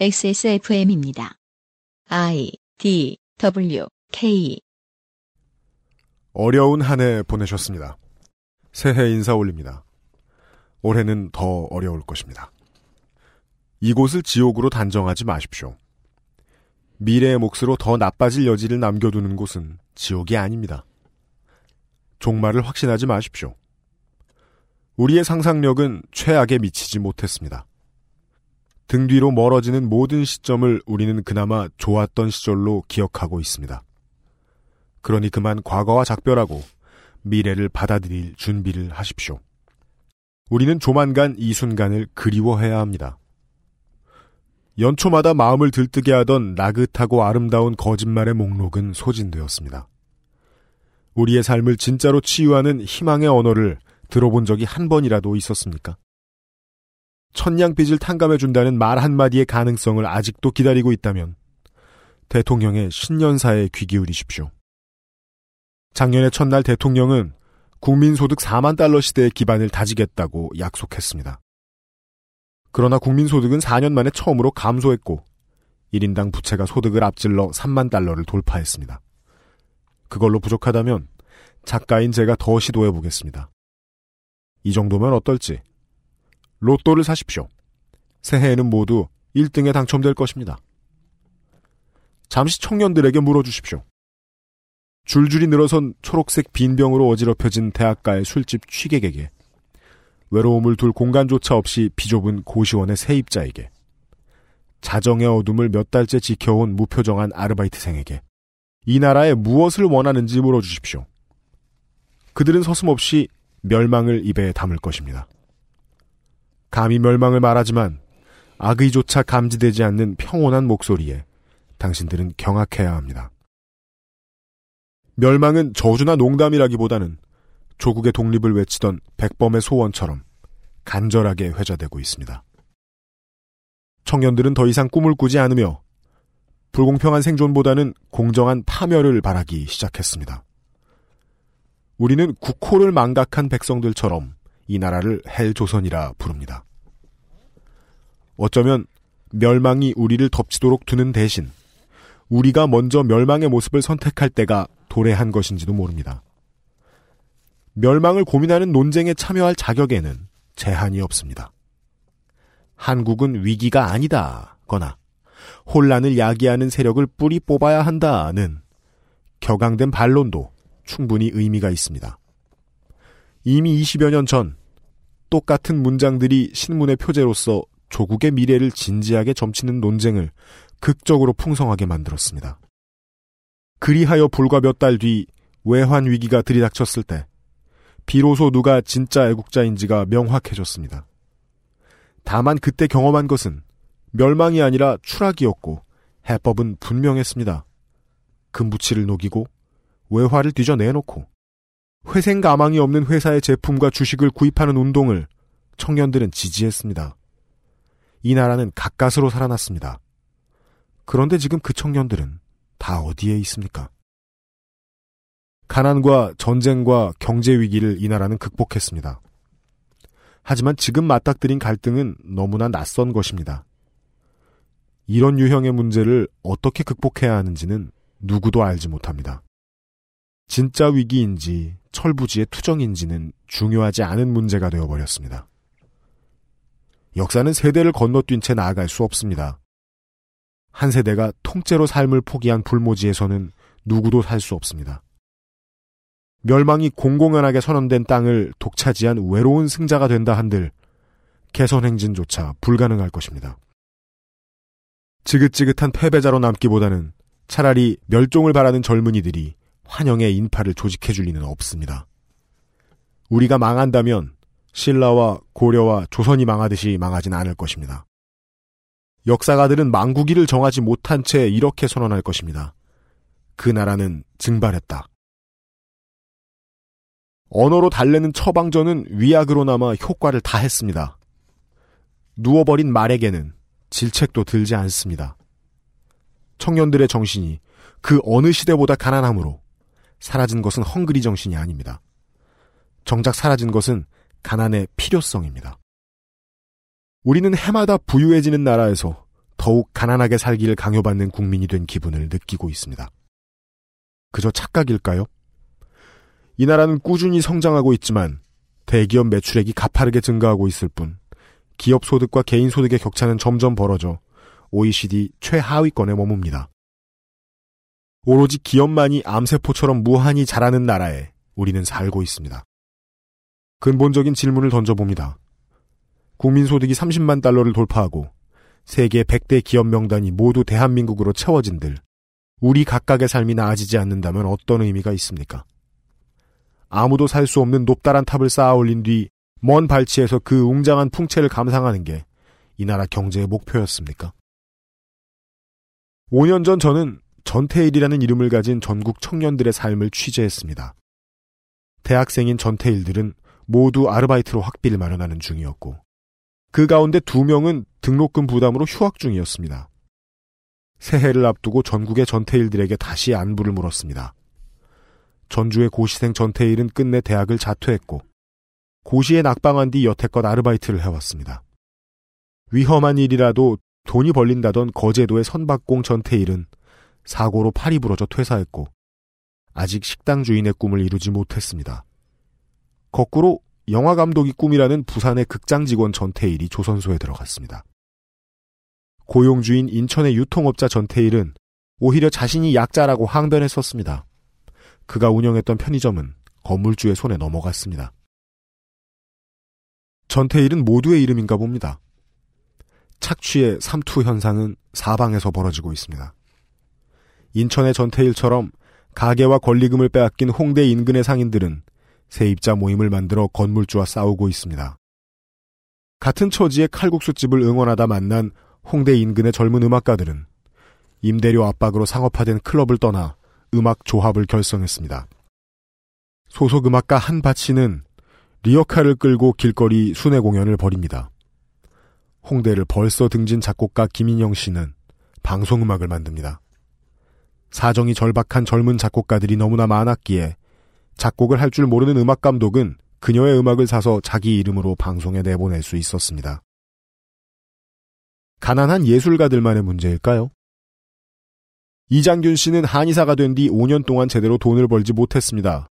XSFM입니다. I D W K 어려운 한 해 보내셨습니다. 새해 인사 올립니다. 올해는 더 어려울 것입니다. 이곳을 지옥으로 단정하지 마십시오. 미래의 몫으로 더 나빠질 여지를 남겨두는 곳은 지옥이 아닙니다. 종말을 확신하지 마십시오. 우리의 상상력은 최악에 미치지 못했습니다. 등 뒤로 멀어지는 모든 시점을 우리는 그나마 좋았던 시절로 기억하고 있습니다. 그러니 그만 과거와 작별하고 미래를 받아들일 준비를 하십시오. 우리는 조만간 이 순간을 그리워해야 합니다. 연초마다 마음을 들뜨게 하던 나긋하고 아름다운 거짓말의 목록은 소진되었습니다. 우리의 삶을 진짜로 치유하는 희망의 언어를 들어본 적이 한 번이라도 있었습니까? 천냥빚을 탕감해준다는 말 한마디의 가능성을 아직도 기다리고 있다면 대통령의 신년사에 귀 기울이십시오. 작년의 첫날 대통령은 국민소득 4만 달러 시대의 기반을 다지겠다고 약속했습니다. 그러나 국민소득은 4년 만에 처음으로 감소했고 1인당 부채가 소득을 앞질러 3만 달러를 돌파했습니다. 그걸로 부족하다면 작가인 제가 더 시도해 보겠습니다. 이 정도면 어떨지 로또를 사십시오. 새해에는 모두 1등에 당첨될 것입니다. 잠시 청년들에게 물어주십시오. 줄줄이 늘어선 초록색 빈병으로 어지럽혀진 대학가의 술집 취객에게 외로움을 둘 공간조차 없이 비좁은 고시원의 세입자에게 자정의 어둠을 몇 달째 지켜온 무표정한 아르바이트생에게 이 나라에 무엇을 원하는지 물어주십시오. 그들은 서슴없이 멸망을 입에 담을 것입니다. 감히 멸망을 말하지만 악의조차 감지되지 않는 평온한 목소리에 당신들은 경악해야 합니다. 멸망은 저주나 농담이라기보다는 조국의 독립을 외치던 백범의 소원처럼 간절하게 회자되고 있습니다. 청년들은 더 이상 꿈을 꾸지 않으며 불공평한 생존보다는 공정한 파멸을 바라기 시작했습니다. 우리는 국호를 망각한 백성들처럼 이 나라를 헬조선이라 부릅니다. 어쩌면 멸망이 우리를 덮치도록 두는 대신 우리가 먼저 멸망의 모습을 선택할 때가 도래한 것인지도 모릅니다. 멸망을 고민하는 논쟁에 참여할 자격에는 제한이 없습니다. 한국은 위기가 아니다 거나 혼란을 야기하는 세력을 뿌리 뽑아야 한다는 격앙된 반론도 충분히 의미가 있습니다. 이미 20여 년 전 똑같은 문장들이 신문의 표제로서 조국의 미래를 진지하게 점치는 논쟁을 극적으로 풍성하게 만들었습니다. 그리하여 불과 몇 달 뒤 외환 위기가 들이닥쳤을 때 비로소 누가 진짜 애국자인지가 명확해졌습니다. 다만 그때 경험한 것은 멸망이 아니라 추락이었고 해법은 분명했습니다. 금부치를 녹이고 외화를 뒤져 내놓고 회생 가망이 없는 회사의 제품과 주식을 구입하는 운동을 청년들은 지지했습니다. 이 나라는 가까스로 살아났습니다. 그런데 지금 그 청년들은 다 어디에 있습니까? 가난과 전쟁과 경제 위기를 이 나라는 극복했습니다. 하지만 지금 맞닥뜨린 갈등은 너무나 낯선 것입니다. 이런 유형의 문제를 어떻게 극복해야 하는지는 누구도 알지 못합니다. 진짜 위기인지 철부지의 투정인지는 중요하지 않은 문제가 되어버렸습니다. 역사는 세대를 건너뛴 채 나아갈 수 없습니다. 한 세대가 통째로 삶을 포기한 불모지에서는 누구도 살 수 없습니다. 멸망이 공공연하게 선언된 땅을 독차지한 외로운 승자가 된다 한들 개선 행진조차 불가능할 것입니다. 지긋지긋한 패배자로 남기보다는 차라리 멸종을 바라는 젊은이들이 환영의 인파를 조직해줄 리는 없습니다. 우리가 망한다면 신라와 고려와 조선이 망하듯이 망하진 않을 것입니다. 역사가들은 망국이를 정하지 못한 채 이렇게 선언할 것입니다. 그 나라는 증발했다. 언어로 달래는 처방전은 위약으로 남아 효과를 다했습니다. 누워버린 말에게는 질책도 들지 않습니다. 청년들의 정신이 그 어느 시대보다 가난함으로 사라진 것은 헝그리 정신이 아닙니다. 정작 사라진 것은 가난의 필요성입니다. 우리는 해마다 부유해지는 나라에서 더욱 가난하게 살기를 강요받는 국민이 된 기분을 느끼고 있습니다. 그저 착각일까요? 이 나라는 꾸준히 성장하고 있지만 대기업 매출액이 가파르게 증가하고 있을 뿐 기업 소득과 개인 소득의 격차는 점점 벌어져 OECD 최하위권에 머뭅니다. 오로지 기업만이 암세포처럼 무한히 자라는 나라에 우리는 살고 있습니다. 근본적인 질문을 던져봅니다. 국민소득이 30만 달러를 돌파하고 세계 100대 기업 명단이 모두 대한민국으로 채워진들 우리 각각의 삶이 나아지지 않는다면 어떤 의미가 있습니까? 아무도 살 수 없는 높다란 탑을 쌓아 올린 뒤 먼 발치에서 그 웅장한 풍채를 감상하는 게 이 나라 경제의 목표였습니까? 5년 전 저는 전태일이라는 이름을 가진 전국 청년들의 삶을 취재했습니다. 대학생인 전태일들은 모두 아르바이트로 학비를 마련하는 중이었고 그 가운데 두 명은 등록금 부담으로 휴학 중이었습니다. 새해를 앞두고 전국의 전태일들에게 다시 안부를 물었습니다. 전주의 고시생 전태일은 끝내 대학을 자퇴했고 고시에 낙방한 뒤 여태껏 아르바이트를 해왔습니다. 위험한 일이라도 돈이 벌린다던 거제도의 선박공 전태일은 사고로 팔이 부러져 퇴사했고 아직 식당 주인의 꿈을 이루지 못했습니다. 거꾸로 영화 감독이 꿈이라는 부산의 극장 직원 전태일이 조선소에 들어갔습니다. 고용주인 인천의 유통업자 전태일은 오히려 자신이 약자라고 항변했었습니다. 그가 운영했던 편의점은 건물주의 손에 넘어갔습니다. 전태일은 모두의 이름인가 봅니다. 착취의 삼투 현상은 사방에서 벌어지고 있습니다. 인천의 전태일처럼 가게와 권리금을 빼앗긴 홍대 인근의 상인들은 세입자 모임을 만들어 건물주와 싸우고 있습니다. 같은 처지의 칼국수집을 응원하다 만난 홍대 인근의 젊은 음악가들은 임대료 압박으로 상업화된 클럽을 떠나 음악 조합을 결성했습니다. 소속 음악가 한바치는 리어카를 끌고 길거리 순회 공연을 벌입니다. 홍대를 벌써 등진 작곡가 김인영 씨는 방송음악을 만듭니다. 사정이 절박한 젊은 작곡가들이 너무나 많았기에 작곡을 할 줄 모르는 음악 감독은 그녀의 음악을 사서 자기 이름으로 방송에 내보낼 수 있었습니다. 가난한 예술가들만의 문제일까요? 이장균 씨는 한의사가 된 뒤 5년 동안 제대로 돈을 벌지 못했습니다.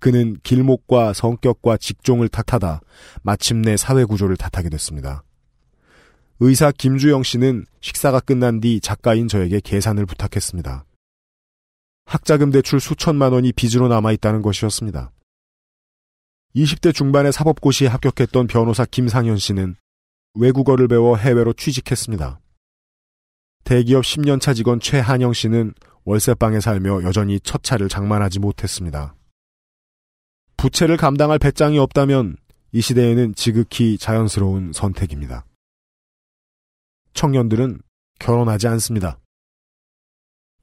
그는 길목과 성격과 직종을 탓하다 마침내 사회 구조를 탓하게 됐습니다. 의사 김주영 씨는 식사가 끝난 뒤 작가인 저에게 계산을 부탁했습니다. 학자금 대출 수천만 원이 빚으로 남아있다는 것이었습니다. 20대 중반에 사법고시에 합격했던 변호사 김상현 씨는 외국어를 배워 해외로 취직했습니다. 대기업 10년차 직원 최한영 씨는 월세방에 살며 여전히 첫 차를 장만하지 못했습니다. 부채를 감당할 배짱이 없다면 이 시대에는 지극히 자연스러운 선택입니다. 청년들은 결혼하지 않습니다.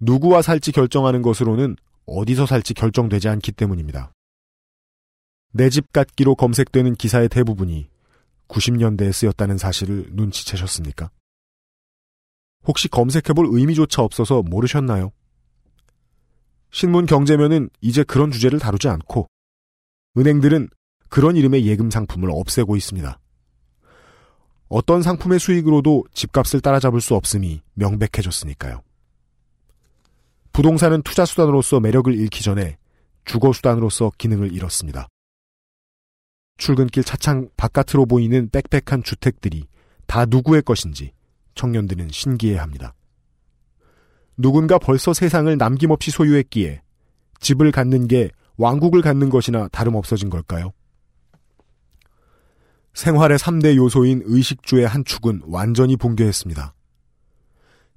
누구와 살지 결정하는 것으로는 어디서 살지 결정되지 않기 때문입니다. 내집 같기로 검색되는 기사의 대부분이 90년대에 쓰였다는 사실을 눈치채셨습니까? 혹시 검색해볼 의미조차 없어서 모르셨나요? 신문 경제면은 이제 그런 주제를 다루지 않고 은행들은 그런 이름의 예금 상품을 없애고 있습니다. 어떤 상품의 수익으로도 집값을 따라잡을 수 없음이 명백해졌으니까요. 부동산은 투자 수단으로서 매력을 잃기 전에 주거 수단으로서 기능을 잃었습니다. 출근길 차창 바깥으로 보이는 빽빽한 주택들이 다 누구의 것인지 청년들은 신기해합니다. 누군가 벌써 세상을 남김없이 소유했기에 집을 갖는 게 왕국을 갖는 것이나 다름없어진 걸까요? 생활의 3대 요소인 의식주의 한 축은 완전히 붕괴했습니다.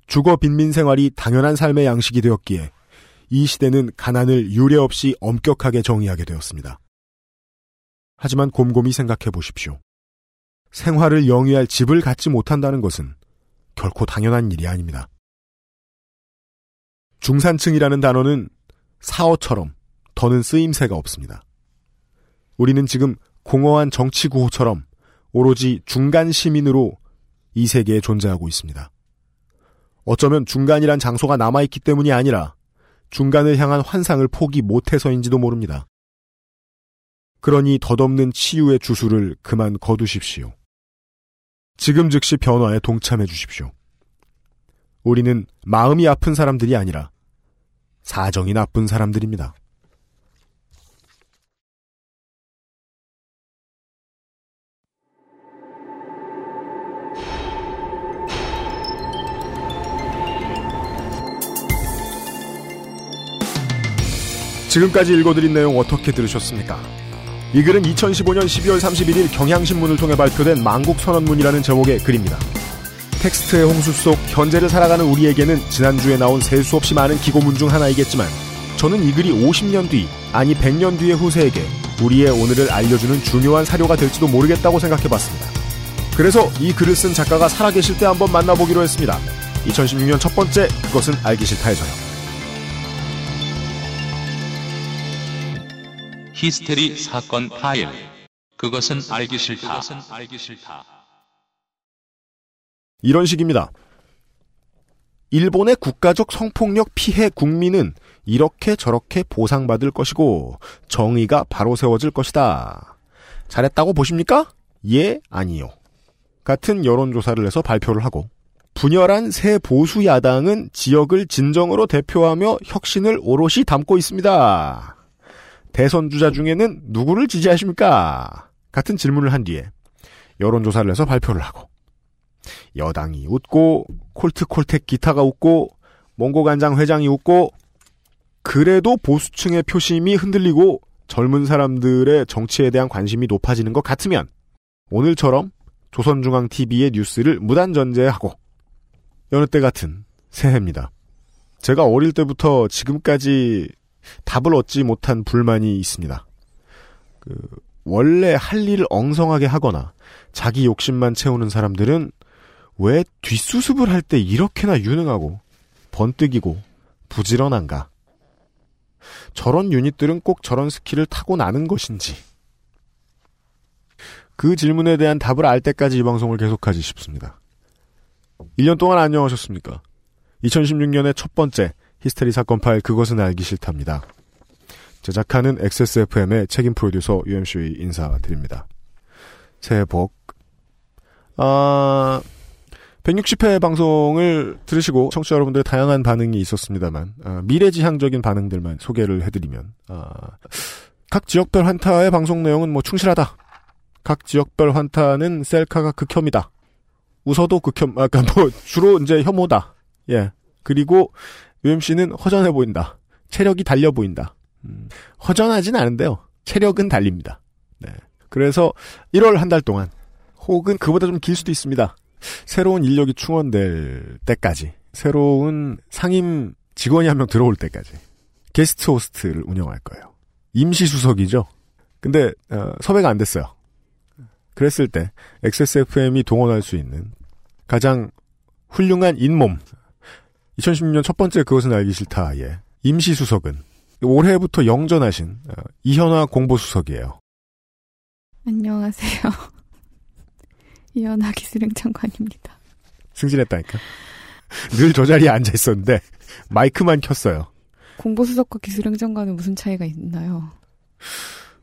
주거 빈민 생활이 당연한 삶의 양식이 되었기에 이 시대는 가난을 유례 없이 엄격하게 정의하게 되었습니다. 하지만 곰곰이 생각해 보십시오. 생활을 영위할 집을 갖지 못한다는 것은 결코 당연한 일이 아닙니다. 중산층이라는 단어는 사어처럼 더는 쓰임새가 없습니다. 우리는 지금 공허한 정치 구호처럼 오로지 중간 시민으로 이 세계에 존재하고 있습니다. 어쩌면 중간이란 장소가 남아있기 때문이 아니라 중간을 향한 환상을 포기 못해서인지도 모릅니다. 그러니 덧없는 치유의 주술을 그만 거두십시오. 지금 즉시 변화에 동참해 주십시오. 우리는 마음이 아픈 사람들이 아니라 사정이 나쁜 사람들입니다. 지금까지 읽어드린 내용 어떻게 들으셨습니까? 이 글은 2015년 12월 31일 경향신문을 통해 발표된 만국선언문이라는 제목의 글입니다. 텍스트의 홍수 속 현재를 살아가는 우리에게는 지난주에 나온 셀 수 없이 많은 기고문 중 하나이겠지만 저는 이 글이 50년 뒤, 아니 100년 뒤의 후세에게 우리의 오늘을 알려주는 중요한 사료가 될지도 모르겠다고 생각해 봤습니다. 그래서 이 글을 쓴 작가가 살아계실 때 한번 만나보기로 했습니다. 2016년 첫 번째 그것은 알기 싫다에서요. 히스테리 사건 파일. 그것은 알기 싫다. 이런 식입니다. 일본의 국가적 성폭력 피해 국민은 이렇게 저렇게 보상받을 것이고 정의가 바로 세워질 것이다. 잘했다고 보십니까? 예, 아니요. 같은 여론조사를 해서 발표를 하고 분열한 새 보수 야당은 지역을 진정으로 대표하며 혁신을 오롯이 담고 있습니다. 대선 주자 중에는 누구를 지지하십니까? 같은 질문을 한 뒤에 여론조사를 해서 발표를 하고 여당이 웃고 콜트콜텍 기타가 웃고 몽고간장 회장이 웃고 그래도 보수층의 표심이 흔들리고 젊은 사람들의 정치에 대한 관심이 높아지는 것 같으면 오늘처럼 조선중앙TV의 뉴스를 무단전제하고 여느 때 같은 새해입니다. 제가 어릴 때부터 지금까지 답을 얻지 못한 불만이 있습니다. 그 원래 할 일을 엉성하게 하거나 자기 욕심만 채우는 사람들은 왜 뒷수습을 할 때 이렇게나 유능하고 번뜩이고 부지런한가? 저런 유닛들은 꼭 저런 스킬을 타고 나는 것인지 그 질문에 대한 답을 알 때까지 이 방송을 계속하지 싶습니다. 1년 동안 안녕하셨습니까? 2016년의 첫 번째 히스테리 사건 파일 그것은 알기 싫답니다. 제작하는 XSFM의 책임 프로듀서 UMC 인사드립니다. 새해 복. 아, 160회 방송을 들으시고 청취자 여러분들의 다양한 반응이 있었습니다만 아, 미래지향적인 반응들만 소개를 해드리면 아, 각 지역별 환타의 방송 내용은 뭐 충실하다. 각 지역별 환타는 셀카가 극혐이다. 웃어도 극혐, 아까 그러니까 뭐 주로 이제 혐오다. 예. 그리고 UMC는 허전해 보인다. 체력이 달려 보인다. 음, 허전하진 않은데요. 체력은 달립니다. 네. 그래서 1월 한 달 동안 혹은 그보다 좀 길 수도 있습니다. 새로운 인력이 충원될 때까지 새로운 상임 직원이 한 명 들어올 때까지 게스트 호스트를 운영할 거예요. 임시 수석이죠. 근데 어, 섭외가 안 됐어요. 그랬을 때 XSFM이 동원할 수 있는 가장 훌륭한 잇몸 2016년 첫 번째 그것은 알기 싫다의 임시 수석은 올해부터 영전하신 어, 이현화 공보수석이에요. 안녕하세요. 이현아 기술행정관입니다. 승진했다니까. 늘 저 자리에 앉아 있었는데 마이크만 켰어요. 공보수석과 기술행정관은 무슨 차이가 있나요?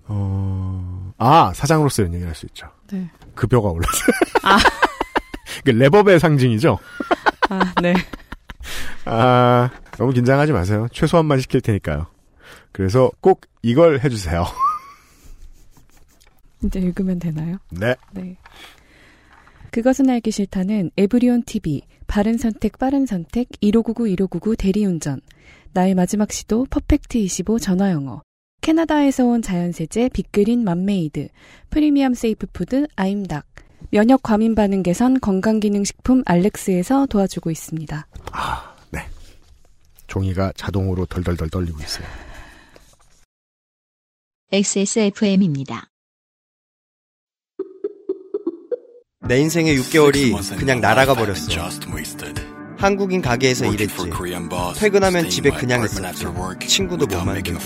어, 아 사장으로서 이런 얘기를 할 수 있죠. 네. 급여가 올랐어요. 아, 그 레버의 상징이죠. 아, 네. 아, 너무 긴장하지 마세요. 최소한만 시킬 테니까요. 그래서 꼭 이걸 해주세요. 이제 읽으면 되나요? 네. 네. 그것은 알기 싫다는 에브리온 TV, 바른 선택, 빠른 선택, 1599, 1599 대리운전, 나의 마지막 시도, 퍼펙트 25 전화영어, 캐나다에서 온 자연세제, 빅그린 맘메이드, 프리미엄 safe food, 아임닭, 면역 과민 반응 개선 건강기능식품 알렉스에서 도와주고 있습니다. 아, 네. 종이가 자동으로 덜덜덜 떨리고 있어요. XSFM입니다. 내 인생의 6개월이 그냥 날아가 버렸어. 한국인 가게에서 일했지. 퇴근하면 집에 그냥 있었지. 친구도 못 만들고.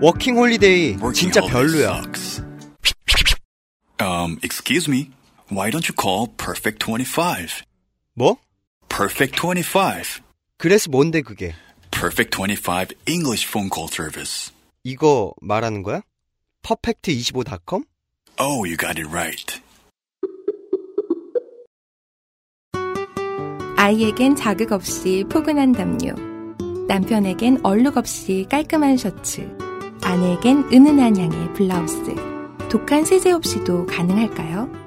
워킹 홀리데이 진짜 별로야. Um, excuse me. Why don't you call Perfect 25? 뭐? Perfect 25. 그래서 뭔데 그게? Perfect 25 English phone call service. 이거 말하는 거야? Perfect25.com? Oh, you got it right. 아이에겐 자극 없이 포근한 담요. 남편에겐 얼룩 없이 깔끔한 셔츠. 아내에겐 은은한 향의 블라우스. 독한 세제 없이도 가능할까요?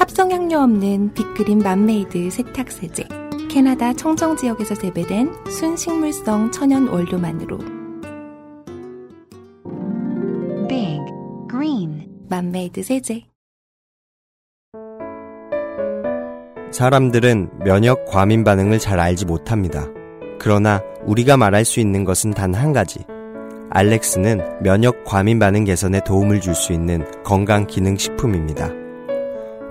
합성 향료 없는 빅그린 맘메이드 세탁 세제. 캐나다 청정 지역에서 재배된 순식물성 천연 원료만으로 Big Green 맘메이드 세제. 사람들은 면역 과민 반응을 잘 알지 못합니다. 그러나 우리가 말할 수 있는 것은 단 한 가지. 알렉스는 면역 과민 반응 개선에 도움을 줄 수 있는 건강 기능 식품입니다.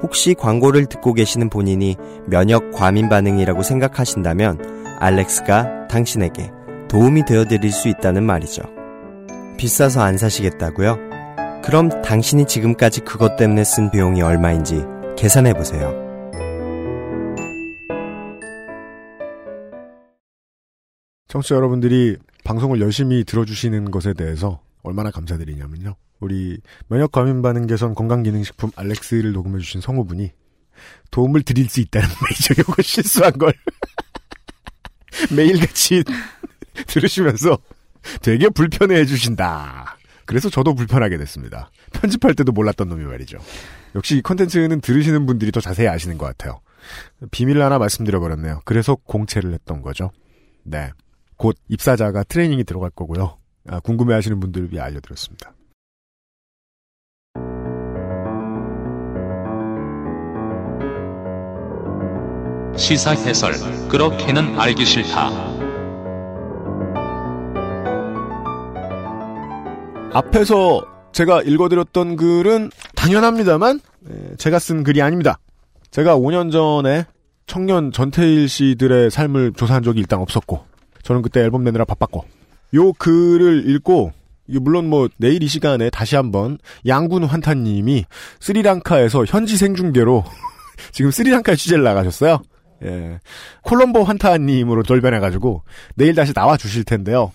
혹시 광고를 듣고 계시는 본인이 면역 과민 반응이라고 생각하신다면 알렉스가 당신에게 도움이 되어 드릴 수 있다는 말이죠. 비싸서 안 사시겠다고요? 그럼 당신이 지금까지 그것 때문에 쓴 비용이 얼마인지 계산해 보세요. 청취자 여러분들이 방송을 열심히 들어주시는 것에 대해서 얼마나 감사드리냐면요. 우리 면역 과민 반응 개선 건강 기능 식품 알렉스를 녹음해 주신 성우분이 도움을 드릴 수 있다는 메이저 요거 실수한 걸 매일같이 들으시면서 되게 불편해해 주신다. 그래서 저도 불편하게 됐습니다. 편집할 때도 몰랐던 놈이 말이죠. 역시 이 컨텐츠는 들으시는 분들이 더 자세히 아시는 것 같아요. 비밀 하나 말씀드려버렸네요. 그래서 공채를 했던 거죠. 네. 곧 입사자가 트레이닝이 들어갈 거고요. 아, 궁금해하시는 분들을 위해 알려드렸습니다. 시사 해설 그렇게는 알기 싫다. 앞에서 제가 읽어드렸던 글은 당연합니다만 에, 제가 쓴 글이 아닙니다. 제가 5년 전에 청년 전태일 씨들의 삶을 조사한 적이 일단 없었고 저는 그때 앨범 내느라 바빴고 요 글을 읽고 물론 뭐 내일 이 시간에 다시 한번 양군 환타님이 스리랑카에서 현지 생중계로 지금 스리랑카에 취재를 나가셨어요. 예. 콜롬보 환타님으로 돌변해가지고 내일 다시 나와 주실 텐데요.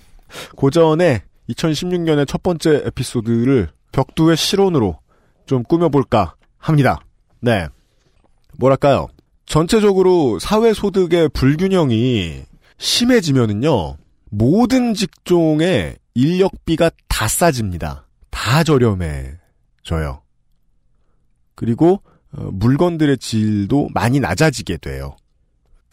그 전에 2016년의 첫 번째 에피소드를 벽두의 실온으로 좀 꾸며볼까 합니다. 네. 뭐랄까요. 전체적으로 사회소득의 불균형이 심해지면은요, 모든 직종의 인력비가 다 싸집니다. 다 저렴해져요. 그리고 어, 물건들의 질도 많이 낮아지게 돼요.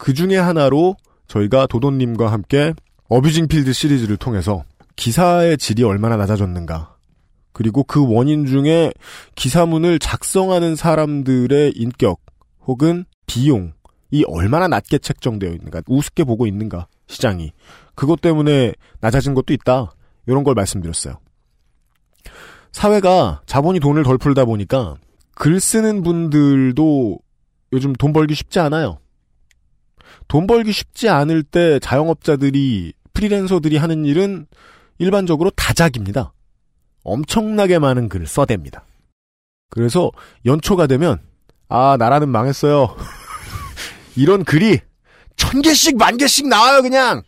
그 중에 하나로 저희가 도돈님과 함께 어뷰징 필드 시리즈를 통해서 기사의 질이 얼마나 낮아졌는가. 그리고 그 원인 중에 기사문을 작성하는 사람들의 인격 혹은 비용이 얼마나 낮게 책정되어 있는가. 우습게 보고 있는가. 시장이. 그것 때문에 낮아진 것도 있다. 이런 걸 말씀드렸어요. 사회가 자본이 돈을 덜 풀다 보니까 글 쓰는 분들도 요즘 돈 벌기 쉽지 않아요. 돈 벌기 쉽지 않을 때 자영업자들이 프리랜서들이 하는 일은 일반적으로 다작입니다. 엄청나게 많은 글을 써댑니다. 그래서 연초가 되면 아 나라는 망했어요. 이런 글이 천 개씩 만 개씩 나와요 그냥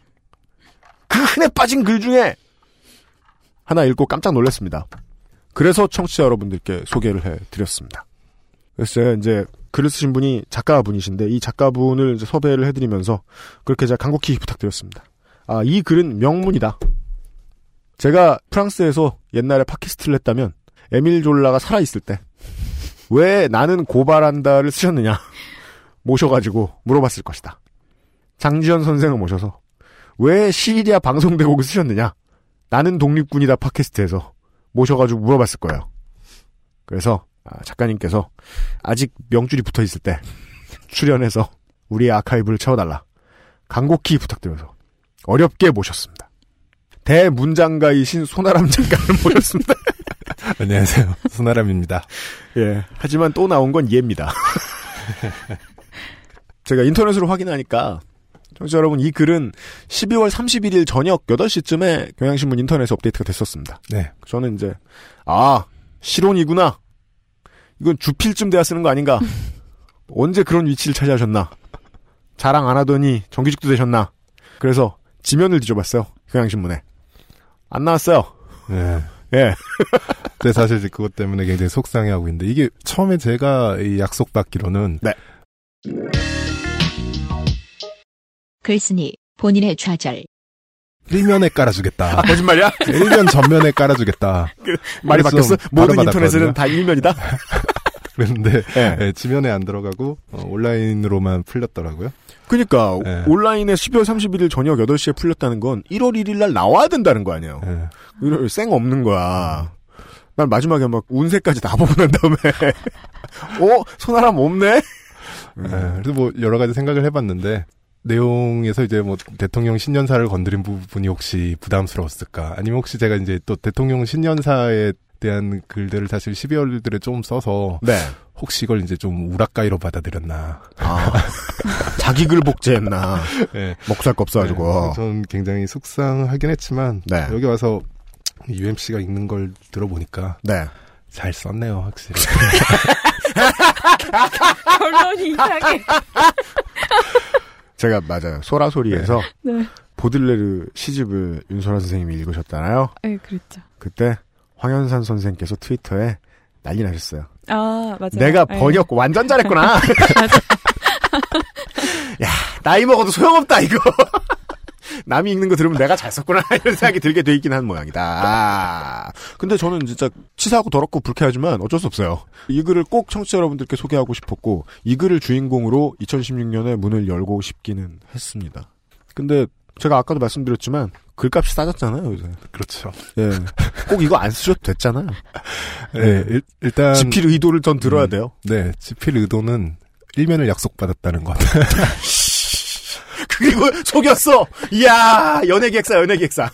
그 흔해 빠진 글 중에 하나 읽고 깜짝 놀랐습니다. 그래서 청취자 여러분들께 소개를 해드렸습니다. 그래서 제가 이제 글을 쓰신 분이 작가분이신데 이 작가분을 섭외를 해드리면서 그렇게 제가 간곡히 부탁드렸습니다. 아, 이 글은 명문이다. 제가 프랑스에서 옛날에 팟캐스트를 했다면 에밀 졸라가 살아있을 때 왜 나는 고발한다를 쓰셨느냐 모셔가지고 물어봤을 것이다. 장지현 선생을 모셔서 왜 시리아 방송대곡을 쓰셨느냐 나는 독립군이다 팟캐스트에서 모셔가지고 물어봤을 거예요. 그래서 아, 작가님께서 아직 명줄이 붙어 있을 때 출연해서 우리의 아카이브를 채워달라. 간곡히 부탁드려서 어렵게 모셨습니다. 대문장가이신 손아람 작가를 모셨습니다. 안녕하세요. 손아람입니다. 예. 하지만 또 나온 건 얘입니다. 제가 인터넷으로 확인하니까 청취자 여러분 이 글은 12월 31일 저녁 8시쯤에 경향신문 인터넷 업데이트가 됐었습니다. 네. 저는 이제 아 실온이구나. 이건 주필쯤 돼야 쓰는 거 아닌가. 언제 그런 위치를 차지하셨나. 자랑 안 하더니 정규직도 되셨나. 그래서 지면을 뒤져봤어요. 경향신문에. 안 나왔어요. 네. 예. 근데 사실 이제 그것 때문에 굉장히 속상해하고 있는데 이게 처음에 제가 이 약속받기로는 네. 글쓴이 본인의 좌절. 일면에 깔아주겠다. 아, 거짓말이야? 일면 전면에 깔아주겠다. 그, 말이 바뀌었어? 모든 인터넷에는 다 일면이다? 그런데 네. 네, 지면에 안 들어가고 어, 온라인으로만 풀렸더라고요. 그러니까 네. 온라인에 12월 31일 저녁 8시에 풀렸다는 건 1월 1일 날 나와야 된다는 거 아니에요. 네. 쌩 없는 거야. 난 마지막에 막 운세까지 다 보고 난 다음에 어? 손아람 없네? 네, 그래서 뭐 여러 가지 생각을 해봤는데 내용에서 이제 뭐 대통령 신년사를 건드린 부분이 혹시 부담스러웠을까? 아니면 혹시 제가 이제 또 대통령 신년사에 대한 글들을 사실 12월들에 좀 써서 네. 혹시 이걸 이제 좀 우락가이로 받아들였나? 아, 자기 글 복제했나? 네. 목살 껍사가지고. 네, 저는 굉장히 속상하긴 했지만 네. 여기 와서 UMC가 읽는 걸 들어보니까 네. 잘 썼네요, 확실히. 결론이 이상해. 제가 맞아요. 소라소리에서 네. 보들레르 시집을 윤소라 선생님이 읽으셨잖아요. 네, 그랬죠. 그때 황현산 선생께서 트위터에 난리 나셨어요. 아, 맞아요. 내가 번역 네. 완전 잘했구나. 야, 나이 먹어도 소용없다, 이거. 남이 읽는 거 들으면 내가 잘 썼구나 이런 생각이 들게 돼 있긴 한 모양이다. 아. 근데 저는 진짜 치사하고 더럽고 불쾌하지만 어쩔 수 없어요. 이 글을 꼭 청취자 여러분들께 소개하고 싶었고 이 글을 주인공으로 2016년에 문을 열고 싶기는 했습니다. 근데 제가 아까도 말씀드렸지만 글값이 싸졌잖아요 요새. 그렇죠. 예, 꼭 이거 안 쓰셔도 됐잖아요. 네, 일, 일단 지필 의도를 전 들어야 음, 돼요. 네, 지필 의도는 일면을 약속받았다는 것. 그리고 속였어. 이야 연예 기획사 연예 기획사.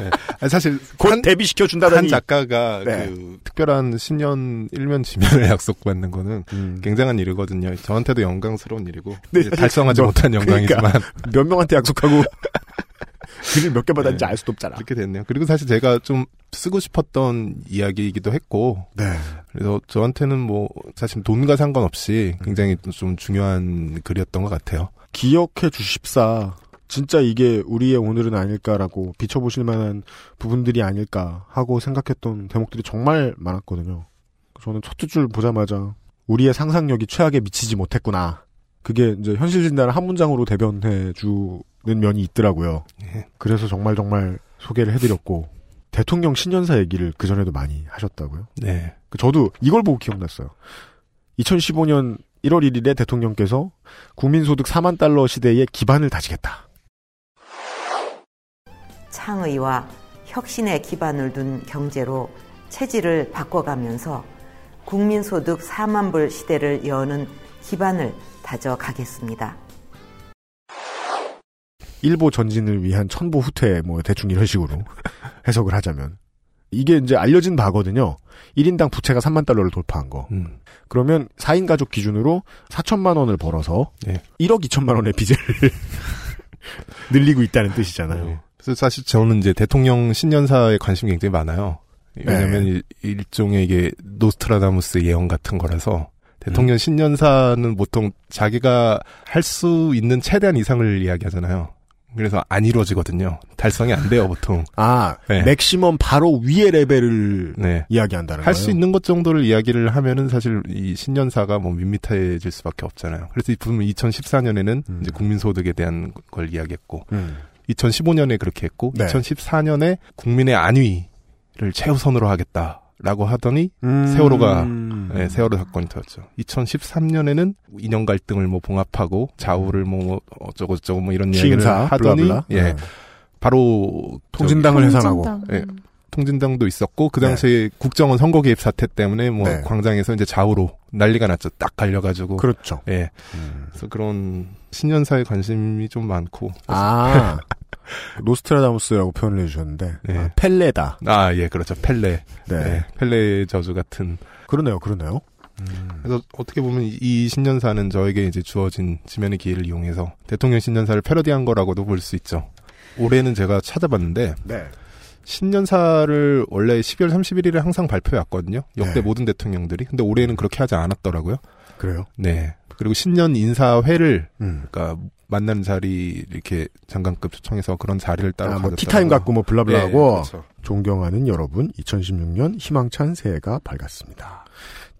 네. 사실 곧 데뷔 시켜 준다더니 한 작가가 네. 그 특별한 신년 일면 지면을 약속받는 거는 음. 굉장한 일이거든요. 저한테도 영광스러운 일이고 네, 달성하지 너, 못한 영광이지만 그러니까 몇 명한테 약속하고 글을 몇 개 받았는지 네. 알 수도 없잖아. 그렇게 됐네요. 그리고 사실 제가 좀 쓰고 싶었던 이야기이기도 했고, 네. 그래서 저한테는 뭐 사실 돈과 상관없이 굉장히 좀 중요한 글이었던 것 같아요. 기억해 주십사. 진짜 이게 우리의 오늘은 아닐까라고 비춰보실 만한 부분들이 아닐까 하고 생각했던 대목들이 정말 많았거든요. 저는 첫 줄 보자마자 우리의 상상력이 최악에 미치지 못했구나. 그게 이제 현실 진단을 한 문장으로 대변해 주는 면이 있더라고요. 예. 그래서 정말 정말 소개를 해드렸고 대통령 신년사 얘기를 그 전에도 많이 하셨다고요. 네. 저도 이걸 보고 기억났어요. 2015년 1월 1일에 대통령께서 국민소득 4만 달러 시대의 기반을 다지겠다. 창의와 혁신의 기반을 둔 경제로 체질을 바꿔가면서 국민소득 4만 불 시대를 여는 기반을 다져가겠습니다. 일보 전진을 위한 천보 후퇴 뭐 대충 이런 식으로 해석을 하자면 이게 이제 알려진 바거든요. 1인당 부채가 3만 달러를 돌파한 거. 음. 그러면 4인 가족 기준으로 4천만 원을 벌어서 네. 1억 2천만 원의 빚을 늘리고 있다는 뜻이잖아요. 네. 그래서 사실 저는 이제 대통령 신년사에 관심이 굉장히 많아요. 왜냐하면 네. 일종의 이게 노스트라다무스 예언 같은 거라서 대통령 음. 신년사는 보통 자기가 할 수 있는 최대한 이상을 이야기하잖아요. 그래서 안 이루어지거든요. 달성이 안 돼요, 보통. 아, 네. 맥시멈 바로 위의 레벨을 네. 이야기한다는 할 수 있는 것 정도를 이야기를 하면은 사실 이 신년사가 뭐 밋밋해질 수밖에 없잖아요. 그래서 이 부분 2014년에는 음. 이제 국민소득에 대한 걸 이야기했고, 음. 2015년에 그렇게 했고, 네. 2014년에 국민의 안위를 최우선으로 하겠다. 라고 하더니 음... 세월호가 네, 세월호 사건이 터졌죠. 2013년에는 이념 갈등을 뭐 봉합하고 좌우를 뭐 어쩌고 저쩌고 뭐 이런 이야기를 하더니 blah blah. 예. 네. 바로 통진당을 해산하고 예. 통진당도 있었고 그 당시에 네. 국정원 선거 개입 사태 때문에 뭐 네. 광장에서 이제 좌우로 난리가 났죠. 딱 갈려가지고 그렇죠. 예. 음. 그래서 그런 신년사에 관심이 좀 많고 아 노스트라다무스라고 표현을 해주셨는데 네. 아, 펠레다. 아 예 그렇죠 펠레. 네. 네. 펠레 저주 같은. 그러네요, 그러네요. 음. 그래서 어떻게 보면 이 신년사는 저에게 이제 주어진 지면의 기회를 이용해서 대통령 신년사를 패러디한 거라고도 볼 수 있죠. 올해는 제가 찾아봤는데 네. 신년사를 원래 12월 31일에 항상 발표해왔거든요. 역대 네. 모든 대통령들이. 근데 올해는 그렇게 하지 않았더라고요. 그래요? 네. 그리고 신년 인사회를 음. 그러니까 만나는 자리 이렇게 장관급 초청해서 그런 자리를 따로 아, 뭐 티타임 갖고 뭐 블라블라하고 네, 그렇죠. 존경하는 여러분 2016년 희망찬 새해가 밝았습니다.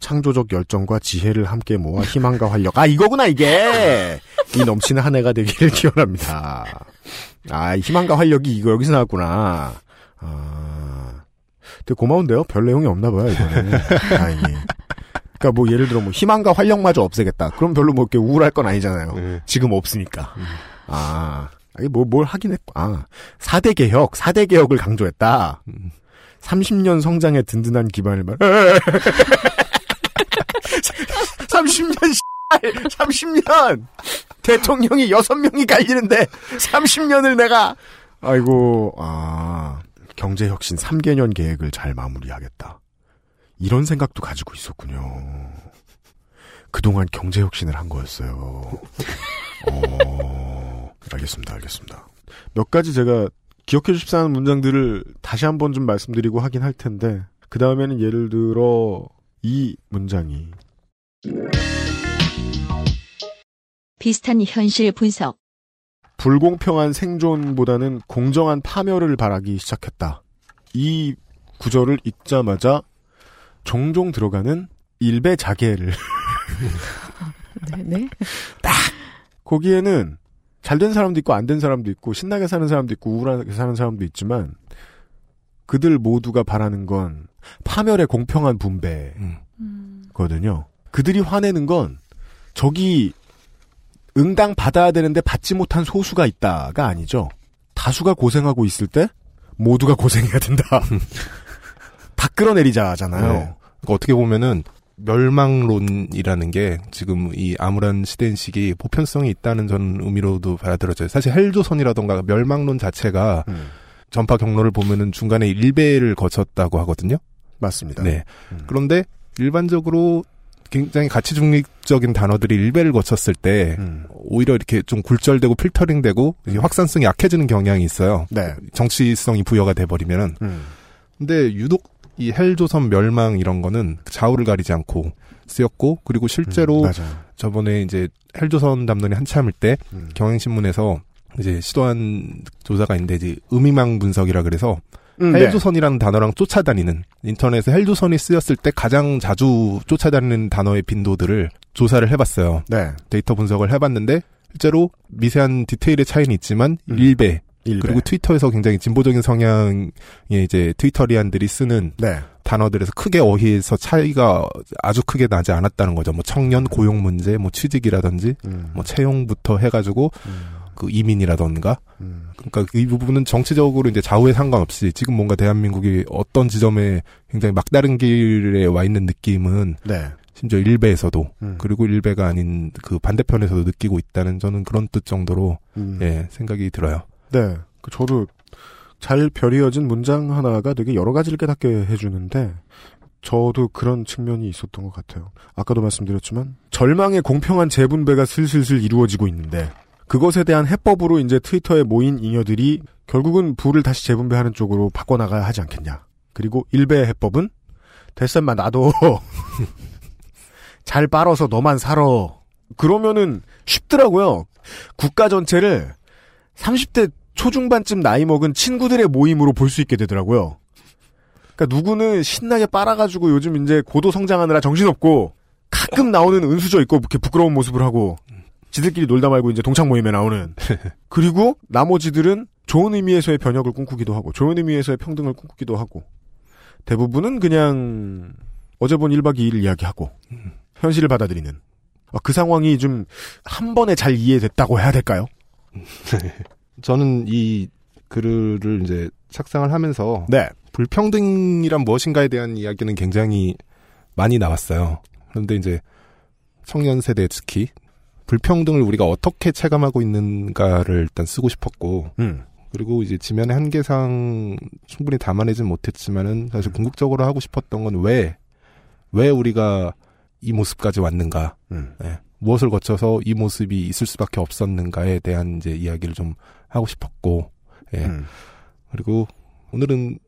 창조적 열정과 지혜를 함께 모아 희망과 활력. 아, 이거구나, 이게! 이 넘치는 한 해가 되기를 기원합니다. 아, 희망과 활력이 이거 여기서 나왔구나. 아. 되게 고마운데요? 별 내용이 없나 봐요, 이거는. 다행히. 그니까 뭐 예를 들어 뭐 희망과 활력마저 없애겠다. 그럼 별로 뭐 이렇게 우울할 건 아니잖아요. 네. 지금 없으니까. 아. 아니, 뭐, 뭘 하긴 했고. 아. 4대 개혁, 4대 개혁을 강조했다. 30년 성장의 든든한 기반을 말. 30년, 30년! 대통령이 6명이 갈리는데, 30년을 내가! 아이고, 아. 경제혁신 3개년 계획을 잘 마무리하겠다. 이런 생각도 가지고 있었군요. 그동안 경제혁신을 한 거였어요. 어, 알겠습니다, 알겠습니다. 몇 가지 제가 기억해 주십사 하는 문장들을 다시 한번 좀 말씀드리고 하긴 할 텐데, 그 다음에는 예를 들어, 이 문장이. 비슷한 현실 분석. 불공평한 생존보다는 공정한 파멸을 바라기 시작했다. 이 구절을 읽자마자 종종 들어가는 일배 자개를 네, 네. 딱 거기에는 잘 된 사람도 있고 안 된 사람도 있고 신나게 사는 사람도 있고 우울하게 사는 사람도 있지만 그들 모두가 바라는 건 파멸의 공평한 분배거든요. 그들이 화내는 건 저기 응당 받아야 되는데 받지 못한 소수가 있다가 아니죠. 다수가 고생하고 있을 때 모두가 고생해야 된다. 다 끌어내리자잖아요. 네. 그러니까 어떻게 보면은 멸망론이라는 게 지금 이 암울한 시대인 시기 보편성이 있다는 전 의미로도 받아들여져요. 사실 헬조선이라던가 멸망론 자체가 음. 전파 경로를 보면은 중간에 일배를 거쳤다고 하거든요. 맞습니다. 네. 그런데 일반적으로 굉장히 가치 중립적인 단어들이 일배를 거쳤을 때 음. 오히려 이렇게 좀 굴절되고 필터링되고 이게 확산성이 약해지는 경향이 있어요. 네. 정치성이 부여가 돼 버리면은. 음. 근데 유독 이 헬조선 멸망 이런 거는 좌우를 가리지 않고 쓰였고 그리고 실제로 음. 저번에 이제 헬조선 담론이 한참일 때 음. 경향신문에서 이제 시도한 조사가 있는데 이제 의미망 분석이라 그래서 음, 네. 헬조선이라는 단어랑 쫓아다니는 인터넷에 헬조선이 쓰였을 때 가장 자주 쫓아다니는 단어의 빈도들을 조사를 해봤어요. 네. 데이터 분석을 해봤는데 실제로 미세한 디테일의 차이는 있지만 음. 일베 일베. 그리고 트위터에서 굉장히 진보적인 성향의 이제 트위터리안들이 쓰는 네. 단어들에서 크게 어휘에서 차이가 아주 크게 나지 않았다는 거죠. 뭐 청년 고용 문제, 뭐 취직이라든지, 음. 뭐 채용부터 해가지고 그 이민이라던가. 그러니까 이 부분은 정치적으로 이제 좌우에 상관없이 지금 뭔가 대한민국이 어떤 지점에 굉장히 막다른 길에 와 있는 느낌은 네. 심지어 일베에서도 음. 그리고 일베가 아닌 그 반대편에서도 느끼고 있다는 저는 그런 뜻 정도로 음. 예 생각이 들어요. 네. 그 저도 잘 별이어진 문장 하나가 되게 여러 가지를 깨닫게 해주는데 저도 그런 측면이 있었던 것 같아요. 아까도 말씀드렸지만 절망의 공평한 재분배가 슬슬슬 이루어지고 있는데 그것에 대한 해법으로 이제 트위터에 모인 잉여들이 결국은 부를 다시 재분배하는 쪽으로 바꿔나가야 하지 않겠냐. 그리고 일베의 해법은 됐산만 나도 잘 빨아서 너만 살아. 그러면은 쉽더라고요. 국가 전체를 30대 초중반쯤 나이 먹은 친구들의 모임으로 볼 수 있게 되더라고요. 그러니까 누구는 신나게 빨아가지고 요즘 이제 고도 성장하느라 정신없고 가끔 나오는 은수저 있고 이렇게 부끄러운 모습을 하고 지들끼리 놀다 말고 이제 동창 모임에 나오는 그리고 나머지들은 좋은 의미에서의 변혁을 꿈꾸기도 하고 좋은 의미에서의 평등을 꿈꾸기도 하고 대부분은 그냥 어제 본 1박 2일을 이야기하고 현실을 받아들이는 어, 그 상황이 좀 한 번에 잘 이해됐다고 해야 될까요? 저는 이 글을 이제 착상을 하면서 네. 불평등이란 무엇인가에 대한 이야기는 굉장히 많이 나왔어요. 그런데 이제 청년 세대 특히 불평등을 우리가 어떻게 체감하고 있는가를 일단 쓰고 싶었고 음. 그리고 이제 지면의 한계상 충분히 담아내진 못했지만은 사실 궁극적으로 하고 싶었던 건 왜왜 우리가 이 모습까지 왔는가 음. 예, 무엇을 거쳐서 이 모습이 있을 수밖에 없었는가에 대한 이제 이야기를 좀 하고 싶었고 예. 음. 그리고 오늘은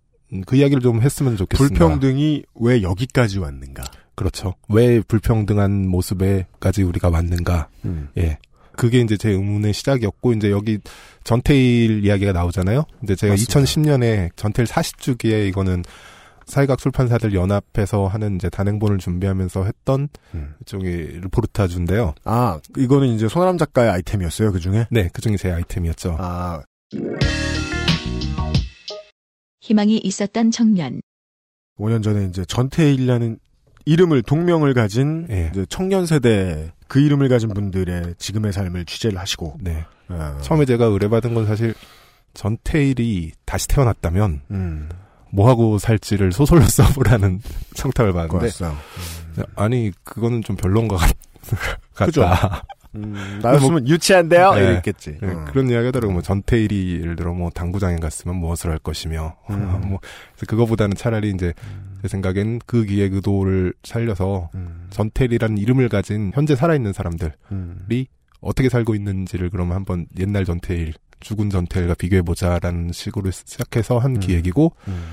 그 이야기를 좀 했으면 좋겠습니다. 불평등이 왜 여기까지 왔는가? 그렇죠. 왜 불평등한 모습에까지 우리가 왔는가? 음. 예. 그게 이제 제 의문의 시작이었고 이제 여기 전태일 이야기가 나오잖아요. 근데 제가 맞습니다. 2010년에 전태일 40주기에 이거는 사회각 출판사들 연합해서 하는 이제 단행본을 준비하면서 했던 음. 일종의 르포르타주인데요. 아, 이거는 이제 손아람 작가의 아이템이었어요, 그 중에? 네, 그 중에 제 아이템이었죠. 아, 희망이 있었던 청년. 5년 전에 이제 전태일이라는 이름을 동명을 가진 예. 이제 청년 세대 그 이름을 가진 분들의 지금의 삶을 취재를 하시고 네. 어, 처음에 제가 의뢰받은 건 사실 전태일이 다시 태어났다면 음, 뭐 하고 살지를 소설로 써보라는 청탁을 받는데 그거였어요. 아니 그거는 좀 별론 것 같. 같다. 음, 나였으면 유치한데요? 네. 이랬겠지. 네, 어. 그런 이야기 하더라고. 뭐 전태일이 예를 들어 뭐 당구장에 갔으면 무엇을 할 것이며 음. 뭐 그래서 그거보다는 차라리 이제 제 생각엔 그 기획 의도를 살려서 음, 전태일이라는 이름을 가진 현재 살아있는 사람들이 음, 어떻게 살고 있는지를 그러면 한번 옛날 전태일, 죽은 전태일과 비교해보자라는 식으로 시작해서 한 음. 기획이고, 음.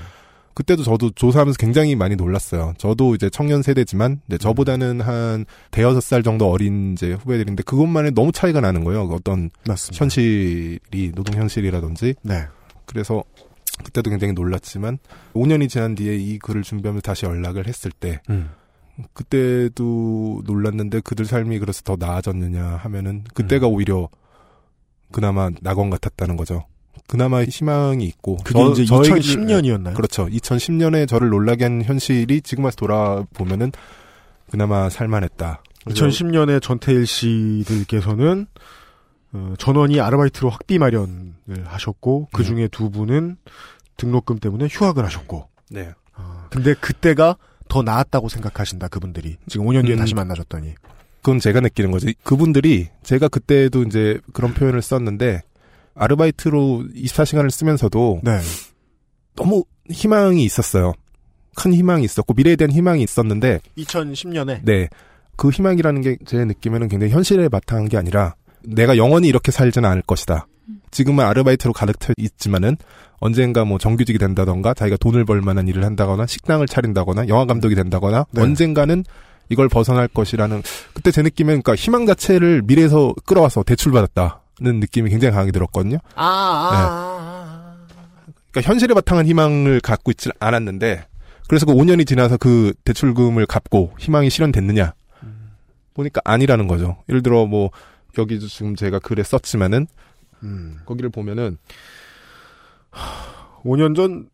그때도 저도 조사하면서 굉장히 많이 놀랐어요. 저도 이제 청년 세대지만, 이제 저보다는 한 대여섯 살 정도 어린 이제 후배들인데, 그것만에 너무 차이가 나는 거예요. 그 어떤 맞습니다. 현실이, 노동 현실이라든지. 네. 그래서 그때도 굉장히 놀랐지만, 5년이 지난 뒤에 이 글을 준비하면서 다시 연락을 했을 때, 음. 그때도 놀랐는데 그들 삶이 그래서 더 나아졌느냐 하면은 그때가 음. 오히려 그나마 낙원 같았다는 거죠. 그나마 희망이 있고 그게 저- 이제 저에게- 2010년이었나요? 그렇죠. 2010년에 저를 놀라게 한 현실이 지금 와서 돌아보면은 그나마 살만했다. 그래서 2010년에 전태일 씨들께서는 어, 전원이 아르바이트로 학비 마련을 하셨고 그 중에 두 분은 등록금 때문에 휴학을 하셨고 네. 어, 근데 그때가 더 나았다고 생각하신다 그분들이 지금 5년 뒤에 음. 다시 만나셨더니 그건 제가 느끼는 거죠. 그분들이 제가 그때도 이제 그런 표현을 썼는데 아르바이트로 24시간을 쓰면서도 네. 너무 희망이 있었어요. 큰 희망이 있었고 미래에 대한 희망이 있었는데 2010년에 네. 그 희망이라는 게 제 느낌에는 굉장히 현실에 바탕한 게 아니라 내가 영원히 이렇게 살지는 않을 것이다. 지금은 아르바이트로 가득 차 있지만은 언젠가 뭐 정규직이 된다던가 자기가 돈을 벌 만한 일을 한다거나 식당을 차린다거나 영화 감독이 된다거나 네. 언젠가는 이걸 벗어날 것이라는 그때 제 느낌엔 그러니까 희망 자체를 미래에서 끌어와서 대출받았다 는 느낌이 굉장히 강하게 들었거든요. 아, 그러니까 현실에 바탕한 희망을 갖고 있지 않았는데 그래서 그 5년이 지나서 그 대출금을 갚고 희망이 실현됐느냐 보니까 아니라는 거죠. 예를 들어 뭐 여기도 지금 제가 글에 썼지만은 음. 거기를 보면은 5년 전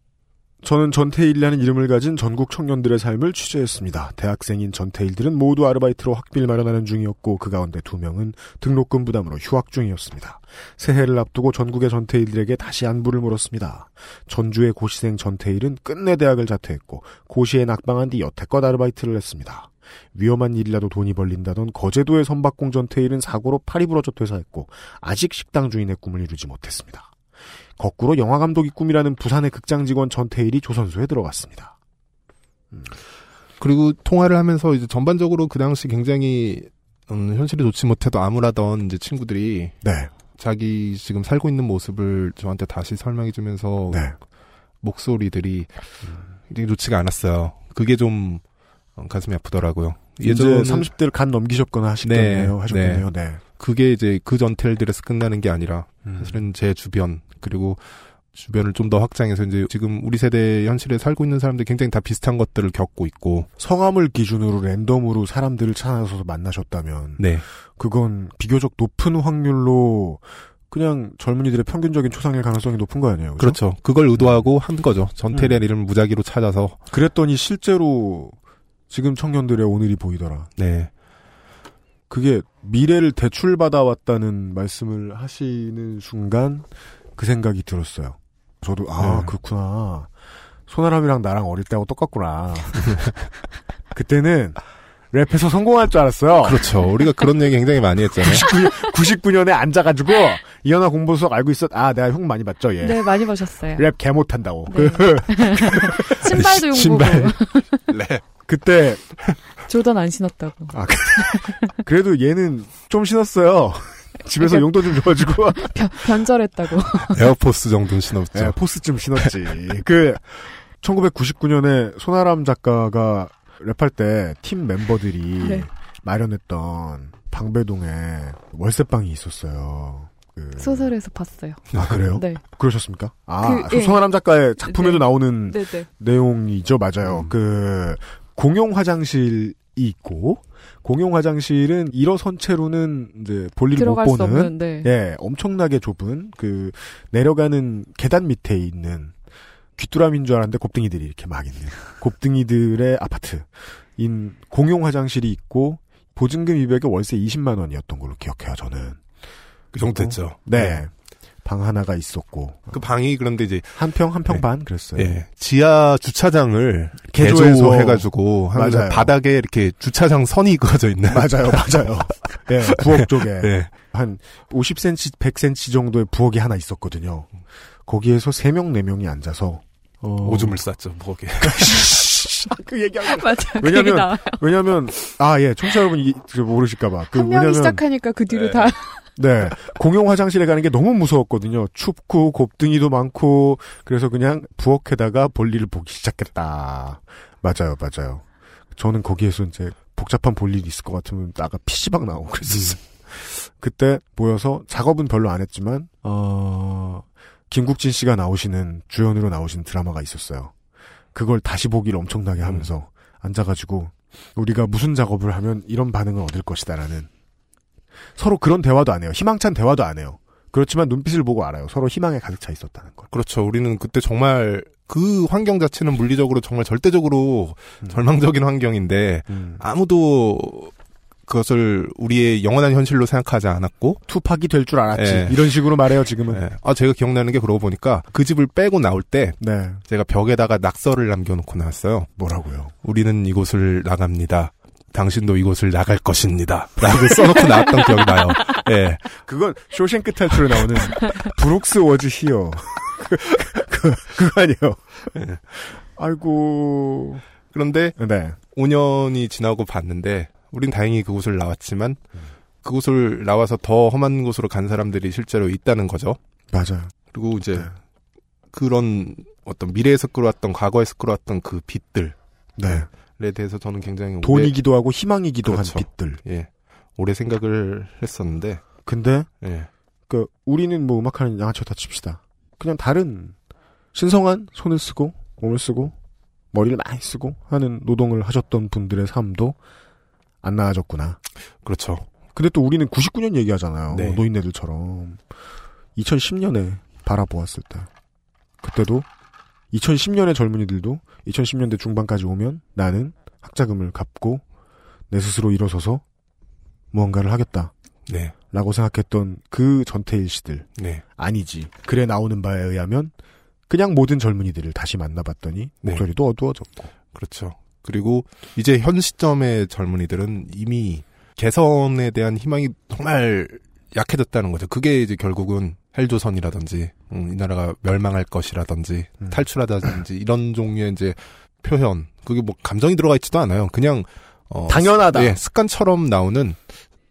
저는 전태일이라는 이름을 가진 전국 청년들의 삶을 취재했습니다. 대학생인 전태일들은 모두 아르바이트로 학비를 마련하는 중이었고 그 가운데 두 명은 등록금 부담으로 휴학 중이었습니다. 새해를 앞두고 전국의 전태일들에게 다시 안부를 물었습니다. 전주의 고시생 전태일은 끝내 대학을 자퇴했고 고시에 낙방한 뒤 여태껏 아르바이트를 했습니다. 위험한 일이라도 돈이 벌린다던 거제도의 선박공 전태일은 사고로 팔이 부러져 퇴사했고 아직 식당 주인의 꿈을 이루지 못했습니다. 거꾸로 영화 감독이 꿈이라는 부산의 극장 직원 전태일이 조선소에 들어갔습니다. 그리고 통화를 하면서 이제 전반적으로 그 당시 굉장히 음, 현실이 좋지 못해도 암울하던 이제 친구들이 네. 자기 지금 살고 있는 모습을 저한테 다시 설명해 주면서 네. 목소리들이 굉장히 좋지가 않았어요. 그게 좀 어, 가슴이 아프더라고요. 이제 예전에 30대를 간 넘기셨거나 하시겠네요. 네, 하셨겠네요. 네. 그게 이제 그 전텔들에서 끝나는 게 아니라 음. 사실은 제 주변 그리고 주변을 좀 더 확장해서 이제 지금 우리 세대 현실에 살고 있는 사람들이 굉장히 다 비슷한 것들을 겪고 있고 성함을 기준으로 랜덤으로 사람들을 찾아서 만나셨다면 네 그건 비교적 높은 확률로 그냥 젊은이들의 평균적인 초상일 가능성이 높은 거 아니에요? 그렇죠? 그렇죠. 그걸 의도하고 한 거죠. 전태리한 이름을 무작위로 찾아서 그랬더니 실제로 지금 청년들의 오늘이 보이더라. 네 그게 미래를 대출받아 왔다는 말씀을 하시는 순간 그 생각이 들었어요. 저도 아 네. 그렇구나. 소나람이랑 나랑 어릴 때하고 똑같구나. 그때는 랩에서 성공할 줄 알았어요. 그렇죠. 우리가 그런 얘기 굉장히 많이 했잖아요. 99, 년에 앉아가지고 이현아 공보수석 알고 있었. 아 내가 흉 많이 봤죠. 얘. 네, 많이 보셨어요. 랩 개 못한다고. 네. 그, 신발도 흉보고 신발. 네. 그때 조던 안 신었다고. 아, 그- 그래도 얘는 좀 신었어요. 집에서 용돈 좀 줘가지고 변, 변절했다고. 에어포스 정도는 신었죠. 예, 포스 좀 신었지. 그 1999년에 손아람 작가가 랩할 때 팀 멤버들이 네. 마련했던 방배동에 월세방이 있었어요. 그... 소설에서 봤어요. 아 그래요? 네. 그러셨습니까? 아 그, 예. 송하람 작가의 작품에도 네. 나오는 네, 네. 내용이죠, 맞아요. 음. 그 공용 화장실이 있고 공용 화장실은 일어선 채로는 이제 볼일을 못 보는 없는, 네. 예, 엄청나게 좁은 그 내려가는 계단 밑에 있는 귀뚜라미인 줄 알았는데 곱등이들이 이렇게 막 있는 곱등이들의 아파트인 공용 화장실이 있고 보증금 200에 월세 20만 원이었던 걸로 기억해요, 저는. 그 정도 됐죠. 네. 방 하나가 있었고 그 방이 그런데 이제 한 평 한평 네. 반 그랬어요. 예. 지하 주차장을 개조해서 개조해가지고 하면서 맞아요. 바닥에 이렇게 주차장 선이 그어져 있는. 맞아요, 맞아요. 예, 부엌 쪽에 네. 한 50cm, 100cm 정도의 부엌이 하나 있었거든요. 거기에서 3명, 4명이 앉아서 어... 오줌을 쌌죠, 부엌에. 그 얘기하면 맞아요. 그 얘기 왜냐면. 왜냐면 아 예, 청취자 여러분 이 모르실까봐 그 한 명이 왜냐면 시작하니까 그 뒤로 네. 다 네 공용 화장실에 가는 게 너무 무서웠거든요. 춥고 곱등이도 많고 그래서 그냥 부엌에다가 볼일을 보기 시작했다. 맞아요, 맞아요. 저는 거기에서 이제 복잡한 볼일이 있을 것 같으면 나가 PC방 나오고 그랬었어요. 그때 모여서 작업은 별로 안 했지만 어 김국진 씨가 나오시는 주연으로 나오신 드라마가 있었어요. 그걸 다시 보기를 엄청나게 하면서 앉아가지고 우리가 무슨 작업을 하면 이런 반응을 얻을 것이다라는 서로 그런 대화도 안 해요. 희망찬 대화도 안 해요. 그렇지만 눈빛을 보고 알아요. 서로 희망에 가득 차 있었다는 걸. 그렇죠. 우리는 그때 정말 그 환경 자체는 물리적으로 정말 절대적으로 절망적인 환경인데 음. 아무도 그것을 우리의 영원한 현실로 생각하지 않았고 투팍이 될 줄 알았지. 예. 이런 식으로 말해요, 지금은. 예. 아 제가 기억나는 게 그러고 보니까 그 집을 빼고 나올 때 네. 제가 벽에다가 낙서를 남겨놓고 나왔어요. 뭐라고요? 우리는 이곳을 나갑니다. 당신도 이곳을 나갈 것입니다. 라고 써놓고 나왔던 기억이 나요. 예. 그건 쇼생크 탈출에 나오는 브룩스 워즈 히어. 그, 그, 그거 아니에요. 예. 아이고. 그런데 네. 5년이 지나고 봤는데 우린 다행히 그곳을 나왔지만 그곳을 나와서 더 험한 곳으로 간 사람들이 실제로 있다는 거죠. 맞아요. 그리고 이제 네. 그런 어떤 미래에서 끌어왔던 과거에서 끌어왔던 그 빛들 에 네. 대해서 저는 굉장히 돈이기도 하고 희망이기도 그렇죠. 한 빛들. 예 오래 생각을 했었는데 근데 예 그 우리는 뭐 음악하는 양아치다 칩시다. 그냥 다른 신성한 손을 쓰고 몸을 쓰고 머리를 많이 쓰고 하는 노동을 하셨던 분들의 삶도 안 나아졌구나. 그렇죠. 근데 또 우리는 99년 얘기하잖아요. 네. 노인네들처럼. 2010년에 바라보았을 때. 그때도 2010년의 젊은이들도 2010년대 중반까지 오면 나는 학자금을 갚고 내 스스로 일어서서 무언가를 하겠다. 네. 라고 생각했던 그 전태일 씨들. 네. 아니지. 글에 나오는 바에 의하면 그냥 모든 젊은이들을 다시 만나봤더니 네. 목소리도 어두워졌고. 그렇죠. 그리고 이제 현 시점의 젊은이들은 이미 개선에 대한 희망이 정말 약해졌다는 거죠. 그게 이제 결국은 헬조선이라든지 음, 이 나라가 멸망할 것이라든지 음. 탈출하다든지 이런 종류의 이제 표현 그게 뭐 감정이 들어가 있지도 않아요. 그냥 어, 당연하다. 예, 습관처럼 나오는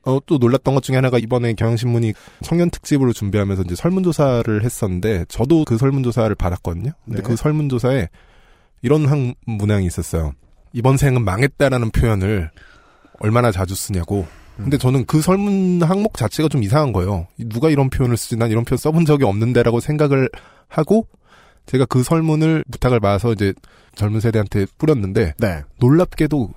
어, 또 놀랐던 것 중에 하나가 이번에 경향신문이 청년 특집으로 준비하면서 이제 설문조사를 했었는데 저도 그 설문조사를 받았거든요. 근데 네. 그 설문조사에 이런 한 문항이 있었어요. 이번 생은 망했다라는 표현을 얼마나 자주 쓰냐고. 근데 저는 그 설문 항목 자체가 좀 이상한 거예요. 누가 이런 표현을 쓰지? 난 이런 표현 써본 적이 없는데라고 생각을 하고 제가 그 설문을 부탁을 받아서 이제 젊은 세대한테 뿌렸는데 네. 놀랍게도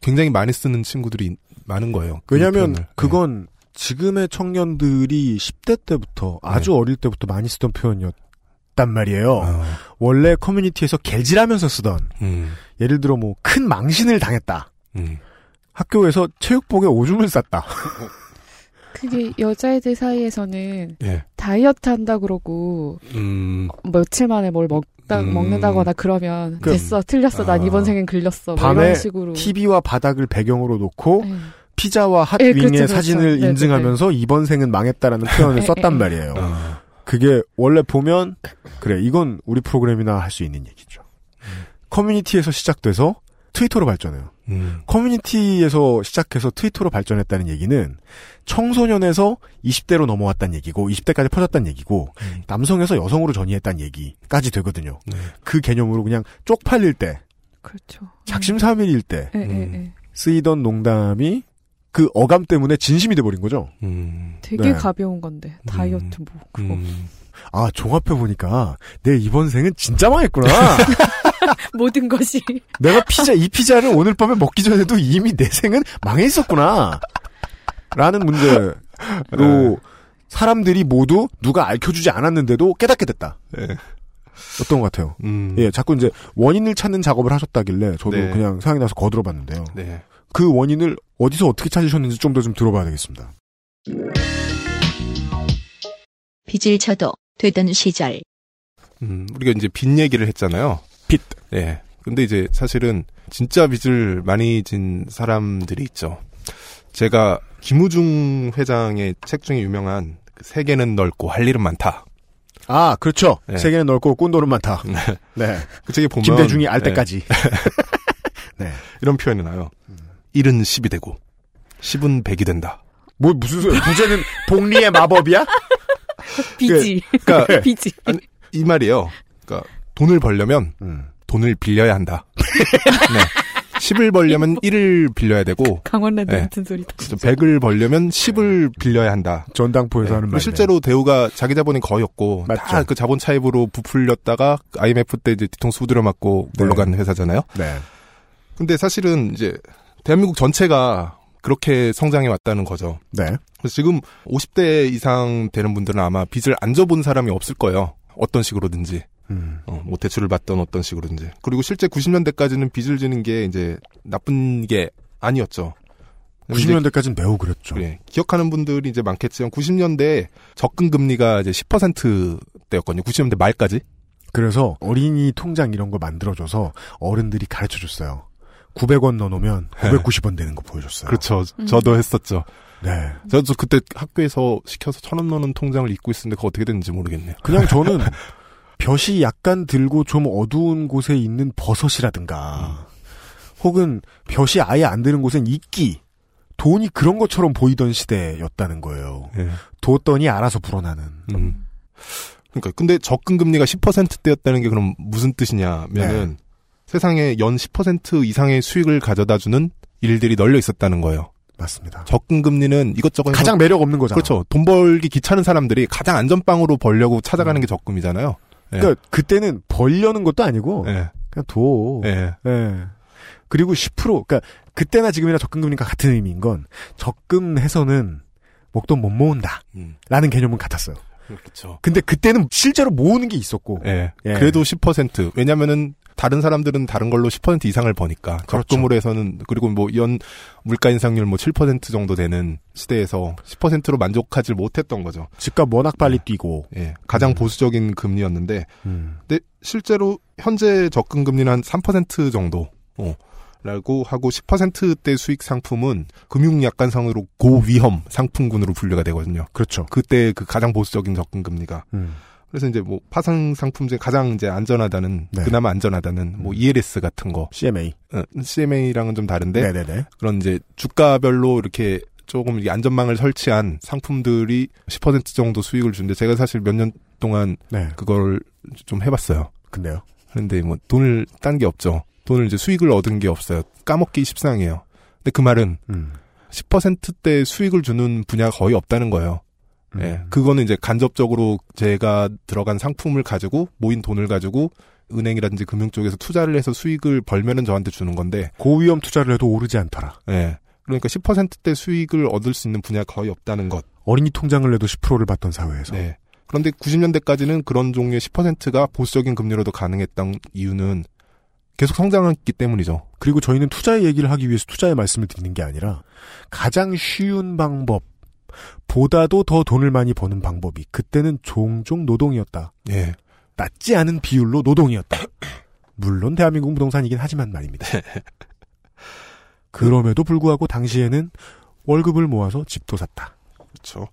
굉장히 많이 쓰는 친구들이 많은 거예요. 그 왜냐면 표현을. 그건 지금의 청년들이 10대 때부터 아주 어릴 때부터 많이 쓰던 표현이었단 말이에요. 네. 어, 원래 커뮤니티에서 개질하면서 쓰던 음, 예를 들어 뭐 큰 망신을 당했다. 음. 학교에서 체육복에 오줌을 쌌다. 그게 여자애들 사이에서는 예. 다이어트 한다 그러고 음, 며칠 만에 뭘 먹다 음. 먹는다거나 그러면 그- 됐어 틀렸어 난 아. 이번 생엔 글렸어 뭐 밤에 이런 식으로 TV와 바닥을 배경으로 놓고 네. 피자와 핫 예, 윙의 그렇죠, 그렇죠. 사진을 네, 인증하면서 이번 생은 망했다라는 표현을 예, 썼단 예, 예. 말이에요. 어, 그게 원래 보면 그래 이건 우리 프로그램이나 할 수 있는 얘기죠. 커뮤니티에서 시작돼서 트위터로 발전해요. 음, 커뮤니티에서 시작해서 트위터로 발전했다는 얘기는 청소년에서 20대로 넘어왔다는 얘기고 20대까지 퍼졌다는 얘기고 음. 남성에서 여성으로 전이했다는 얘기까지 되거든요. 네. 그 개념으로 그냥 쪽팔릴 때 그렇죠 작심삼일일 때 예, 예, 음. 예. 쓰이던 농담이 그 어감 때문에 진심이 돼버린 거죠. 음. 되게 네. 가벼운 건데 다이어트 뭐 그거 음. 아 종합해 보니까 내 이번 생은 진짜 망했구나. 모든 것이 내가 피자 이 피자를 오늘 밤에 먹기 전에도 이미 내 생은 망해 있었구나. 라는 문제로 네. 사람들이 모두 누가 알려주지 않았는데도 깨닫게 됐다. 네. 어떤 것 같아요? 음. 예, 자꾸 이제 원인을 찾는 작업을 하셨다길래 저도 네. 그냥 생각이 나서 거들어봤는데요. 네. 그 원인을 어디서 어떻게 찾으셨는지 좀 더좀 들어봐야 되겠습니다. 빚을 져도 되던 시절. 음, 우리가 이제 빚 얘기를 했잖아요. 빚. 예. 근데 이제 사실은 진짜 빚을 많이 진 사람들이 있죠. 제가 김우중 회장의 책 중에 유명한 그 세계는 넓고 할 일은 많다. 아, 그렇죠. 네. 세계는 넓고 꾼돈은 많다. 네. 그 책에 보면 김대중이 알 예, 때까지. 네. 이런 표현이 나요. 1은 10이 되고 10은 100이 된다. 뭐 무슨 소리? 부제는 복리의 마법이야? 빚이 그러니까 빚이 아니, 이 말이에요. 그러니까 돈을 벌려면 음. 돈을 빌려야 한다. 네. 10을 벌려면 1을 빌려야 되고 강원랜드 네. 같은 소리다. 100을 벌려면 10을 빌려야 한다. 전당포에서 하는 그리고 말. 실제로 대우가 자기 자본이 거의 없고. 다 그 자본 차입으로 부풀렸다가 IMF 때 이제 뒤통수 후드려 맞고 네. 물러간 회사잖아요. 네. 근데 사실은 이제 대한민국 전체가 그렇게 성장해 왔다는 거죠. 네. 그래서 지금 50대 이상 되는 분들은 아마 빚을 안 져본 사람이 없을 거예요. 어떤 식으로든지. 음. 어, 뭐 대출을 받던 어떤 식으로든지. 그리고 실제 90년대까지는 빚을 지는 게 이제 나쁜 게 아니었죠. 90년대까지는 매우 그랬죠. 그래. 기억하는 분들이 이제 많겠지만 90년대 접근 금리가 이제 10%대였거든요. 90년대 말까지. 그래서 어린이 통장 이런 거 만들어줘서 어른들이 가르쳐줬어요. 900원 넣어놓으면 990원 되는 거 보여줬어요. 그렇죠. 음. 저도 했었죠. 네. 저도 그때 학교에서 시켜서 천 원 넣는 통장을 입고 있었는데 그거 어떻게 됐는지 모르겠네요. 그냥 저는 볕이 약간 들고 좀 어두운 곳에 있는 버섯이라든가 혹은 볕이 아예 안 드는 곳엔 이끼 돈이 그런 것처럼 보이던 시대였다는 거예요. 예. 뒀더니 알아서 불어나는. 음. 그러니까 근데 접근 금리가 10%대였다는 게 그럼 무슨 뜻이냐면은 세상에 연 10% 이상의 수익을 가져다 주는 일들이 널려 있었다는 거예요. 맞습니다. 접근 금리는 이것저것 가장 매력 없는 거잖아. 그렇죠. 돈 벌기 귀찮은 사람들이 가장 안전빵으로 벌려고 찾아가는 게 적금이잖아요. 예. 그러니까 그때는 벌려는 것도 아니고 예. 그냥 둬. 예. 예. 그리고 10% 그러니까 그때나 지금이나 적금금리가 같은 의미인 건 적금해서는 목돈 못 모은다. 음. 라는 개념은 같았어요. 그렇죠. 근데 그때는 실제로 모으는 게 있었고. 예. 예. 그래도 10% 왜냐면은 다른 사람들은 다른 걸로 10% 이상을 버니까 그렇죠. 적금으로 해서는 그리고 뭐 연 물가 인상률 뭐 7% 정도 되는 시대에서 10%로 만족하지 못했던 거죠. 집값 워낙 빨리 뛰고. 예. 가장 보수적인 금리였는데 음. 근데 실제로 현재 적금 금리는 한 3% 정도. 어. 라고 하고 10%대 수익 상품은 금융 약관상으로 고위험 상품군으로 분류가 되거든요. 그렇죠. 그때 그 가장 보수적인 적금 금리가. 음. 그래서 이제 뭐 파생 상품 중에 가장 이제 안전하다는 네. 그나마 안전하다는 뭐 ELS 같은 거 CMA. 어, CMA랑은 좀 다른데 네네네. 그런 이제 주가별로 이렇게 조금 안전망을 설치한 상품들이 10% 정도 수익을 주는데 제가 사실 몇 년 동안 네. 그걸 좀 해봤어요. 근데요. 그런데 뭐 돈을 딴 게 없죠. 돈을 이제 수익을 얻은 게 없어요. 까먹기 십상이에요. 근데 그 말은 음. 10%대 수익을 주는 분야가 거의 없다는 거예요. 음. 예. 그거는 이제 간접적으로 제가 들어간 상품을 가지고 모인 돈을 가지고 은행이라든지 금융 쪽에서 투자를 해서 수익을 벌면은 저한테 주는 건데, 고위험 투자를 해도 오르지 않더라. 예. 그러니까 10%대 수익을 얻을 수 있는 분야가 거의 없다는 것. 어린이 통장을 내도 10%를 받던 사회에서. 네. 그런데 90년대까지는 그런 종류의 10%가 보수적인 금리로도 가능했던 이유는 계속 성장했기 때문이죠. 그리고 저희는 투자의 얘기를 하기 위해서 투자의 말씀을 드리는 게 아니라 가장 쉬운 방법 보다도 더 돈을 많이 버는 방법이 그때는 종종 노동이었다. 예. 낮지 않은 비율로 노동이었다. 물론 대한민국 부동산이긴 하지만 말입니다. 그럼에도 불구하고 당시에는 월급을 모아서 집도 샀다. 그렇죠.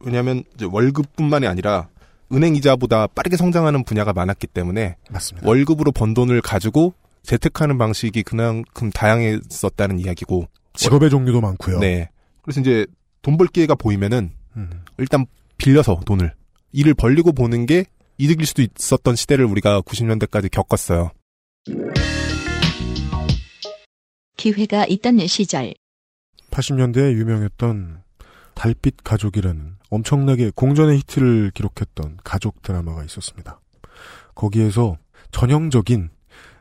왜냐하면 월급뿐만이 아니라 은행 이자보다 빠르게 성장하는 분야가 많았기 때문에 맞습니다. 월급으로 번 돈을 가지고 재테크하는 방식이 그만큼 다양했었다는 이야기고. 직업의 종류도 많고요. 네. 그래서 이제 돈 벌 기회가 보이면은 음. 일단 빌려서 돈을 일을 벌리고 보는 게 이득일 수도 있었던 시대를 우리가 90년대까지 겪었어요. 기회가 있던 시절. 80년대에 유명했던 달빛 가족이라는 엄청나게 공전의 히트를 기록했던 가족 드라마가 있었습니다. 거기에서 전형적인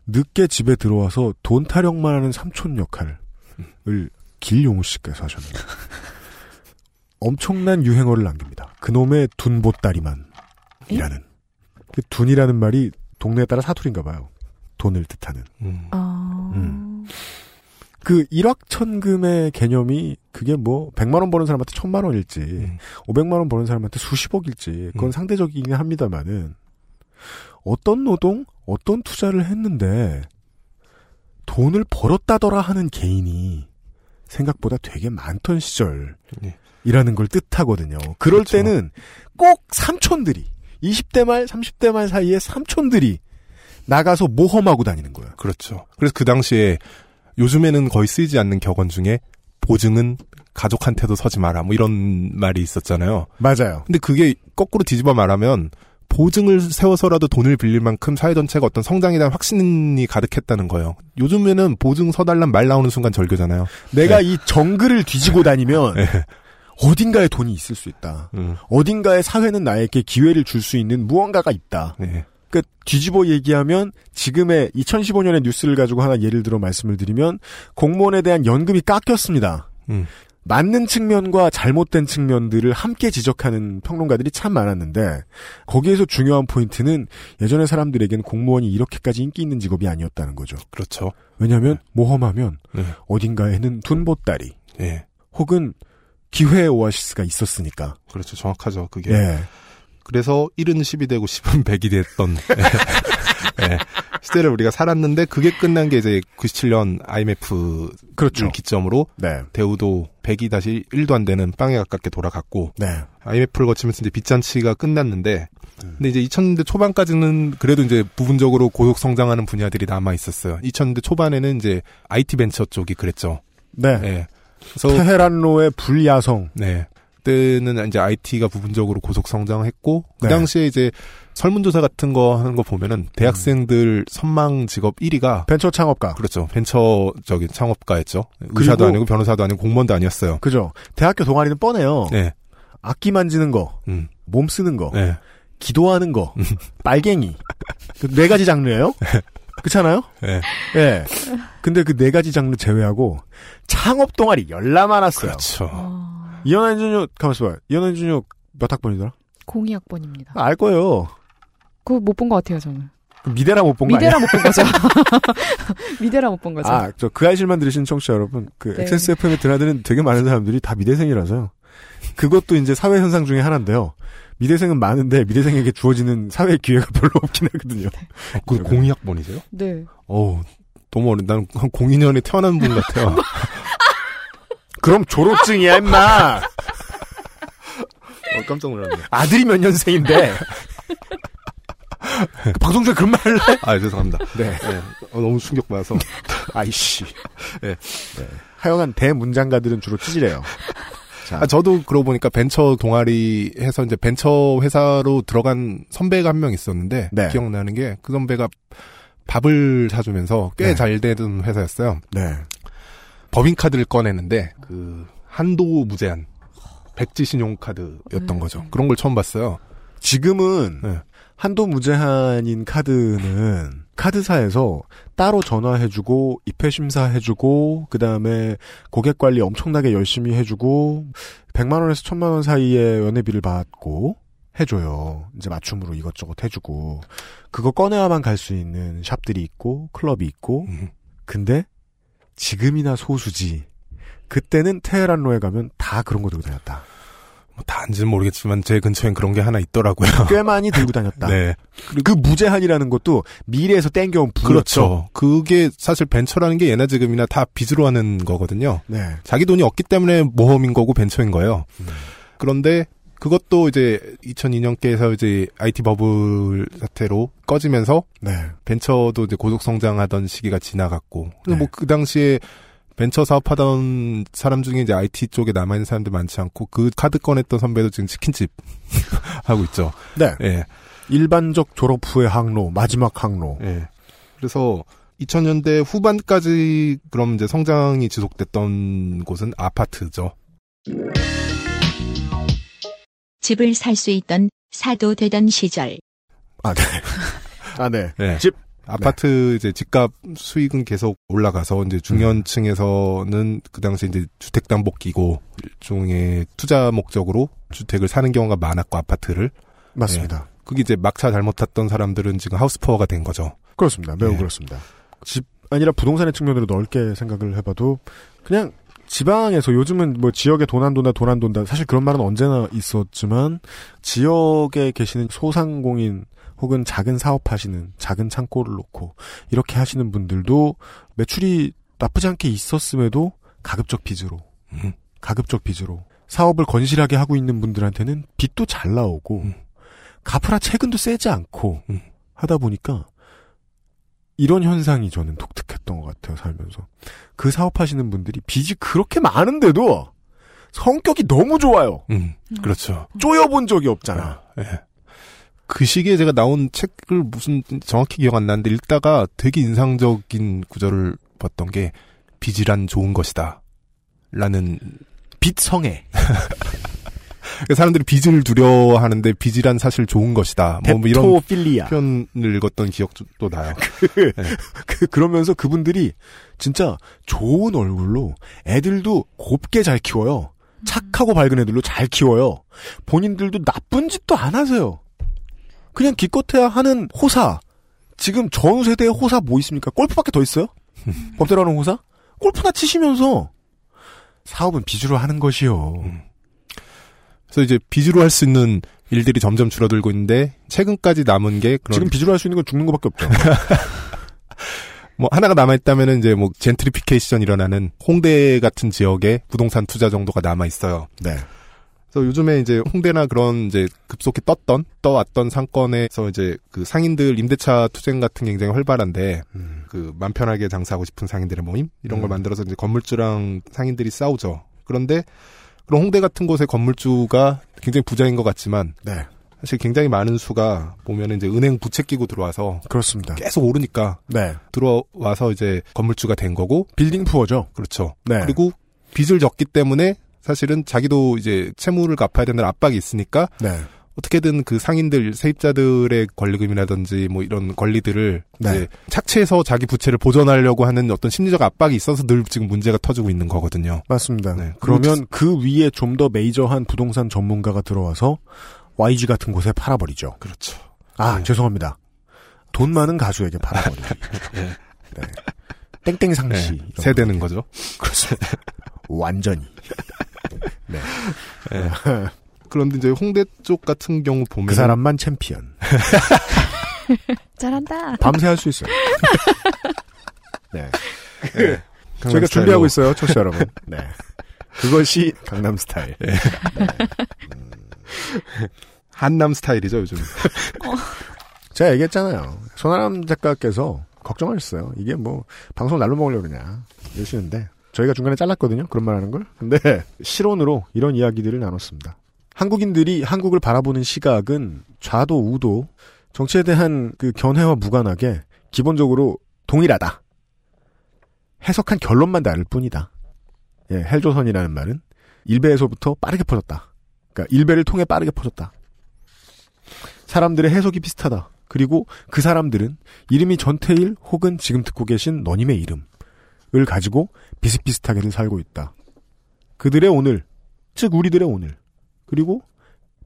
늦게 집에 들어와서 돈 타령만 하는 삼촌 역할을 길용우 씨께서 하셨는데 엄청난 유행어를 남깁니다. 그놈의 둔보따리만 이라는 그 둔이라는 말이 동네에 따라 사투리인가 봐요. 돈을 뜻하는. 음. 아. 음. 그 일확천금의 개념이 그게 뭐 100만 원 버는 사람한테 1000만 원일지 음. 500만 원 버는 사람한테 수십억일지 그건 음. 상대적이긴 합니다만은 어떤 노동, 어떤 투자를 했는데 돈을 벌었다더라 하는 개인이 생각보다 되게 많던 시절 예. 이라는 걸 뜻하거든요. 그럴 그렇죠. 때는 꼭 삼촌들이 20대 말, 30대 말 사이에 삼촌들이 나가서 모험하고 다니는 거예요. 그렇죠. 그래서 그 당시에 요즘에는 거의 쓰이지 않는 격언 중에 보증은 가족한테도 서지 마라 뭐 이런 말이 있었잖아요. 맞아요. 근데 그게 거꾸로 뒤집어 말하면 보증을 세워서라도 돈을 빌릴 만큼 사회 전체가 어떤 성장에 대한 확신이 가득했다는 거예요. 요즘에는 보증 서달란 말 나오는 순간 절교잖아요. 내가 이 정글을 뒤지고 다니면 네. 어딘가에 돈이 있을 수 있다. 음, 어딘가에 사회는 나에게 기회를 줄 수 있는 무언가가 있다. 네. 그 뒤집어 얘기하면 지금의 2015년의 뉴스를 가지고 하나 예를 들어 말씀을 드리면 공무원에 대한 연금이 깎였습니다. 음. 맞는 측면과 잘못된 측면들을 함께 지적하는 평론가들이 참 많았는데 거기에서 중요한 포인트는 예전의 사람들에게는 공무원이 이렇게까지 인기 있는 직업이 아니었다는 거죠. 그렇죠. 왜냐하면 모험하면 네. 어딘가에는 둔보따리 예. 혹은 기회의 오아시스가 있었으니까. 그렇죠. 정확하죠. 그게. 예. 그래서 1은 10이 되고 10은 100이 됐던 예. 시대를 우리가 살았는데 그게 끝난 게 이제 97년 IMF 그렇죠. 기점으로 네. 대우도 100이 다시 1도 안 되는 빵에 가깝게 돌아갔고 네. IMF를 거치면서 이제 빚잔치가 끝났는데 근데 이제 2000년대 초반까지는 그래도 이제 부분적으로 고속 성장하는 분야들이 남아 있었어요. 2000년대 초반에는 이제 IT 벤처 쪽이 그랬죠. 네. 예. 그래서 테헤란로의 불야성. 네. 그때는 이제 IT가 부분적으로 고속 성장했고 그 네. 당시에 이제 설문조사 같은 거 하는 거 보면은 대학생들 선망 직업 1위가 벤처 창업가. 그렇죠. 벤처적인 창업가였죠. 의사도 아니고 변호사도 아니고 공무원도 아니었어요. 그죠. 대학교 동아리는 뻔해요. 네. 악기 만지는 거, 음. 몸 쓰는 거, 네. 기도하는 거, 빨갱이. 그네 가지 장르예요. 그렇잖아요? 네. 예. 근데 그 네 가지 장르 제외하고 창업 동아리 열나 많았어요. 그렇죠. 어, 이현환 준유 가만있어 봐요. 이현환 준유 몇 학번이더라? 02학번입니다. 알 거예요. 그거 못 본 것 같아요, 저는. 그 미대라 못 본 거? 미대라 못 본 거죠. 미대라 못 본 거죠. 아, 저 그 아이실만 들으신 청취자 여러분, 그 네. XSFM에 드나드는 되게 많은 사람들이 다 미대생이라서요. 그것도 이제 사회 현상 중에 하나인데요. 미대생은 많은데 미대생에게 주어지는 사회 기회가 별로 없긴 하거든요. 아, 그 02학번이세요? 네. 어우, 너무 어린, 난 02년에 태어난 분 같아요. 그럼 졸업증이야, 임마! 어, 깜짝 놀랐네. 아들이 몇 년생인데. 그 방송 중에 그런 말 할래? 아, 죄송합니다. 네. 네. 어, 너무 충격받아서. 아이씨. 네. 네. 하여간 대문장가들은 주로 찌질해요. 자, 아, 저도 그러고 보니까 벤처 동아리 해서 이제 벤처 회사로 들어간 선배가 한 명 있었는데 네. 기억나는 게 그 선배가 밥을 사주면서 꽤 네. 잘 되던 회사였어요. 네. 법인카드를 꺼내는데 그 한도 무제한 백지 신용카드였던 음. 거죠. 그런 걸 처음 봤어요. 지금은 네. 한도 무제한인 카드는 카드사에서 따로 전화해주고 입회 심사해주고 그 다음에 고객 관리 엄청나게 열심히 해주고 100만 원에서 1000만 원 사이에 연회비를 받고 해줘요. 이제 맞춤으로 이것저것 해주고 그거 꺼내야만 갈 수 있는 샵들이 있고 클럽이 있고 음. 근데 지금이나 소수지 그때는 테헤란로에 가면 다 그런 거 들고 다녔다. 뭐 다인지는 모르겠지만 제 근처엔 그런 게 하나 있더라고요. 꽤 많이 들고 다녔다. 네. 그 무제한이라는 것도 미래에서 땡겨온 부였죠. 그렇죠. 그게 사실 벤처라는 게 예나 지금이나 다 빚으로 하는 거거든요. 네. 자기 돈이 없기 때문에 모험인 거고 벤처인 거예요. 음. 그런데 그것도 이제 2002년께서 이제 IT 버블 사태로 꺼지면서 네. 벤처도 이제 고속 성장하던 시기가 지나갔고 네. 뭐그 당시에 벤처 사업하던 사람 중에 이제 IT 쪽에 남아있는 사람들 많지 않고 그 카드 꺼냈던 선배도 지금 치킨집 하고 있죠. 네. 예. 일반적 졸업 후의 항로, 마지막 항로. 예. 그래서 2000년대 후반까지 그럼 이제 성장이 지속됐던 곳은 아파트죠. 집을 살 수 있던 사도 되던 시절. 아, 네. 아, 네. 네. 집. 아파트 네. 이제 집값 수익은 계속 올라가서 이제 중년층에서는 그 당시 이제 주택담보기고 일종의 투자 목적으로 주택을 사는 경우가 많았고 아파트를 맞습니다. 네. 그게 이제 막차 잘못 탔던 사람들은 지금 하우스푸어가 된 거죠. 그렇습니다. 매우 네. 그렇습니다. 집 아니라 부동산의 측면으로 넓게 생각을 해봐도 그냥 지방에서 요즘은 뭐 지역에 돈 안 돈다 돈 안 돈다 사실 그런 말은 언제나 있었지만 지역에 계시는 소상공인 혹은 작은 사업 하시는 작은 창고를 놓고 이렇게 하시는 분들도 매출이 나쁘지 않게 있었음에도 가급적 빚으로 음. 가급적 빚으로 사업을 건실하게 하고 있는 분들한테는 빚도 잘 나오고 음. 갚으라 채근도 세지 않고 음. 하다 보니까 이런 현상이 저는 독특했던 것 같아요 살면서 그 사업하시는 분들이 빚이 그렇게 많은데도 성격이 너무 좋아요. 음, 그렇죠. 쪼여본 적이 없잖아. 아, 네. 그 시기에 제가 나온 책을 무슨 정확히 기억 안 나는데 읽다가 되게 인상적인 구절을 봤던 게 빚이란 좋은 것이다. 라는 빚성애. 사람들이 빚을 두려워하는데 빚이란 사실 좋은 것이다. 뭐, 뭐 이런 필리아. 표현을 읽었던 기억도 나요. 그, 네. 그, 그러면서 그분들이 진짜 좋은 얼굴로 애들도 곱게 잘 키워요. 착하고 밝은 애들로 잘 키워요. 본인들도 나쁜 짓도 안 하세요. 그냥 기껏해야 하는 호사. 지금 전후 세대의 호사 뭐 있습니까? 골프밖에 더 있어요? 법대로 하는 호사? 골프나 치시면서 사업은 빚으로 하는 것이요. 음. 그래서 이제 빚으로 할 수 있는 일들이 점점 줄어들고 있는데 최근까지 남은 게 그런 지금 빚으로 할 수 있는 건 죽는 것밖에 없죠. 뭐 하나가 남아 있다면은 이제 뭐 젠트리피케이션 일어나는 홍대 같은 지역에 부동산 투자 정도가 남아 있어요. 네. 그래서 요즘에 이제 홍대나 그런 이제 급속히 떴던 떠왔던 상권에서 이제 그 상인들 임대차 투쟁 같은 게 굉장히 활발한데 음. 그맘 편하게 장사하고 싶은 상인들의 모임 이런 음. 걸 만들어서 이제 건물주랑 상인들이 싸우죠. 그런데 그런 홍대 같은 곳의 건물주가 굉장히 부자인 것 같지만 네. 사실 굉장히 많은 수가 보면 이제 은행 부채 끼고 들어와서 그렇습니다. 계속 오르니까 네. 들어와서 이제 건물주가 된 거고 빌딩 푸어죠. 그렇죠. 네. 그리고 빚을 졌기 때문에 사실은 자기도 이제 채무를 갚아야 되는 압박이 있으니까 네. 어떻게든 그 상인들 세입자들의 권리금이라든지 뭐 이런 권리들을 네. 이제 착취해서 자기 부채를 보존하려고 하는 어떤 심리적 압박이 있어서 늘 지금 문제가 터지고 있는 거거든요. 맞습니다. 네. 그러면 그 위에 좀 더 메이저한 부동산 전문가가 들어와서 YG 같은 곳에 팔아버리죠. 그렇죠. 아 네. 죄송합니다. 돈 많은 가수에게 팔아버리죠. 네. 네. 땡땡 상시 네. 세대는 거죠. 그렇습니다. 완전히. 네. 네. 그런데 이제 홍대 쪽 같은 경우 보면 그 사람만 챔피언. 잘한다. 밤새 할 수 있어요. 네. 네. 저희가 준비하고 있어요, 청취자 여러분. 네. 그것이 강남 스타일. 네. 네. 음. 한남 스타일이죠, 요즘. 어. 제가 얘기했잖아요. 손아람 작가께서 걱정하셨어요. 이게 뭐, 방송 날로 먹으려고 그러냐. 이러시는데, 저희가 중간에 잘랐거든요. 그런 말 하는 걸. 근데 실온으로 이런 이야기들을 나눴습니다. 한국인들이 한국을 바라보는 시각은 좌도 우도 정치에 대한 그 견해와 무관하게 기본적으로 동일하다. 해석한 결론만 다를 뿐이다. 예, 헬조선이라는 말은 일베에서부터 빠르게 퍼졌다. 그러니까 일베를 통해 빠르게 퍼졌다. 사람들의 해석이 비슷하다. 그리고 그 사람들은 이름이 전태일 혹은 지금 듣고 계신 너님의 이름 을 가지고 비슷비슷하게를 살고 있다. 그들의 오늘, 즉 우리들의 오늘, 그리고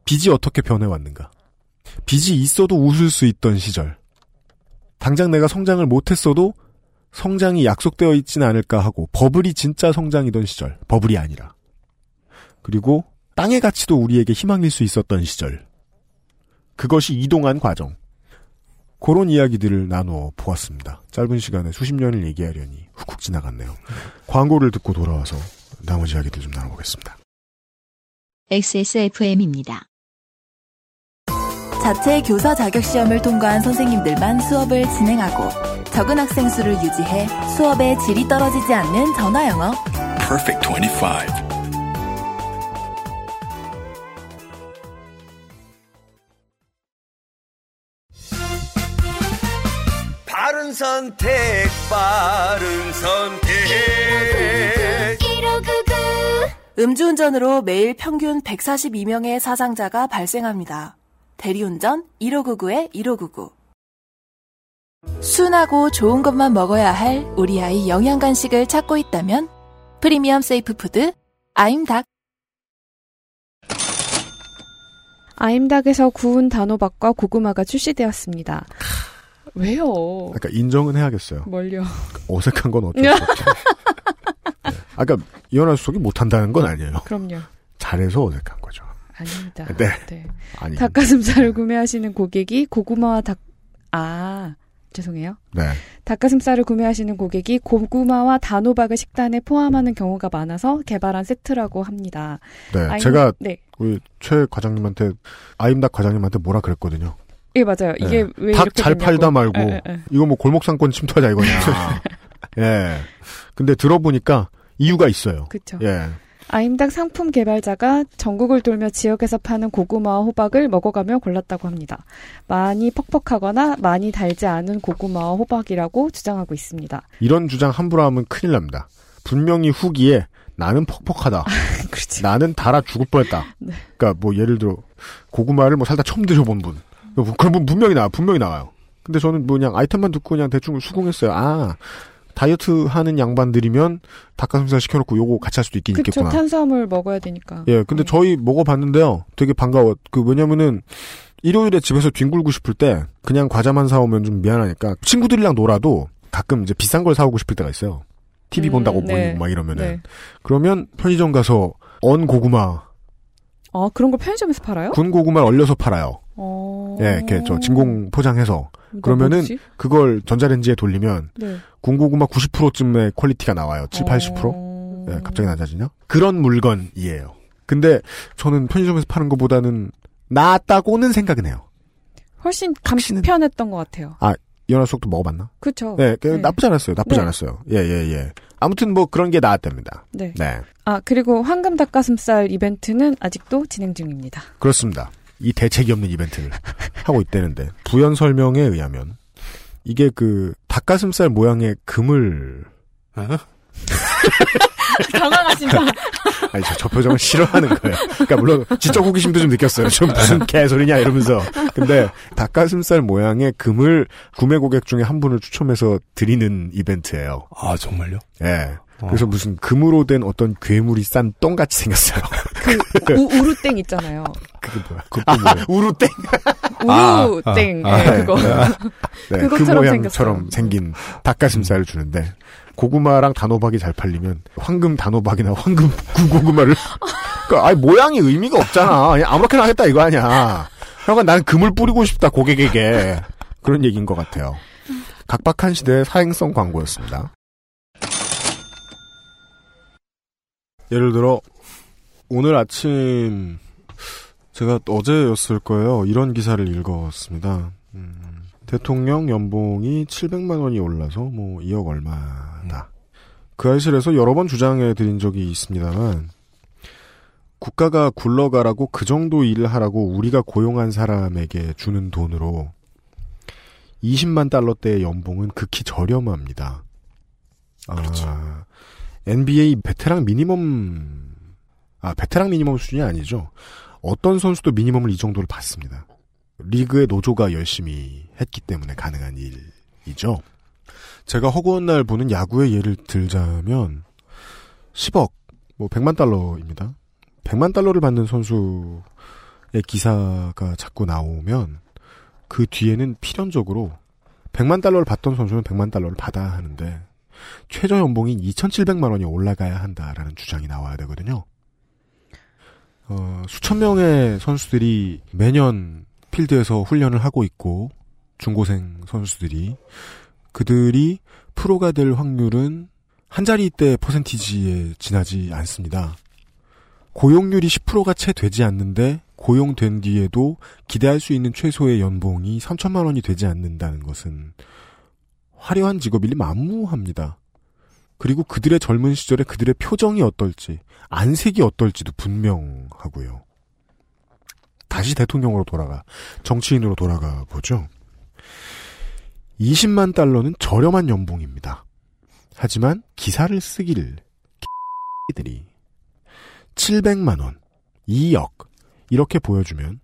빚이 어떻게 변해왔는가. 빚이 있어도 웃을 수 있던 시절. 당장 내가 성장을 못했어도 성장이 약속되어 있지는 않을까 하고 버블이 진짜 성장이던 시절. 버블이 아니라. 그리고 땅의 가치도 우리에게 희망일 수 있었던 시절. 그것이 이동한 과정. 그런 이야기들을 나누어 보았습니다. 짧은 시간에 수십 년을 얘기하려니 훅훅 지나갔네요. 광고를 듣고 돌아와서 나머지 이야기들 좀 나눠보겠습니다. XSFM입니다. 자체 교사 자격 시험을 통과한 선생님들만 수업을 진행하고 적은 학생 수를 유지해 수업의 질이 떨어지지 않는 전화 영어. Perfect 25. 빠른 선택, 빠른 선택. 1599. 음주운전으로 매일 평균 142명의 사상자가 발생합니다. 대리운전 1599-1599. 순하고 좋은 것만 먹어야 할 우리 아이 영양 간식을 찾고 있다면 프리미엄 safe food 아임닭 아임닭에서 구운 단호박과 고구마가 출시되었습니다. 왜요? 그러니까 인정은 해야겠어요. 뭘요? 어색한 건 어쩔 수 없죠. 네. 아까 이현아 수석이 못한다는 건 아니에요. 그럼요. 잘해서 어색한 거죠. 아닙니다. 네. 네. 아니. 닭가슴살을 구매하시는 고객이 고구마와 닭, 아, 죄송해요. 네. 닭가슴살을 구매하시는 고객이 고구마와 단호박을 식단에 포함하는 경우가 많아서 개발한 세트라고 합니다. 네. 아임- 제가 네. 우리 최 과장님한테 아임닭 과장님한테 뭐라 그랬거든요. 예, 맞아요. 이게 네. 왜닭 이렇게 잘. 팔다 말고 예, 예, 예. 이거 뭐 골목 상권 침투하자 이거냐. 예. 근데 들어보니까 이유가 있어요. 그쵸. 예. 아임닭 상품 개발자가 전국을 돌며 지역에서 파는 고구마와 호박을 먹어가며 골랐다고 합니다. 많이 퍽퍽하거나 많이 달지 않은 고구마와 호박이라고 주장하고 있습니다. 이런 주장 함부로 하면 큰일 납니다. 분명히 후기에 나는 퍽퍽하다. 나는 달아 죽을 뻔했다. 네. 그러니까 뭐 예를 들어 고구마를 뭐 살다 처음 드셔본 분. 분 분명히 나와. 분명히 나와요. 근데 저는 뭐 그냥 아이템만 듣고 그냥 대충 수긍했어요. 아 다이어트 하는 양반들이면 닭가슴살 시켜놓고 요거 같이 할 수도 있긴 그쵸, 있겠구나. 탄수화물 먹어야 되니까. 예, 근데 저희 먹어봤는데요. 되게 반가워. 그 왜냐면은 일요일에 집에서 뒹굴고 싶을 때 그냥 과자만 사오면 좀 미안하니까 친구들이랑 놀아도 가끔 이제 비싼 걸 사오고 싶을 때가 있어요. TV 음, 본다고 네. 모이고 막 이러면은 네. 그러면 편의점 가서 언 고구마, 아, 그런 걸 편의점에서 팔아요? 군 고구마를 얼려서 팔아요. 어... 예, 이렇게 저 진공 포장해서 나 그러면은 뭐지? 그걸 전자레인지에 돌리면 네. 군고구마 90%쯤의 퀄리티가 나와요. 7, 80%? 어. 예, 갑자기 낮아지냐? 그런 물건이에요. 근데 저는 편의점에서 파는 것보다는 낫다고는 생각은 해요. 훨씬 간편했던 것 같아요. 아, 현아 수석도 먹어봤나? 그쵸. 네, 그 네. 나쁘지 않았어요. 나쁘지 네. 않았어요. 예, 예, 예. 아무튼 뭐 그런 게 나왔답니다. 네. 네. 아, 그리고 황금 닭가슴살 이벤트는 아직도 진행 중입니다. 그렇습니다. 이 대책이 없는 이벤트를 하고 있다는데 부연 설명에 의하면 이게 그 닭가슴살 모양의 금을 당황하신다. 아니 저, 저 표정을 싫어하는 거예요. 그러니까 물론 지적 호기심도 좀 느꼈어요. 좀 무슨 개소리냐 이러면서. 근데 닭가슴살 모양의 금을 구매 고객 중에 한 분을 추첨해서 드리는 이벤트예요. 아 정말요? 예. 그래서 무슨 금으로 된 어떤 괴물이 싼 똥같이 생겼어요. 그 우, 우루땡 있잖아요. 그게 뭐야? 그것도 뭐야? 우루땡. 우루땡. 아, 네, 아, 그거. 네, 그 그것처럼 모양처럼. 생긴 닭가슴살을 주는데 고구마랑 단호박이 잘 팔리면 황금 단호박이나 황금 군고구마를 그러니까 아니 모양이 의미가 없잖아. 그냥 아무렇게나 하겠다 이거 아니야. 형아 난 금을 뿌리고 싶다 고객에게 그런 얘기인 것 같아요. 각박한 시대의 사행성 광고였습니다. 예를 들어 오늘 아침 제가 어제였을 거예요. 이런 기사를 읽었습니다. 음, 대통령 연봉이 700만 원이 올라서 뭐 2억 얼마다. 그 알실에서 여러 번 주장해 드린 적이 있습니다만 국가가 굴러가라고 그 정도 일을 하라고 우리가 고용한 사람에게 주는 돈으로 20만 달러대의 연봉은 극히 저렴합니다. 아, NBA 베테랑 미니멈 아 베테랑 미니멈 수준이 아니죠. 어떤 선수도 미니멈을 이 정도를 받습니다. 리그의 노조가 열심히 했기 때문에 가능한 일이죠. 제가 허구한 날 보는 야구의 예를 들자면 10억, 뭐 100만 달러입니다. 100만 달러를 받는 선수의 기사가 자꾸 나오면 그 뒤에는 필연적으로 100만 달러를 받던 선수는 100만 달러를 받아야 하는데 최저 연봉인 2,700만 원이 올라가야 한다라는 주장이 나와야 되거든요. 어, 수천 명의 선수들이 매년 필드에서 훈련을 하고 있고 중고생 선수들이 그들이 프로가 될 확률은 한 자리대 퍼센티지에 지나지 않습니다. 고용률이 10%가 채 되지 않는데 고용된 뒤에도 기대할 수 있는 최소의 연봉이 3천만 원이 되지 않는다는 것은 화려한 직업이리 만무합니다. 그리고 그들의 젊은 시절에 그들의 표정이 어떨지, 안색이 어떨지도 분명하고요. 다시 대통령으로 돌아가, 정치인으로 돌아가 보죠. 20만 달러는 저렴한 연봉입니다. 하지만 기사를 쓰기를 들이 700만 원, 2억 이렇게 보여주면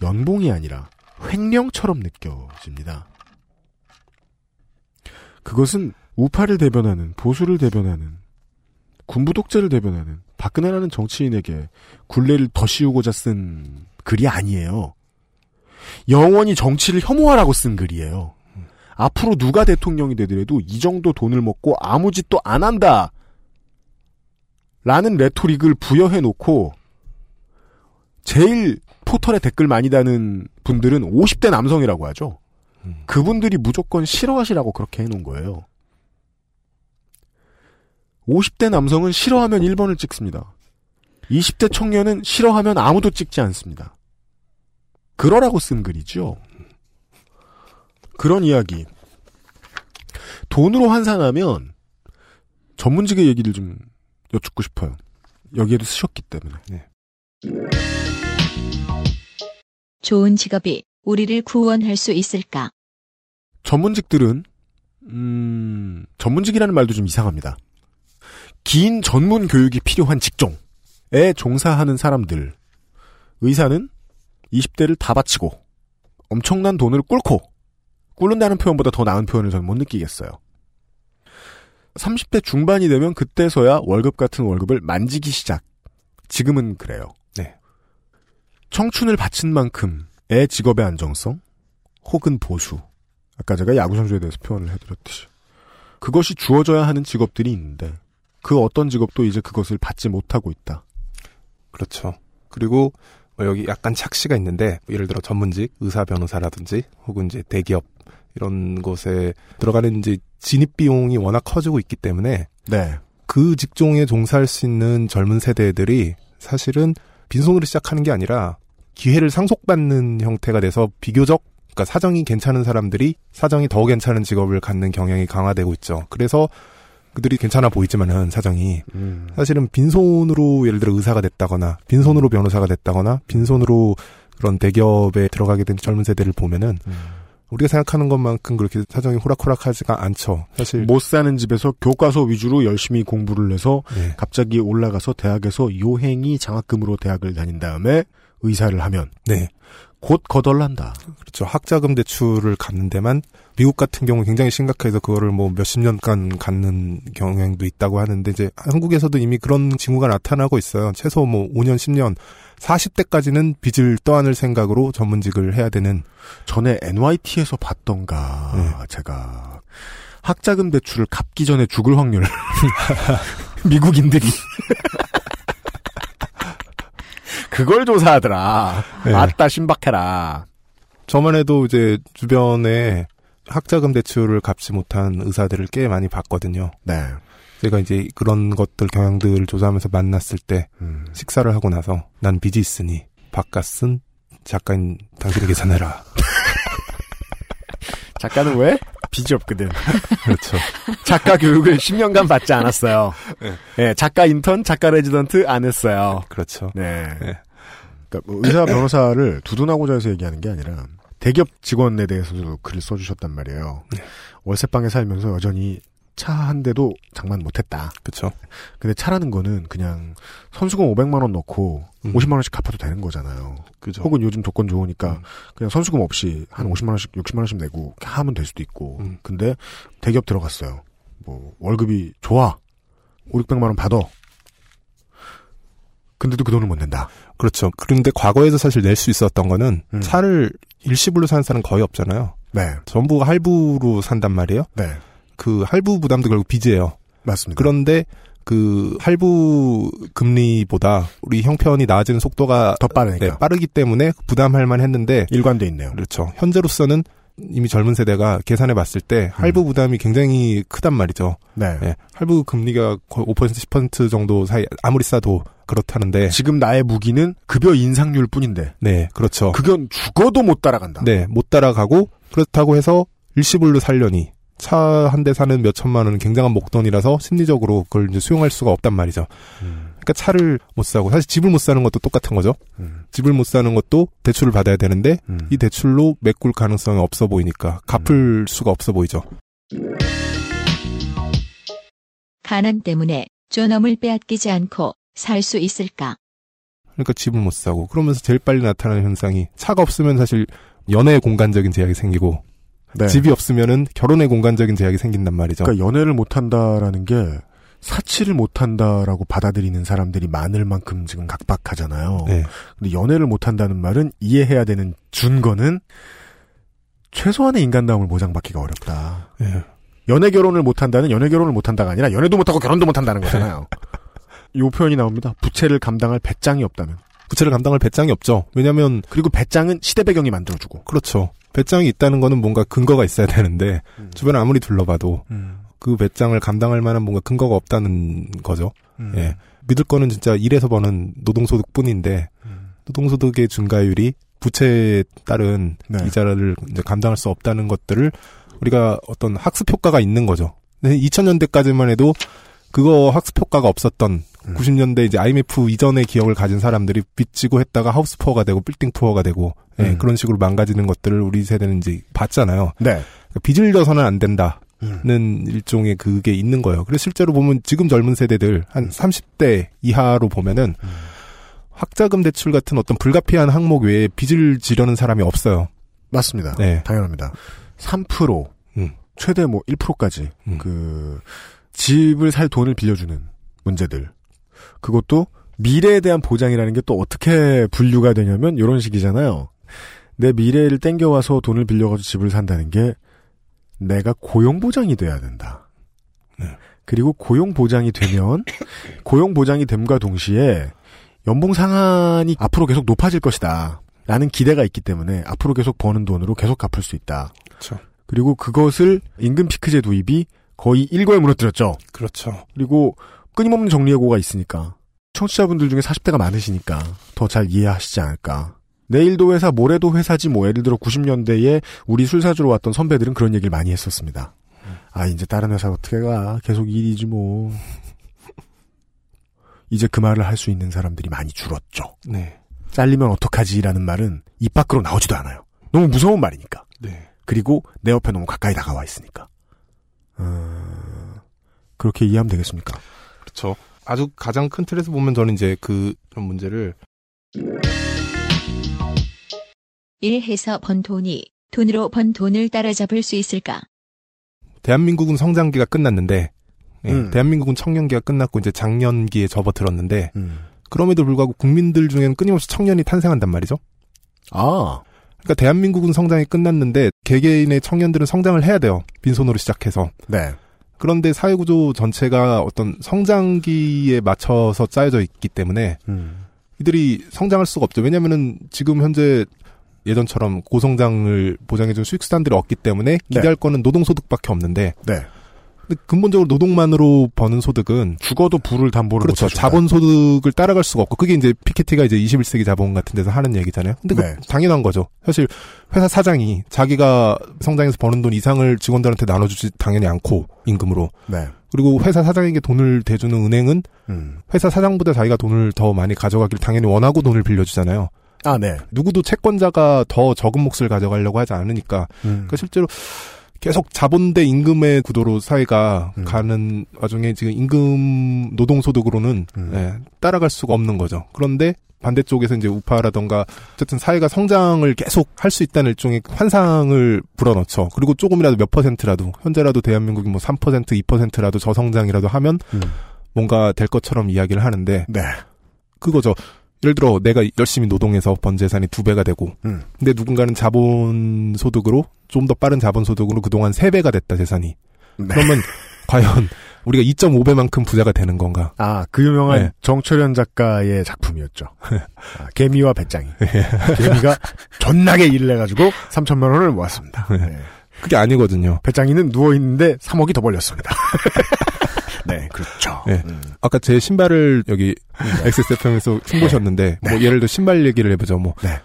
연봉이 아니라 횡령처럼 느껴집니다. 그것은 우파를 대변하는 보수를 대변하는 군부 독재를 대변하는 박근혜라는 정치인에게 굴레를 더 씌우고자 쓴 글이 아니에요. 영원히 정치를 혐오하라고 쓴 글이에요. 앞으로 누가 대통령이 되더라도 이 정도 돈을 먹고 아무 짓도 안 한다. 라는 레토릭을 부여해 놓고 제일 포털에 댓글 많이 다는 분들은 50대 남성이라고 하죠. 그분들이 무조건 싫어하시라고 그렇게 해놓은 거예요. 50대 남성은 싫어하면 1번을 찍습니다. 20대 청년은 싫어하면 아무도 찍지 않습니다. 그러라고 쓴 글이죠. 그런 이야기. 돈으로 환산하면 전문직의 얘기를 좀 여쭙고 싶어요. 여기에도 쓰셨기 때문에. 네. 좋은 직업이 우리를 구원할 수 있을까? 전문직들은 음, 전문직이라는 말도 좀 이상합니다. 긴 전문 교육이 필요한 직종에 종사하는 사람들. 의사는 20대를 다 바치고 엄청난 돈을 꿇고 꿇는다는 표현보다 더 나은 표현을 저는 못 느끼겠어요. 30대 중반이 되면 그때서야 월급 같은 월급을 만지기 시작. 지금은 그래요. 네. 청춘을 바친 만큼 의 직업의 안정성 혹은 보수. 아까 제가 야구 선수에 대해서 표현을 해드렸듯이 그것이 주어져야 하는 직업들이 있는데 그 어떤 직업도 이제 그것을 받지 못하고 있다. 그렇죠. 그리고 뭐 여기 약간 착시가 있는데 예를 들어 전문직 의사 변호사라든지 혹은 이제 대기업 이런 곳에 들어가는 이제 진입 비용이 워낙 커지고 있기 때문에 네. 그 직종에 종사할 수 있는 젊은 세대들이 사실은 빈손으로 시작하는 게 아니라 기회를 상속받는 형태가 돼서 비교적 그러니까 사정이 괜찮은 사람들이 사정이 더 괜찮은 직업을 갖는 경향이 강화되고 있죠. 그래서 그들이 괜찮아 보이지만은 사정이 음. 사실은 빈손으로 예를 들어 의사가 됐다거나 빈손으로 변호사가 됐다거나 빈손으로 그런 대기업에 들어가게 된 젊은 세대를 보면은 음. 우리가 생각하는 것만큼 그렇게 사정이 호락호락하지가 않죠. 사실 못 사는 집에서 교과서 위주로 열심히 공부를 해서 네. 갑자기 올라가서 대학에서 요행이 장학금으로 대학을 다닌 다음에 의사를 하면 네. 곧 거덜난다. 그렇죠. 학자금 대출을 갖는 데만 미국 같은 경우 굉장히 심각해서 그거를 뭐 몇십 년간 갖는 경향도 있다고 하는데 이제 한국에서도 이미 그런 징후가 나타나고 있어요. 최소 뭐 5년, 10년, 40대까지는 빚을 떠안을 생각으로 전문직을 해야 되는 전에 NYT에서 봤던가 네. 제가 학자금 대출을 갚기 전에 죽을 확률 미국인들이 그걸 조사하더라. 네. 맞다 신박해라. 저만 해도 이제 주변에 학자금 대출을 갚지 못한 의사들을 꽤 많이 봤거든요. 네. 제가 이제 그런 것들 경향들을 조사하면서 만났을 때 음. 식사를 하고 나서 난 빚이 있으니 밥값은 작가인 당신이 계산해라. 작가는 왜? 빚이 없거든. 그렇죠. 작가 교육을 10년간 받지 않았어요. 네. 작가 인턴, 작가 레지던트 안 했어요. 그렇죠. 네. 네. 그러니까 뭐 의사 변호사를 두둔하고자 해서 얘기하는 게 아니라 대기업 직원에 대해서도 글을 써주셨단 말이에요. 네. 월세방에 살면서 여전히 차 한 대도 장만 못했다. 그렇죠. 근데 차라는 거는 그냥 선수금 500만 원 넣고 음. 50만 원씩 갚아도 되는 거잖아요. 그죠. 혹은 요즘 조건 좋으니까 음. 그냥 선수금 없이 한 50만 원씩 60만 원씩 내고 하면 될 수도 있고. 음. 근데 대기업 들어갔어요. 뭐 월급이 좋아. 5, 600만 원 받아. 근데도 그 돈을 못 낸다. 그렇죠. 그런데 과거에도 사실 낼 수 있었던 거는 음. 차를 일시불로 사는 사람은 거의 없잖아요. 네. 전부 할부로 산단 말이에요. 네. 그 할부 부담도 결국 빚이에요. 맞습니다. 그런데 그 할부 금리보다 우리 형편이 나아지는 속도가 더 빠르니까. 네, 빠르기 때문에 부담할 만 했는데 일관돼 있네요. 그렇죠. 현재로서는 이미 젊은 세대가 계산해 봤을 때 할부 부담이 굉장히 크단 말이죠. 네. 네, 할부 금리가 거의 5% 10% 정도 사이 아무리 싸도 그렇다는데 지금 나의 무기는 급여 인상률 뿐인데. 네, 그렇죠. 그건 죽어도 못 따라간다. 네, 못 따라가고 그렇다고 해서 일시불로 살려니 차 한 대 사는 몇 천만 원은 굉장한 목돈이라서 심리적으로 그걸 이제 수용할 수가 없단 말이죠. 음. 그러니까 차를 못 사고 사실 집을 못 사는 것도 똑같은 거죠. 음. 집을 못 사는 것도 대출을 받아야 되는데 음. 이 대출로 메꿀 가능성이 없어 보이니까 갚을 수가 없어 보이죠. 가난 때문에 존엄을 빼앗기지 않고 살 수 있을까? 그러니까 집을 못 사고 그러면서 제일 빨리 나타나는 현상이 차가 없으면 사실 연애의 공간적인 제약이 생기고 네. 집이 없으면은 결혼의 공간적인 제약이 생긴단 말이죠. 그러니까 연애를 못 한다라는 게 사치를 못 한다라고 받아들이는 사람들이 많을 만큼 지금 각박하잖아요. 네. 근데 연애를 못 한다는 말은 이해해야 되는 준거는 최소한의 인간다움을 보장받기가 어렵다. 예. 연애 결혼을 못 한다는 연애 결혼을 못 한다가 아니라 연애도 못 하고 결혼도 못 한다는 거잖아요. 요 표현이 나옵니다. 부채를 감당할 배짱이 없다면. 부채를 감당할 배짱이 없죠. 왜냐하면 그리고 배짱은 시대 배경이 만들어주고. 그렇죠. 배짱이 있다는 거는 뭔가 근거가 있어야 되는데 음. 주변에 아무리 둘러봐도 그 배짱을 감당할 만한 뭔가 근거가 없다는 거죠. 음. 예. 믿을 거는 진짜 일해서 버는 노동소득뿐인데 음. 노동소득의 증가율이 부채에 따른 네. 이자를 이제 감당할 수 없다는 것들을 우리가 어떤 학습 효과가 있는 거죠. 근데 2000년대까지만 해도 그거 학습 효과가 없었던 음. 90년대 이제 IMF 이전의 기억을 가진 사람들이 빚지고 했다가 하우스 푸어가 되고 빌딩 푸어가 되고 예, 음. 그런 식으로 망가지는 것들을 우리 세대는 이제 봤잖아요. 네. 그러니까 빚을 져서는 안 된다. 음. 는 일종의 그게 있는 거예요. 그래서 실제로 보면 지금 젊은 세대들 한 30대 이하로 보면은 음. 학자금 대출 같은 어떤 불가피한 항목 외에 빚을 지려는 사람이 없어요. 맞습니다. 네. 당연합니다. 3% 음. 최대 뭐 1%까지 음. 그 집을 살 돈을 빌려주는 문제들. 그것도 미래에 대한 보장이라는 게 또 어떻게 분류가 되냐면 이런 식이잖아요. 내 미래를 땡겨와서 돈을 빌려가지고 집을 산다는 게 내가 고용 보장이 돼야 된다. 네. 그리고 고용 보장이 되면 고용 보장이 됨과 동시에 연봉 상한이 앞으로 계속 높아질 것이다. 라는 기대가 있기 때문에 앞으로 계속 버는 돈으로 계속 갚을 수 있다. 그렇죠. 그리고 그것을 임금 피크제 도입이 거의 일거에 무너뜨렸죠. 그렇죠. 그리고 끊임없는 정리해고가 있으니까 청취자분들 중에 40대가 많으시니까 더 잘 이해하시지 않을까. 내일도 회사, 모레도 회사지 뭐 예를 들어 90년대에 우리 술 사주러 왔던 선배들은 그런 얘기를 많이 했었습니다. 아 이제 다른 회사 어떻게 가? 계속 일이지 뭐. 이제 그 말을 할 수 있는 사람들이 많이 줄었죠. 네. 잘리면 어떡하지라는 말은 입 밖으로 나오지도 않아요. 너무 무서운 말이니까. 네. 그리고 내 옆에 너무 가까이 다가와 있으니까. 어, 그렇게 이해하면 되겠습니까? 그렇죠. 아주 가장 큰 틀에서 보면 저는 이제 그 그런 문제를 일해서 번 돈이 돈으로 번 돈을 따라잡을 수 있을까? 대한민국은 성장기가 끝났는데 예, 음. 대한민국은 청년기가 끝났고 이제 장년기에 접어들었는데 음. 그럼에도 불구하고 국민들 중에는 끊임없이 청년이 탄생한단 말이죠. 아, 그러니까 대한민국은 성장이 끝났는데 개개인의 청년들은 성장을 해야 돼요. 빈손으로 시작해서. 네. 그런데 사회구조 전체가 어떤 성장기에 맞춰서 짜여져 있기 때문에 음. 이들이 성장할 수가 없죠. 왜냐면은 지금 현재 예전처럼 고성장을 보장해준 수익 수단들이 없기 때문에 기대할 거는 노동소득밖에 없는데 네. 근데 근본적으로 노동만으로 버는 소득은 죽어도 부를 담보를 그렇죠. 못 해준다. 자본 소득을 따라갈 수가 없고 그게 이제 피케티가 이제 21세기 자본 같은 데서 하는 얘기잖아요. 근데 그 네. 당연한 거죠. 사실 회사 사장이 자기가 성장해서 버는 돈 이상을 직원들한테 나눠주지 당연히 않고 임금으로 네. 그리고 회사 사장에게 돈을 대주는 은행은 음. 회사 사장보다 자기가 돈을 더 많이 가져가길 당연히 원하고 돈을 빌려주잖아요. 아, 네. 누구도 채권자가 더 적은 몫을 가져가려고 하지 않으니까. 음. 그러니까 실제로 계속 자본 대 임금의 구도로 사회가 음. 가는 와중에 지금 임금 노동소득으로는 음. 예, 따라갈 수가 없는 거죠. 그런데 반대쪽에서 이제 우파라던가 어쨌든 사회가 성장을 계속 할 수 있다는 일종의 환상을 불어넣죠. 그리고 조금이라도 몇 퍼센트라도 현재라도 대한민국이 뭐 3% 2%라도 저성장이라도 하면 음. 뭔가 될 것처럼 이야기를 하는데 네. 그거죠. 예를 들어 내가 열심히 노동해서 번 재산이 두 배가 되고 음. 근데 누군가는 자본 소득으로 좀 더 빠른 자본 소득으로 그동안 세 배가 됐다 재산이. 네. 그러면 과연 우리가 2.5배만큼 부자가 되는 건가? 아, 그 유명한 네. 정철현 작가의 작품이었죠. 아, 개미와 배짱이. 개미가 존나게 일을 해가지고 3천만 원을 모았습니다. 네. 그게 아니거든요. 배짱이는 누워있는데 3억이 더 벌렸습니다. 네, 그렇죠. 네. 음. 아까 제 신발을 여기 XSFM에서 흉보셨는데 뭐 예를 들어 신발 얘기를 해보죠. 뭐 네.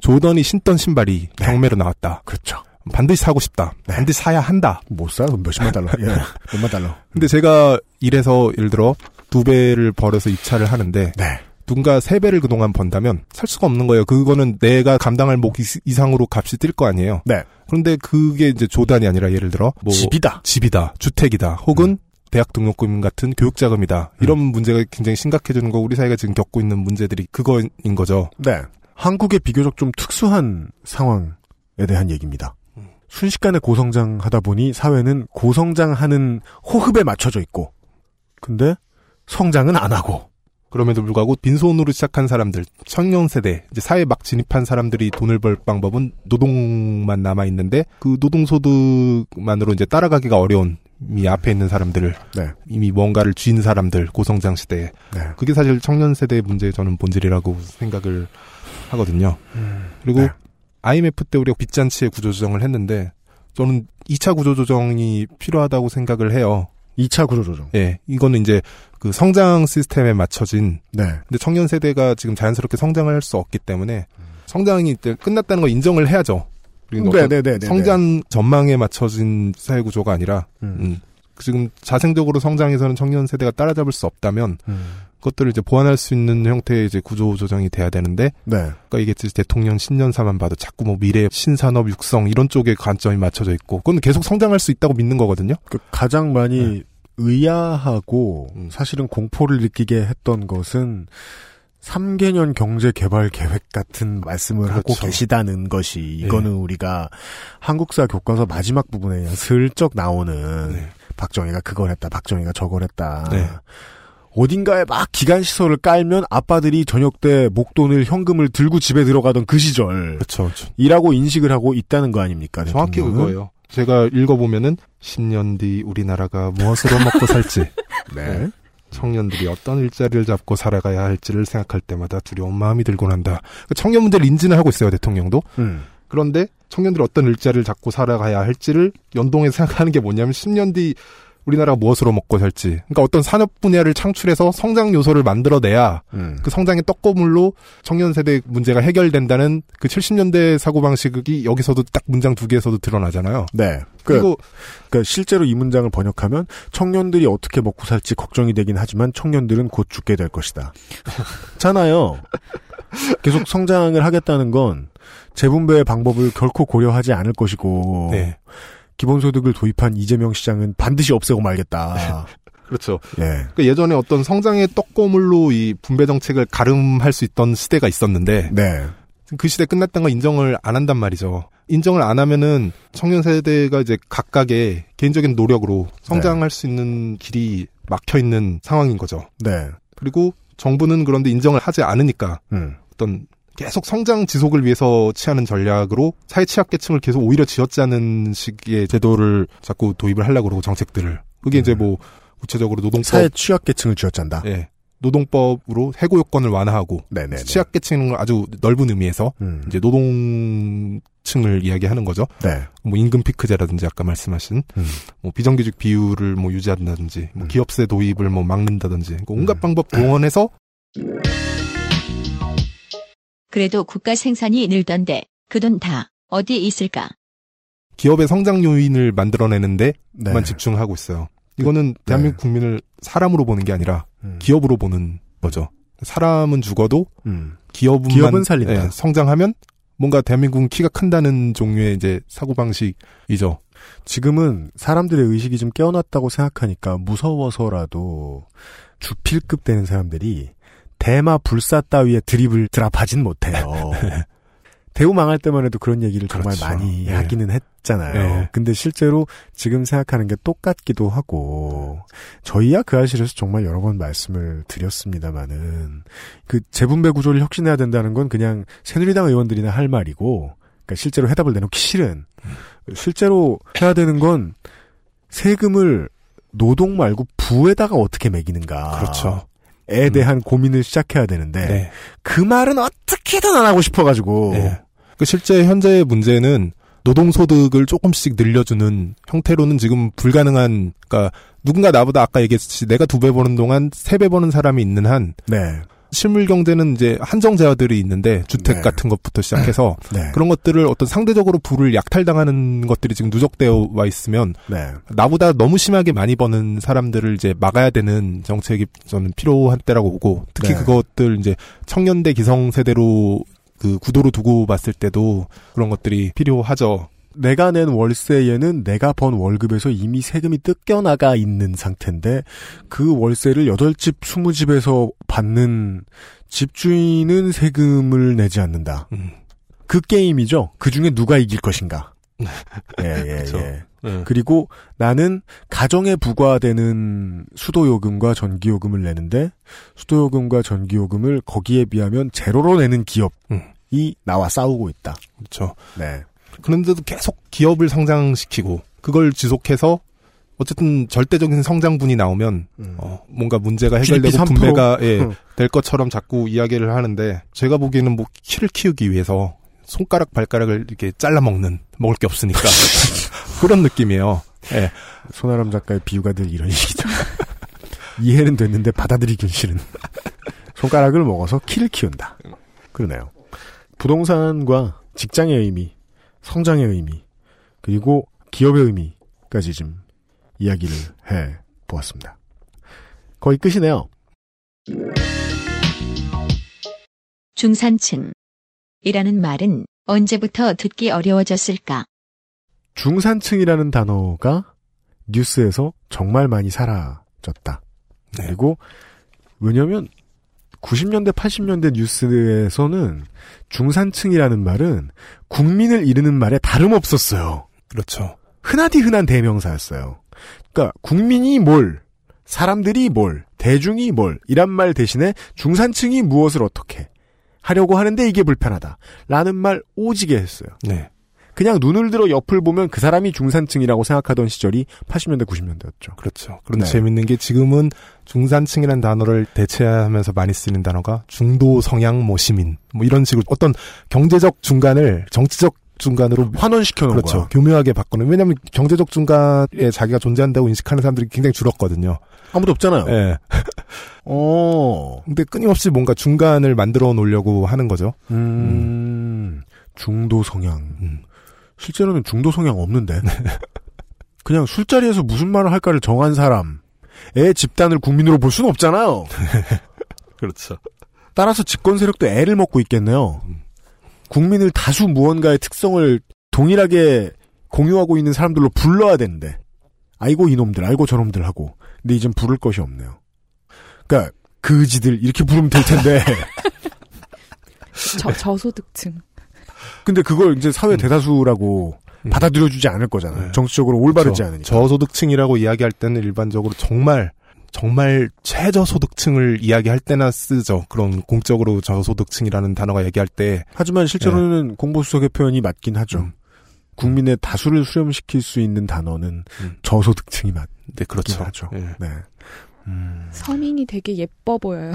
조던이 신던 신발이 경매로 나왔다. 그렇죠. 반드시 사고 싶다. 네. 반드시 사야 한다. 못 사? 몇십만 달러. 예. 몇만 달러. 근데 제가 일해서 예를 들어 두 배를 벌어서 입찰을 하는데 네. 누군가 세 배를 그동안 번다면 살 수가 없는 거예요. 그거는 내가 감당할 목 이상으로 값이 뛸 거 아니에요. 네. 그런데 그게 이제 조단이 아니라 예를 들어 뭐 집이다, 집이다, 주택이다, 혹은 음. 대학 등록금 같은 교육 자금이다. 이런 음. 문제가 굉장히 심각해지는 거 우리 사회가 지금 겪고 있는 문제들이 그거인 거죠. 네. 한국의 비교적 좀 특수한 상황에 대한 얘기입니다. 순식간에 고성장하다 보니 사회는 고성장하는 호흡에 맞춰져 있고, 근데 성장은 안 하고. 그럼에도 불구하고 빈손으로 시작한 사람들, 청년 세대, 이제 사회 막 진입한 사람들이 돈을 벌 방법은 노동만 남아 있는데 그 노동 소득만으로 이제 따라가기가 어려운 이 앞에 있는 사람들, 네. 이미 뭔가를 쥔 사람들, 고성장 시대에 네. 그게 사실 청년 세대의 문제의 저는 본질이라고 생각을 하거든요. 음, 그리고 네. IMF 때 우리가 빚잔치의 구조조정을 했는데 저는 2차 구조조정이 필요하다고 생각을 해요. 2차 구조조정. 예. 이거는 이제 그 성장 시스템에 맞춰진. 네. 근데 청년 세대가 지금 자연스럽게 성장을 할수 없기 때문에 성장이 끝났다는 걸 인정을 해야죠. 네네네. 네, 네, 네, 성장 전망에 맞춰진 사회 구조가 아니라 음. 음. 지금 자생적으로 성장해서는 청년 세대가 따라잡을 수 없다면 음. 그것들을 이제 보완할 수 있는 형태의 이제 구조 조정이 돼야 되는데, 네. 그러니까 이게 대통령 신년사만 봐도 자꾸 뭐 미래 신산업 육성 이런 쪽에 관점이 맞춰져 있고, 그건 계속 성장할 수 있다고 믿는 거거든요. 그 가장 많이 네. 의아하고 음. 사실은 공포를 느끼게 했던 것은 3개년 경제 개발 계획 같은 말씀을 그렇죠. 하고 계시다는 것이 이거는 네. 우리가 한국사 교과서 마지막 부분에 슬쩍 나오는 네. 박정희가 그걸 했다, 박정희가 저걸 했다. 네. 어딘가에 막 기간 시설을 깔면 아빠들이 저녁 때 목돈을 현금을 들고 집에 들어가던 그 시절. 그렇죠. 그렇죠. 이라고 인식을 하고 있다는 거 아닙니까? 정확히 대통령은? 그거예요. 제가 읽어보면은 10년 뒤 우리나라가 무엇으로 먹고 살지. 네. 네. 청년들이 어떤 일자리를 잡고 살아가야 할지를 생각할 때마다 두려운 마음이 들곤 한다. 그 청년 문제를 인지는 하고 있어요, 대통령도. 음. 그런데 청년들이 어떤 일자리를 잡고 살아가야 할지를 연동해서 생각하는 게 뭐냐면 10년 뒤 우리나라가 무엇으로 먹고 살지. 그러니까 어떤 산업 분야를 창출해서 성장 요소를 만들어내야 음. 그 성장의 떡고물로 청년 세대 문제가 해결된다는 그 70년대 사고 방식이 여기서도 딱 문장 두 개에서도 드러나잖아요. 네. 그, 그리고 그 실제로 이 문장을 번역하면 청년들이 어떻게 먹고 살지 걱정이 되긴 하지만 청년들은 곧 죽게 될 것이다. 잖아요. 계속 성장을 하겠다는 건 재분배의 방법을 결코 고려하지 않을 것이고 네. 기본소득을 도입한 이재명 시장은 반드시 없애고 말겠다. 그렇죠. 예. 그러니까 예전에 어떤 성장의 떡고물로 이 분배 정책을 가름할 수 있던 시대가 있었는데, 네. 그 시대 끝났던 거 인정을 안 한단 말이죠. 인정을 안 하면은 청년 세대가 이제 각각의 개인적인 노력으로 성장할 네. 수 있는 길이 막혀 있는 상황인 거죠. 네. 그리고 정부는 그런데 인정을 하지 않으니까 음. 어떤 계속 성장 지속을 위해서 취하는 전략으로 사회 취약계층을 계속 오히려 지어짜는 식의 제도를 자꾸 도입을 하려고 그러고 정책들을. 그게 음. 이제 뭐 구체적으로 노동법 사회 취약계층을 쥐어짠다. 예. 노동법으로 해고 요건을 완화하고 네네네. 취약계층을 아주 넓은 의미에서 음. 이제 노동층을 이야기하는 거죠. 네. 뭐 임금 피크제라든지 아까 말씀하신 음. 뭐 비정규직 비율을 뭐 유지한다든지 뭐 음. 기업세 도입을 뭐 막는다든지 온갖 음. 방법 동원해서 그래도 국가 생산이 늘던데 그 돈 다 어디 있을까? 기업의 성장 요인을 만들어내는데만 네. 집중하고 있어요. 이거는 네. 대한민국 국민을 사람으로 보는 게 아니라 음. 기업으로 보는 거죠. 사람은 죽어도 음. 기업은 기업은 살린다. 예, 성장하면 뭔가 대한민국은 키가 큰다는 종류의 이제 사고 방식이죠. 지금은 사람들의 의식이 좀 깨어났다고 생각하니까 무서워서라도 주필급 되는 사람들이 대마 불사 따위에 드립을 드랍하진 못해요. 대우 망할 때만 해도 그런 얘기를 정말 그렇죠. 많이 네. 하기는 했잖아요. 네. 근데 실제로 지금 생각하는 게 똑같기도 하고 저희야 그 아실에서 정말 여러 번 말씀을 드렸습니다마는 그 재분배 구조를 혁신해야 된다는 건 그냥 새누리당 의원들이나 할 말이고 그러니까 실제로 해답을 내놓기 싫은 실제로 해야 되는 건 세금을 노동 말고 부에다가 어떻게 매기는가. 그렇죠. 에 음. 대한 음. 고민을 시작해야 되는데 네. 그 말은 어떻게든 안 하고 싶어가지고 네. 그 실제 현재의 문제는 노동소득을 조금씩 늘려주는 형태로는 지금 불가능한 그러니까 누군가 나보다 아까 얘기했듯이 내가 두 배 버는 동안 세 배 버는 사람이 있는 한 네. 실물 경제는 이제 한정 제어들이 있는데 주택 네. 같은 것부터 시작해서 네. 그런 것들을 어떤 상대적으로 부를 약탈당하는 것들이 지금 누적되어 와 있으면 네. 나보다 너무 심하게 많이 버는 사람들을 이제 막아야 되는 정책이 저는 필요한 때라고 보고 특히 네. 그것들 이제 청년대 기성 세대로 그 구도로 두고 봤을 때도 그런 것들이 필요하죠. 내가 낸 월세에는 내가 번 월급에서 이미 세금이 뜯겨나가 있는 상태인데 그 월세를 8집, 20집에서 받는 집주인은 세금을 내지 않는다. 음. 그 게임이죠. 그 중에 누가 이길 것인가. 예, 예. 예. 네. 그리고 나는 가정에 부과되는 수도요금과 전기요금을 내는데 수도요금과 전기요금을 거기에 비하면 제로로 내는 기업이 음. 나와 싸우고 있다. 그렇죠. 네. 그런데도 계속 기업을 성장시키고 그걸 지속해서 어쨌든 절대적인 성장분이 나오면 어, 뭔가 문제가 해결되고 3%? 분배가 예, 응. 될 것처럼 자꾸 이야기를 하는데 제가 보기에는 뭐 키를 키우기 위해서 손가락 발가락을 이렇게 잘라 먹는 먹을 게 없으니까 그런 느낌이에요. 예. 손아람 작가의 비유가 늘 이런 식이죠. 이해는 됐는데 받아들이긴 싫은. 손가락을 먹어서 키를 키운다. 그러네요. 부동산과 직장의 의미, 성장의 의미, 그리고 기업의 의미까지 좀 이야기를 해 보았습니다. 거의 끝이네요. 중산층이라는 말은 언제부터 듣기 어려워졌을까? 중산층이라는 단어가 뉴스에서 정말 많이 사라졌다. 그리고 왜냐면 90년대 80년대 뉴스에서는 중산층이라는 말은 국민을 이르는 말에 다름없었어요. 그렇죠. 흔하디 흔한 대명사였어요. 그러니까 국민이 뭘, 사람들이 뭘, 대중이 뭘 이란 말 대신에 중산층이 무엇을 어떻게 하려고 하는데 이게 불편하다. 라는 말 오지게 했어요. 네. 그냥 눈을 들어 옆을 보면 그 사람이 중산층이라고 생각하던 시절이 80년대 90년대였죠. 그렇죠. 그런데 네. 재밌는 게 지금은 중산층이라는 단어를 대체하면서 많이 쓰는 단어가 중도 성향 뭐 시민 뭐 이런 식으로 어떤 경제적 중간을 정치적 중간으로 환원시켜 놓은 그렇죠. 거야. 교묘하게 바꾸는. 왜냐하면 경제적 중간에 자기가 존재한다고 인식하는 사람들이 굉장히 줄었거든요. 아무도 없잖아요. 예. 어. 근데 끊임없이 뭔가 중간을 만들어 놓으려고 하는 거죠. 음, 중도 성향. 음. 실제로는 중도 성향 없는데. 그냥 술자리에서 무슨 말을 할까를 정한 사람의 집단을 국민으로 볼 수는 없잖아요. 그렇죠. 따라서 집권 세력도 애를 먹고 있겠네요. 국민을 다수 무언가의 특성을 동일하게 공유하고 있는 사람들로 불러야 되는데. 아이고 이놈들, 아이고 저놈들 하고. 근데 이젠 부를 것이 없네요. 그니까 그지들 이렇게 부르면 될 텐데. 저, 저소득층. 근데 그걸 이제 사회 대다수라고 받아들여주지 않을 거잖아요. 정치적으로 올바르지 음. 그렇죠. 않으니까. 저소득층이라고 이야기할 때는 일반적으로 정말 정말 최저소득층을 이야기할 때나 쓰죠. 그런 공적으로 저소득층이라는 단어가 얘기할 때. 하지만 실제로는 공보수석의 표현이 맞긴 하죠. 음. 국민의 다수를 수렴시킬 수 있는 단어는 저소득층이 맞. 네, 그렇죠. 하죠. 예. 네. 음. 서민이 되게 예뻐 보여요.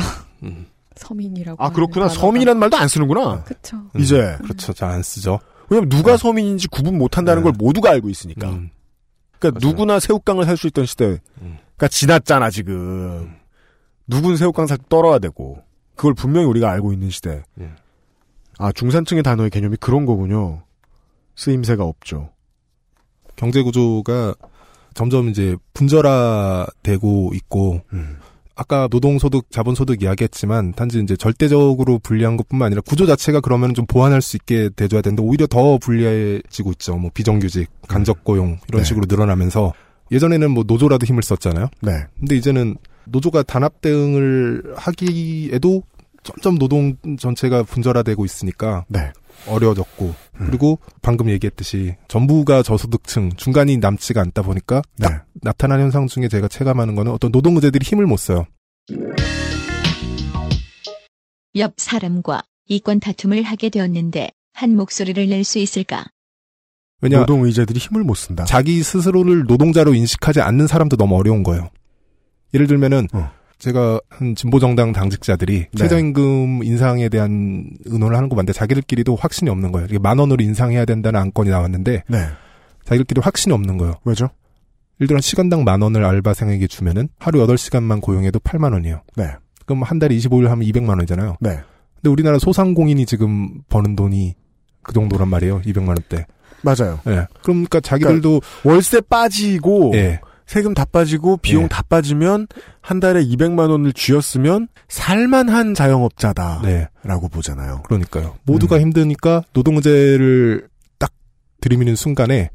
음. 서민이라고. 아 그렇구나. 서민이란 말도 안 쓰는구나. 그쵸. 음, 이제 그렇죠. 잘 안 쓰죠. 왜냐면 누가 서민인지 구분 못한다는 걸 모두가 알고 있으니까. 음. 그러니까 누구나 새우깡을 살 수 있던 시대가 지났잖아 지금. 누군 새우깡 살때 떨어야 되고 그걸 분명히 우리가 알고 있는 시대. 예. 아 중산층의 단어의 개념이 그런 거군요. 쓰임새가 없죠. 경제 구조가 점점 이제 분절화되고 있고 음. 아까 노동소득, 자본소득 이야기했지만 단지 이제 절대적으로 불리한 것뿐만 아니라 구조 자체가 그러면 좀 보완할 수 있게 돼줘야 되는데 오히려 더 불리해지고 있죠. 뭐 비정규직, 간접고용 이런 네. 식으로 늘어나면서 예전에는 뭐 노조라도 힘을 썼잖아요. 네. 근데 이제는 노조가 단합 대응을 하기에도 점점 노동 전체가 분절화되고 있으니까 네. 어려워졌고 그리고 방금 얘기했듯이 전부가 저소득층 중간이 남지가 않다 보니까 네. 딱 나타난 현상 중에 제가 체감하는 거는 어떤 노동 의제들이 힘을 못 써요. 옆 사람과 이권 다툼을 하게 되었는데 한 목소리를 낼 수 있을까? 왜냐 노동 의제들이 힘을 못 쓴다. 자기 스스로를 노동자로 인식하지 않는 사람도 너무 어려운 거예요. 예를 들면은 어. 제가 한 진보 정당 당직자들이 네. 최저임금 인상에 대한 의논을 하는 거 봤는데 자기들끼리도 확신이 없는 거예요. 이게 만 원으로 인상해야 된다는 안건이 나왔는데 네. 자기들끼리 확신이 없는 거예요. 왜죠? 예를 들어 시간당 만 원을 알바생에게 주면은 하루 8시간만 고용해도 8만 원이에요. 네. 그럼 한 달에 25일 하면 200만 원이잖아요. 네. 근데 우리나라 소상공인이 지금 버는 돈이 그 정도란 말이에요. 200만 원대. 맞아요. 예. 그러니까 자기들도 그러니까 월세 빠지고 예. 세금 다 빠지고 비용 예. 다 빠지면 한 달에 200만 원을 쥐었으면 살만한 자영업자다라고 네. 보잖아요. 그러니까요. 모두가 힘드니까 노동제를 딱 들이미는 순간에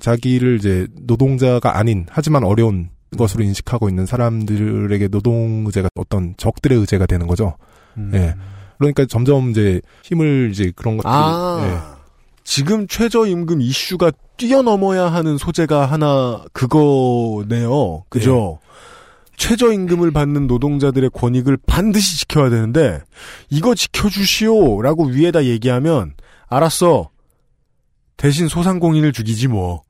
자기를 이제 노동자가 아닌 하지만 어려운 것으로 인식하고 있는 사람들에게 노동 의제가 어떤 적들의 의제가 되는 거죠. 음. 예. 그러니까 점점 이제 힘을 이제 그런 것들이 아, 예. 지금 최저임금 이슈가 뛰어넘어야 하는 소재가 하나 그거네요. 그죠? 최저임금을 받는 노동자들의 권익을 반드시 지켜야 되는데 이거 지켜주시오 라고 위에다 얘기하면 알았어. 대신 소상공인을 죽이지 뭐.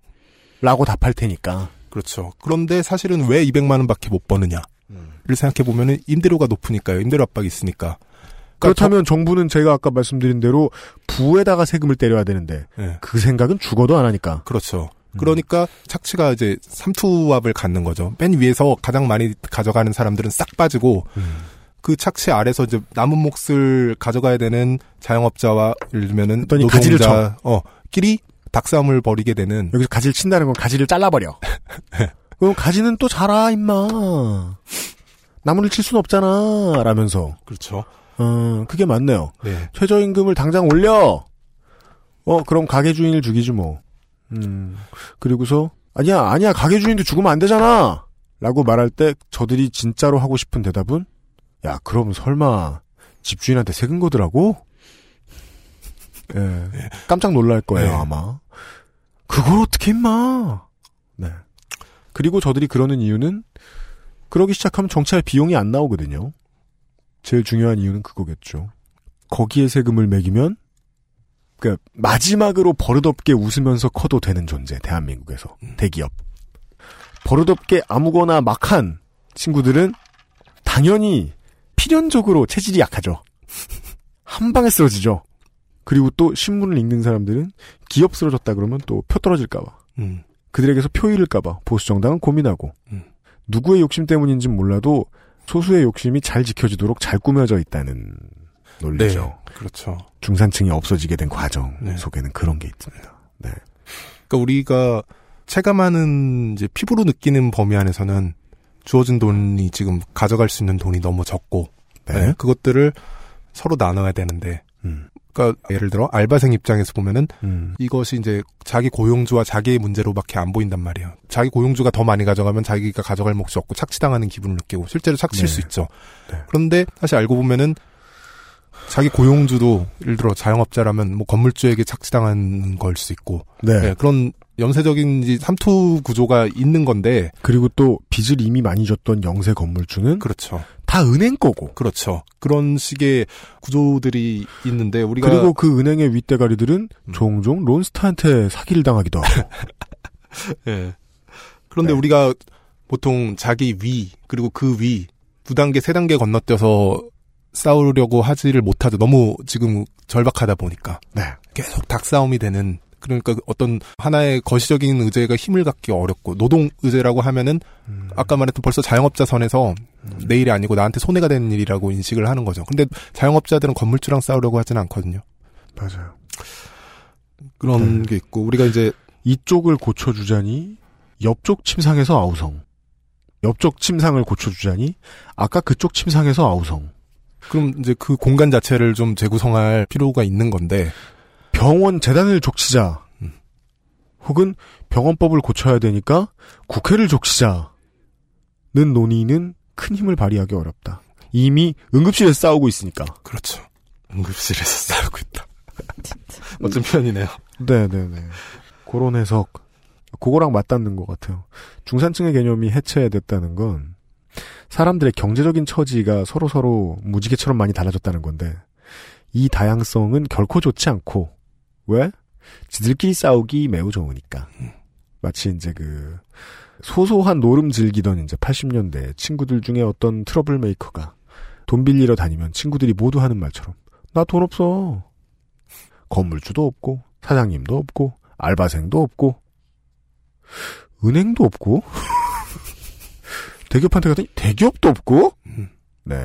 라고 답할 테니까. 그렇죠. 그런데 사실은 왜 200만 원밖에 못 버느냐를 생각해 보면은 임대료가 높으니까요. 임대료 압박이 있으니까. 그러니까 그렇다면 정부는 제가 아까 말씀드린 대로 부에다가 세금을 때려야 되는데 예. 그 생각은 죽어도 안 하니까. 그렇죠. 그러니까 착취가 이제 삼투압을 갖는 거죠. 맨 위에서 가장 많이 가져가는 사람들은 싹 빠지고 그 착취 아래서 이제 남은 몫을 가져가야 되는 자영업자와 예를 들면은 노동자 가지를 쳐. 어 끼리 닭싸움을 벌이게 되는 여기서 가지를 친다는 건 가지를 잘라버려. 그럼 가지는 또 자라 임마. 나무를 칠순 없잖아. 라면서. 그렇죠. 어, 그게 맞네요. 네. 최저임금을 당장 올려. 어, 그럼 가게 주인을 죽이지 뭐. 음. 그리고서 아니야, 아니야. 가게 주인도 죽으면 안 되잖아. 라고 말할 때 저들이 진짜로 하고 싶은 대답은 야, 그럼 설마 집주인한테 세금 거더라고? 예. 깜짝 놀랄 거예요, 네. 아마. 그걸 어떻게 임마. 네. 그리고 저들이 그러는 이유는 그러기 시작하면 정찰 비용이 안 나오거든요. 제일 중요한 이유는 그거겠죠. 거기에 세금을 매기면 그러니까 마지막으로 버릇없게 웃으면서 커도 되는 존재 대한민국에서 대기업 버릇없게 아무거나 막한 친구들은 당연히 필연적으로 체질이 약하죠. 한 방에 쓰러지죠. 그리고 또 신문을 읽는 사람들은 기업 쓰러졌다 그러면 또 표 떨어질까봐 음. 그들에게서 표 잃을까봐 보수 정당은 고민하고 음. 누구의 욕심 때문인지는 몰라도 소수의 욕심이 잘 지켜지도록 잘 꾸며져 있다는 논리죠. 네. 그렇죠. 중산층이 없어지게 된 과정 네. 속에는 그런 게 있습니다. 네. 그러니까 우리가 체감하는 이제 피부로 느끼는 범위 안에서는 주어진 돈이 지금 가져갈 수 있는 돈이 너무 적고 네. 네, 그것들을 서로 나눠야 되는데 음. 그러니까 예를 들어 알바생 입장에서 보면은 음. 이것이 이제 자기 고용주와 자기의 문제로밖에 안 보인단 말이에요. 자기 고용주가 더 많이 가져가면 자기가 가져갈 몫이 없고 착취당하는 기분을 느끼고 실제로 착취일 네. 수 있죠. 그런데 사실 알고 보면은 자기 고용주도 예를 들어 자영업자라면 뭐 건물주에게 착취당하는 걸수 있고 네. 네, 그런 연쇄적인 이제 삼투 구조가 있는 건데 그리고 또 빚을 이미 많이 줬던 영세 건물주는 그렇죠. 다 은행 거고 그렇죠. 그런 식의 구조들이 있는데 우리가 그리고 그 은행의 윗대가리들은 종종 론스타한테 사기를 당하기도 하고 예. 그런데 우리가 보통 자기 위 그리고 그 위 두 단계 세 단계 건너뛰어서 싸우려고 하지를 못하죠. 너무 지금 절박하다 보니까 네. 계속 닭싸움이 되는 그러니까 어떤 하나의 거시적인 의제가 힘을 갖기 어렵고 노동 의제라고 하면은 아까 말했던 벌써 자영업자 선에서 내일이 아니고 나한테 손해가 되는 일이라고 인식을 하는 거죠. 근데 자영업자들은 건물주랑 싸우려고 하지는 않거든요. 맞아요. 그런 게 있고 우리가 이제 이쪽을 고쳐주자니 옆쪽 침상에서 아우성 옆쪽 침상을 고쳐주자니 아까 그쪽 침상에서 아우성 그럼 이제 그 공간 자체를 좀 재구성할 필요가 있는 건데 병원 재단을 족치자 혹은 병원법을 고쳐야 되니까 국회를 족치자는 논의는 큰 힘을 발휘하기 어렵다. 이미 응급실에서 싸우고 있으니까. 그렇죠. 응급실에서 싸우고 있다. 멋진 표현이네요. 네네네. 그런 해석. 그거랑 맞닿는 것 같아요. 중산층의 개념이 해체됐다는 건 사람들의 경제적인 처지가 서로서로 무지개처럼 많이 달라졌다는 건데 이 다양성은 결코 좋지 않고 왜? 지들끼리 싸우기 매우 좋으니까. 마치 이제 그 소소한 노름 즐기던 이제 80년대 친구들 중에 어떤 트러블 메이커가 돈 빌리러 다니면 친구들이 모두 하는 말처럼 나 돈 없어. 건물주도 없고 사장님도 없고 알바생도 없고 은행도 없고 대기업한테 갔더니 대기업도 없고 네.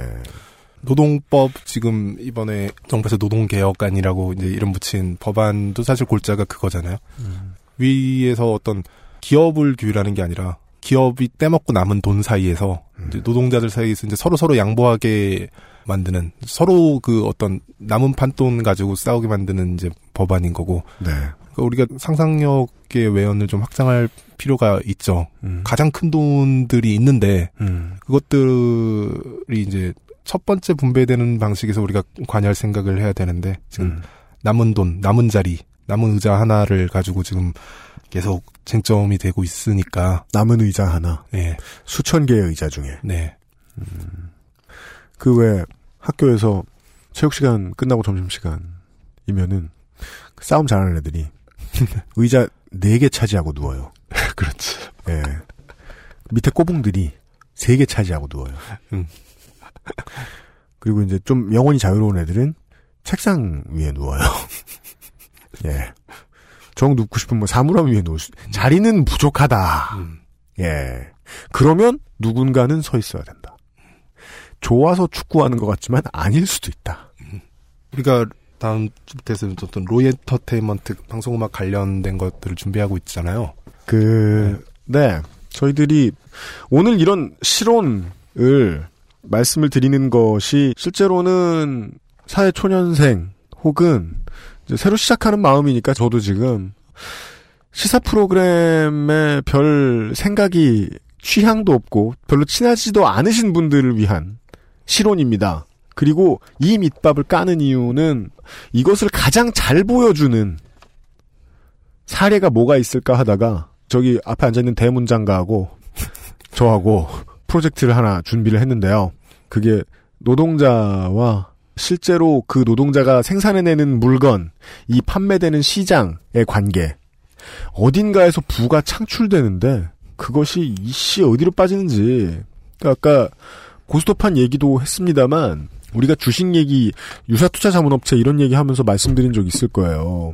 노동법 지금 이번에 정부에서 노동개혁안이라고 이제 이름 붙인 법안도 사실 골자가 그거잖아요. 음. 위에서 어떤 기업을 규율하는 게 아니라 기업이 떼먹고 남은 돈 사이에서 음. 이제 노동자들 사이에서 이제 서로 서로 양보하게 만드는 서로 그 어떤 남은 판돈 가지고 싸우게 만드는 이제 법안인 거고. 네. 그러니까 우리가 상상력의 외연을 좀 확장할 필요가 있죠. 음. 가장 큰 돈들이 있는데 음. 그것들이 이제 첫 번째 분배되는 방식에서 우리가 관여할 생각을 해야 되는데 지금 음. 남은 돈, 남은 자리, 남은 의자 하나를 가지고 지금 계속 쟁점이 되고 있으니까 남은 의자 하나, 네. 수천 개의 의자 중에, 네. 음. 그외 학교에서 체육 시간 끝나고 점심 시간이면은 그 싸움 잘하는 애들이 의자 네 개 차지하고 누워요. 그렇지. 예. 밑에 꼬붕들이 세 개 차지하고 누워요. 음. 그리고 이제 좀 영혼이 자유로운 애들은 책상 위에 누워요. 예. 정 눕고 싶은 뭐 사물함 위에 누울 수, 자리는 부족하다. 음. 예. 그러면 누군가는 서 있어야 된다. 좋아서 축구하는 것 같지만 아닐 수도 있다. 우리가 다음 주부터 어떤 로엔터테인먼트 방송음악 관련된 것들을 준비하고 있잖아요. 그, 네. 저희들이 오늘 이런 실온을 말씀을 드리는 것이 실제로는 사회 초년생 혹은 새로 시작하는 마음이니까 저도 지금 시사 프로그램에 별 생각이 취향도 없고 별로 친하지도 않으신 분들을 위한 실론입니다. 그리고 이 밑밥을 까는 이유는 이것을 가장 잘 보여주는 사례가 뭐가 있을까 하다가 저기 앞에 앉아있는 대문장가하고 저하고 프로젝트를 하나 준비를 했는데요. 그게 노동자와 실제로 그 노동자가 생산해내는 물건, 이 판매되는 시장의 관계, 어딘가에서 부가 창출되는데 그것이 이씨 어디로 빠지는지 그러니까 아까 고스톱한 얘기도 했습니다만 우리가 주식 얘기, 유사투자 자문업체 이런 얘기 하면서 말씀드린 적 있을 거예요.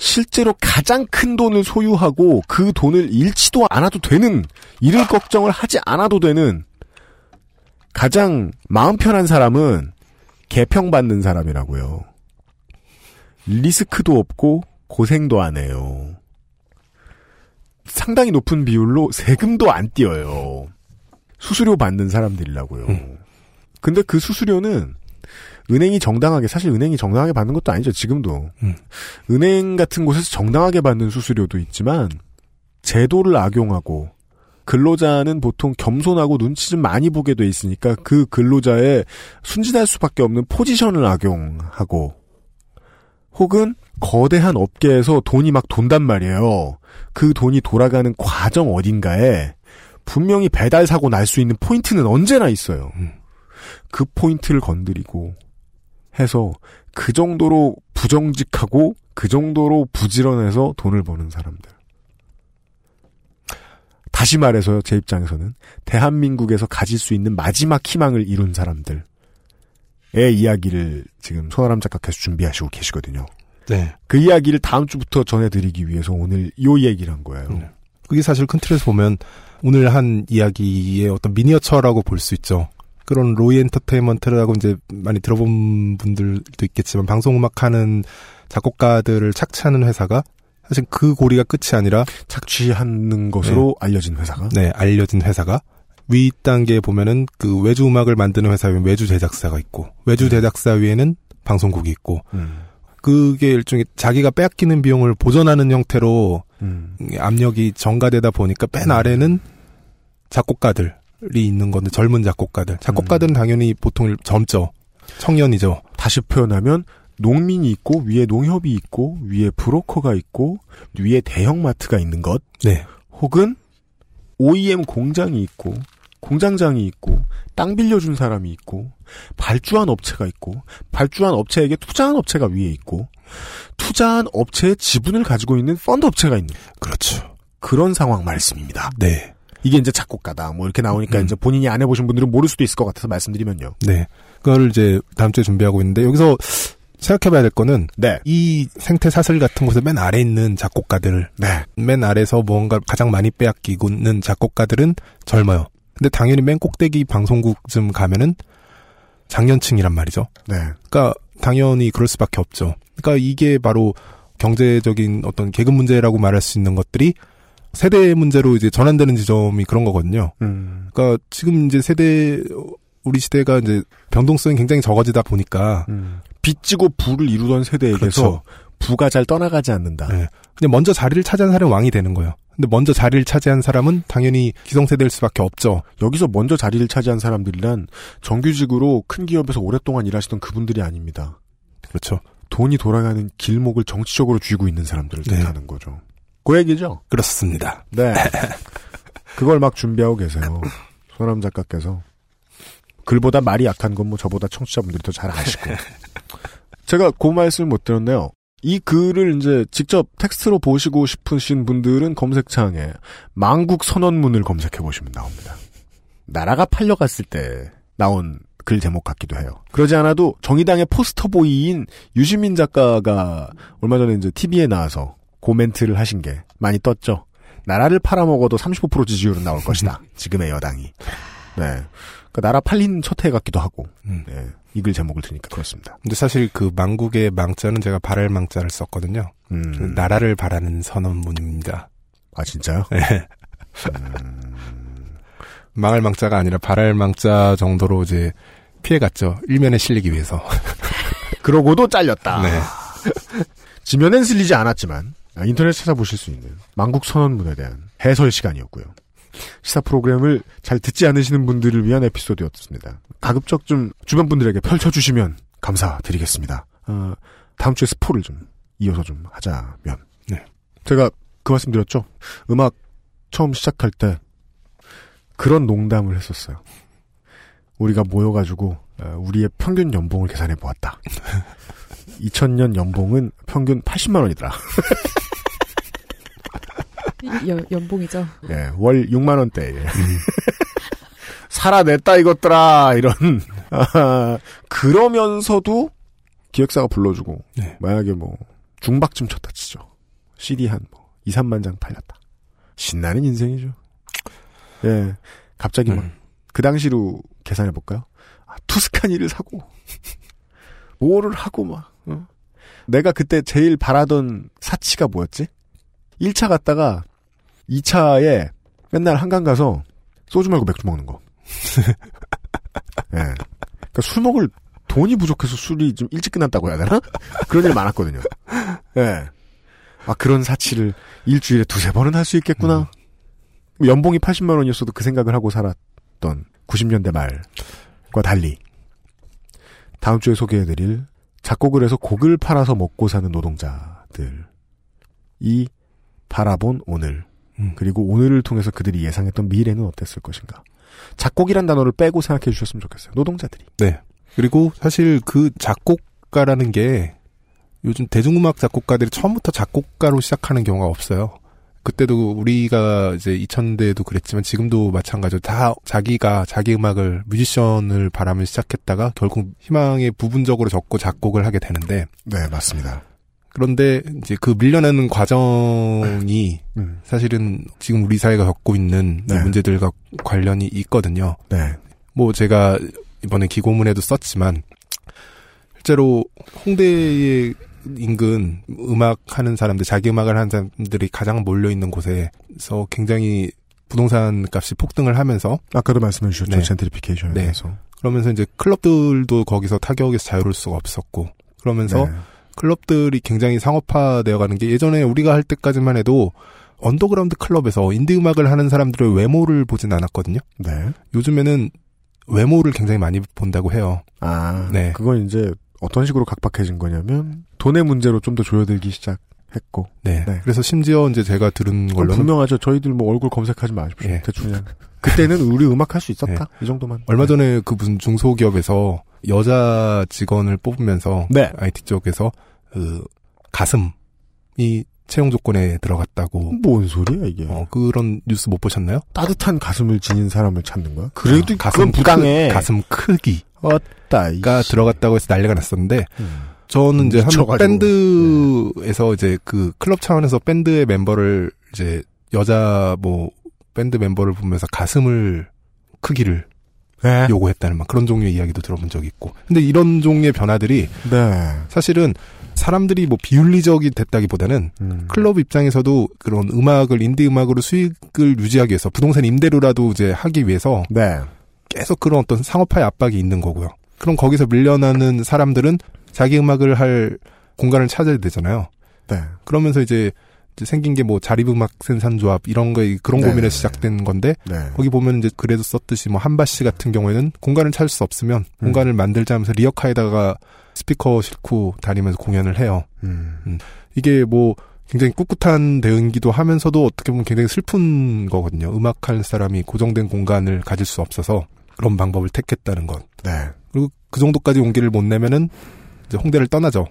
실제로 가장 큰 돈을 소유하고 그 돈을 잃지도 않아도 되는 잃을 걱정을 하지 않아도 되는 가장 마음 편한 사람은 개평받는 사람이라고요. 리스크도 없고 고생도 안 해요. 상당히 높은 비율로 세금도 안 띄어요. 수수료 받는 사람들이라고요. 음. 근데 그 수수료는 은행이 정당하게 사실 은행이 정당하게 받는 것도 아니죠. 지금도 음. 은행 같은 곳에서 정당하게 받는 수수료도 있지만 제도를 악용하고 근로자는 보통 겸손하고 눈치 좀 많이 보게 돼 있으니까 그 근로자의 순진할 수밖에 없는 포지션을 악용하고 혹은 거대한 업계에서 돈이 막 돈단 말이에요. 그 돈이 돌아가는 과정 어딘가에 분명히 배달 사고 날 수 있는 포인트는 언제나 있어요. 음. 그 포인트를 건드리고 해서 그 정도로 부정직하고 그 정도로 부지런해서 돈을 버는 사람들. 다시 말해서요, 제 입장에서는 대한민국에서 가질 수 있는 마지막 희망을 이룬 사람들의 이야기를 지금 손아람 작가께서 준비하시고 계시거든요. 네. 그 이야기를 다음 주부터 전해드리기 위해서 오늘 요 얘기를 한 거예요. 네. 그게 사실 큰 틀에서 보면 오늘 한 이야기의 어떤 미니어처라고 볼 수 있죠. 그런 로이 엔터테인먼트라고 이제 많이 들어본 분들도 있겠지만 방송음악 하는 작곡가들을 착취하는 회사가 사실 그 고리가 끝이 아니라 착취하는 것으로 네. 알려진 회사가 네 알려진 회사가 위 단계에 보면은 그 외주 음악을 만드는 회사 위에 외주 제작사가 있고 외주 음. 제작사 위에는 방송국이 있고 음. 그게 일종의 자기가 빼앗기는 비용을 보전하는 형태로 음. 압력이 전가되다 보니까 맨 음. 아래는 작곡가들이 있는 건데 젊은 작곡가들 작곡가들은 음. 당연히 보통 젊죠 청년이죠 다시 표현하면 농민이 있고 위에 농협이 있고 위에 브로커가 있고 위에 대형마트가 있는 것 네. 혹은 OEM 공장이 있고 공장장이 있고 땅 빌려준 사람이 있고 발주한 업체가 있고 발주한 업체에게 투자한 업체가 위에 있고 투자한 업체의 지분을 가지고 있는 펀드 업체가 있는 그렇죠. 그런 상황 말씀입니다. 네. 이게 이제 작곡가다. 뭐 이렇게 나오니까 음. 이제 본인이 안 해보신 분들은 모를 수도 있을 것 같아서 말씀드리면요. 네. 그걸 이제 다음 주에 준비하고 있는데 여기서 생각해봐야 될 거는 네. 이 생태 사슬 같은 곳에 맨 아래 있는 작곡가들, 네. 맨 아래서 뭔가 가장 많이 빼앗기고 있는 작곡가들은 젊어요. 근데 당연히 맨 꼭대기 방송국쯤 가면은 장년층이란 말이죠. 네. 그러니까 당연히 그럴 수밖에 없죠. 그러니까 이게 바로 경제적인 어떤 계급 문제라고 말할 수 있는 것들이 세대 문제로 이제 전환되는 지점이 그런 거거든요. 음. 그러니까 지금 이제 세대 우리 시대가 이제 변동성이 굉장히 적어지다 보니까 음. 빚지고 부를 이루던 세대에게서 그렇죠. 부가 잘 떠나가지 않는다. 네. 근데 먼저 자리를 차지한 사람이 왕이 되는 거예요. 근데 먼저 자리를 차지한 사람은 당연히 기성세대일 수밖에 없죠. 여기서 먼저 자리를 차지한 사람들이란 정규직으로 큰 기업에서 오랫동안 일하시던 그분들이 아닙니다. 그렇죠. 돈이 돌아가는 길목을 정치적으로 쥐고 있는 사람들을 네. 뜻하는 거죠. 그 얘기죠. 그렇습니다. 네. 그걸 막 준비하고 계세요. 소남 작가께서. 글보다 말이 약한 건 뭐 저보다 청취자분들이 더 잘 아시고. 제가 그 말씀을 못 드렸네요. 이 글을 이제 직접 텍스트로 보시고 싶으신 분들은 검색창에 망국 선언문을 검색해 보시면 나옵니다. 나라가 팔려갔을 때 나온 글 제목 같기도 해요. 그러지 않아도 정의당의 포스터보이인 유시민 작가가 얼마 전에 이제 TV에 나와서 고멘트를 하신 게 많이 떴죠. 나라를 팔아먹어도 35% 지지율은 나올 것이다. 지금의 여당이. 네. 그 나라 팔린 첫해 같기도 하고. 음. 네. 이글 제목을 들으니까 그렇습니다. 근데 사실 그 망국의 망자는 제가 바랄 망자를 썼거든요. 음. 그 나라를 바라는 선언문입니다. 아 진짜요? 네. 망할 망자가 아니라 바랄 망자 정도로 이제 피해갔죠. 일면에 실리기 위해서. 그러고도 잘렸다. 네. 지면엔 실리지 않았지만 아, 인터넷 찾아보실 수 있는 망국 선언문에 대한 해설 시간이었고요. 시사 프로그램을 잘 듣지 않으시는 분들을 위한 에피소드였습니다. 가급적 좀 주변 분들에게 펼쳐주시면 감사드리겠습니다. 어, 다음 주에 스포를 좀 이어서 좀 하자면. 네. 제가 그 말씀 드렸죠. 음악 처음 시작할 때 그런 농담을 했었어요. 우리가 모여가지고 어, 우리의 평균 연봉을 계산해 보았다. 2000년 연봉은 평균 80만 원이더라. 연, 연봉이죠. 예, 월 6만 원대. 살아냈다 이것들아 이런 아, 그러면서도 기획사가 불러주고 네. 만약에 뭐 중박쯤 쳤다 치죠. CD 한 뭐 2, 3만 장 팔렸다. 신나는 인생이죠. 예, 갑자기 막그 당시로 계산해 볼까요? 아, 투스카니를 사고 뭐를 하고 막 어? 내가 그때 제일 바라던 사치가 뭐였지? 1차 갔다가 2차에 맨날 한강 가서 소주 말고 맥주 먹는 거. 예. 그러니까 술 먹을 돈이 부족해서 술이 좀 일찍 끝났다고 해야 되나? 그런 일 많았거든요. 예. 아, 그런 사치를 일주일에 두세 번은 할 수 있겠구나. 연봉이 80만 원이었어도 그 생각을 하고 살았던 90년대 말과 달리 다음 주에 소개해드릴 작곡을 해서 곡을 팔아서 먹고 사는 노동자들이 바라본 오늘 음. 그리고 오늘을 통해서 그들이 예상했던 미래는 어땠을 것인가 작곡이란 단어를 빼고 생각해 주셨으면 좋겠어요 노동자들이 네. 그리고 사실 그 작곡가라는 게 요즘 대중음악 작곡가들이 처음부터 작곡가로 시작하는 경우가 없어요. 그때도 우리가 이제 2000대에도 그랬지만 지금도 마찬가지로 다 자기가 자기 음악을 뮤지션을 바라면 시작했다가 결국 희망에 부분적으로 적고 작곡을 하게 되는데 네 맞습니다 그런데 이제 그 밀려나는 과정이 음. 사실은 지금 우리 사회가 겪고 있는 이 네. 문제들과 관련이 있거든요. 네 뭐 제가 이번에 기고문에도 썼지만 실제로 홍대의 인근 음악 하는 사람들, 자기 음악을 하는 사람들이 가장 몰려 있는 곳에서 굉장히 부동산 값이 폭등을 하면서 아까도 말씀해 주셨죠 네. 젠트리피케이션에 네. 대해서 그러면서 이제 클럽들도 거기서 타격에서 자유로울 수가 없었고 그러면서 네. 클럽들이 굉장히 상업화되어 가는 게 예전에 우리가 할 때까지만 해도 언더그라운드 클럽에서 인디 음악을 하는 사람들의 외모를 보진 않았거든요. 네. 요즘에는 외모를 굉장히 많이 본다고 해요. 아, 네. 그건 이제 어떤 식으로 각박해진 거냐면 돈의 문제로 좀 더 조여들기 시작했고. 네. 네. 그래서 심지어 이제 제가 들은 그건 걸로는 분명하죠. 저희들 뭐 얼굴 검색하지 마십시오. 예. 대충 그냥 그때는 우리 음악 할 수 있었다. 이 정도만. 얼마 전에 그 무슨 중소기업에서 여자 직원을 뽑으면서 네. IT 쪽에서 그 가슴이 채용 조건에 들어갔다고 뭔 소리야 이게? 어, 그런 뉴스 못 보셨나요? 따뜻한 가슴을 지닌 사람을 찾는 거야? 그래도 어, 가슴 부당해. 크, 가슴 크기가 어따 이 들어갔다고 해서 난리가 났었는데 음. 저는 이제 한 미쳐가지고. 밴드에서 이제 그 클럽 차원에서 밴드의 멤버를 이제 여자 뭐 밴드 멤버를 보면서 가슴을 크기를 네. 요구했다는 막 그런 종류의 이야기도 들어본 적이 있고. 근데 이런 종류의 변화들이 네. 사실은 사람들이 뭐 비윤리적이 됐다기보다는 음. 클럽 입장에서도 그런 음악을 인디 음악으로 수익을 유지하기 위해서 부동산 임대료라도 이제 하기 위해서 네. 계속 그런 어떤 상업화의 압박이 있는 거고요. 그럼 거기서 밀려나는 사람들은 자기 음악을 할 공간을 찾아야 되잖아요. 네. 그러면서 이제 생긴 게 뭐 자립음악 생산조합 이런 거 그런 네. 고민에 시작된 건데 네. 거기 보면 이제 그래도 썼듯이 뭐 한바 씨 같은 경우에는 공간을 찾을 수 없으면 음. 공간을 만들자 하면서 리어카에다가 스피커 싣고 다니면서 공연을 해요. 음. 음. 이게 뭐 굉장히 꿋꿋한 대응기도 하면서도 어떻게 보면 굉장히 슬픈 거거든요. 음악할 사람이 고정된 공간을 가질 수 없어서 그런 방법을 택했다는 것. 네. 그리고 그 정도까지 용기를 못 내면은 이제 홍대를 떠나죠.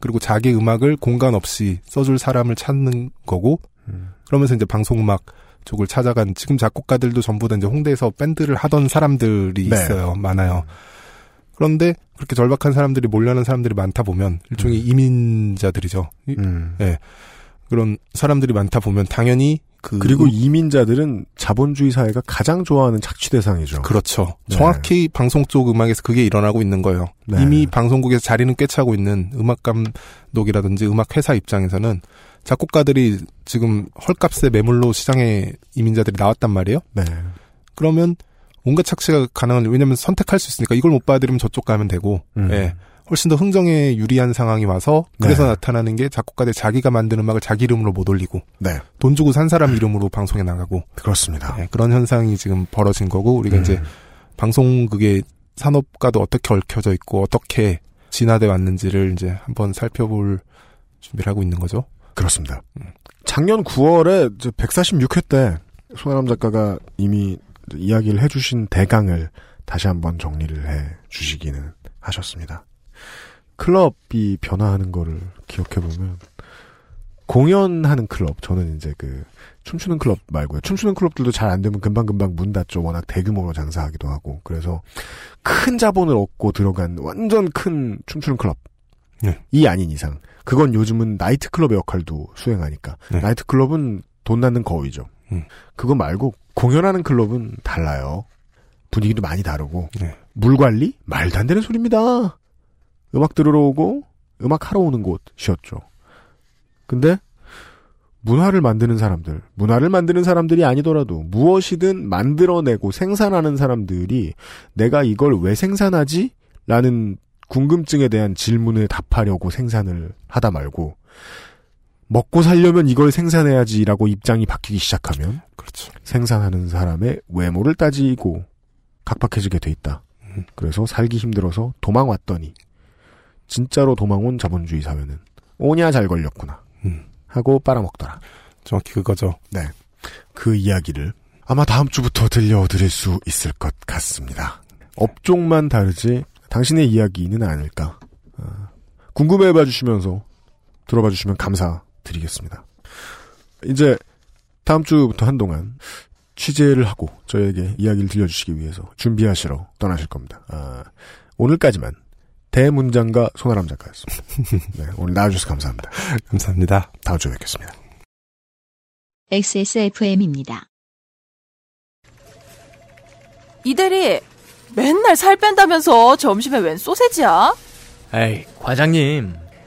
그리고 자기 음악을 공간 없이 써줄 사람을 찾는 거고, 음. 그러면서 이제 방송음악 쪽을 찾아간 지금 작곡가들도 전부 다 이제 홍대에서 밴드를 하던 사람들이 네. 있어요. 많아요. 그런데 그렇게 절박한 사람들이 몰려는 사람들이 많다 보면 일종의 음. 이민자들이죠. 음. 예. 그런 사람들이 많다 보면 당연히 그 그리고 이민자들은 자본주의 사회가 가장 좋아하는 착취 대상이죠. 그렇죠. 네. 정확히 방송 쪽 음악에서 그게 일어나고 있는 거예요. 네. 이미 방송국에서 자리는 꿰차고 있는 음악 감독이라든지 음악 회사 입장에서는 작곡가들이 지금 헐값에 매물로 시장에 이민자들이 나왔단 말이에요. 네. 그러면 온갖 착취가 가능한 왜냐면 선택할 수 있으니까 이걸 못 봐드리면 저쪽 가면 되고 음. 예. 훨씬 더 흥정에 유리한 상황이 와서 그래서 네. 나타나는 게 작곡가들 자기가 만든 음악을 자기 이름으로 못 올리고 네. 돈 주고 산 사람 이름으로 방송에 나가고 그렇습니다. 네, 그런 현상이 지금 벌어진 거고 우리가 음. 이제 방송국의 산업과도 어떻게 얽혀져 있고 어떻게 진화돼 왔는지를 이제 한번 살펴볼 준비를 하고 있는 거죠. 그렇습니다. 음. 작년 9월에 146회 때 손아람 작가가 이미 이야기를 해주신 대강을 다시 한번 정리를 해 주시기는 하셨습니다. 클럽이 변화하는 거를 기억해보면, 공연하는 클럽, 저는 이제 그, 춤추는 클럽 말고요. 춤추는 클럽들도 잘 안 되면 금방금방 문 닫죠. 워낙 대규모로 장사하기도 하고. 그래서 큰 자본을 얻고 들어간 완전 큰 춤추는 클럽. 네. 이 아닌 이상. 그건 요즘은 나이트클럽의 역할도 수행하니까. 네. 나이트클럽은 돈 낳는 거위죠. 음. 그거 말고 공연하는 클럽은 달라요. 분위기도 많이 다르고. 네. 물 관리? 말도 안 되는 소리입니다. 음악 들으러 오고 음악 하러 오는 곳이었죠. 근데 문화를 만드는 사람들, 문화를 만드는 사람들이 아니더라도 무엇이든 만들어내고 생산하는 사람들이 내가 이걸 왜 생산하지? 라는 궁금증에 대한 질문을 답하려고 생산을 하다 말고 먹고 살려면 이걸 생산해야지라고 입장이 바뀌기 시작하면 그렇죠. 생산하는 사람의 외모를 따지고 각박해지게 돼 있다. 음. 그래서 살기 힘들어서 도망 왔더니 진짜로 도망온 자본주의 사회는 오냐 잘 걸렸구나 음. 하고 빨아먹더라. 정확히 그거죠. 네. 그 이야기를 아마 다음 주부터 들려드릴 수 있을 것 같습니다. 업종만 다르지 당신의 이야기는 아닐까. 아, 궁금해봐 주시면서 들어봐 주시면 감사 드리겠습니다. 이제 다음 주부터 한동안 취재를 하고 저에게 이야기를 들려주시기 위해서 준비하시러 떠나실 겁니다. 아, 오늘까지만 대문장과 손아람 작가였습니다. 네, 오늘 나와주셔서 감사합니다. 감사합니다. 다음 주에 뵙겠습니다. XSFM입니다. 이대리, 맨날 살 뺀다면서 점심에 웬 소세지야? 에이, 과장님.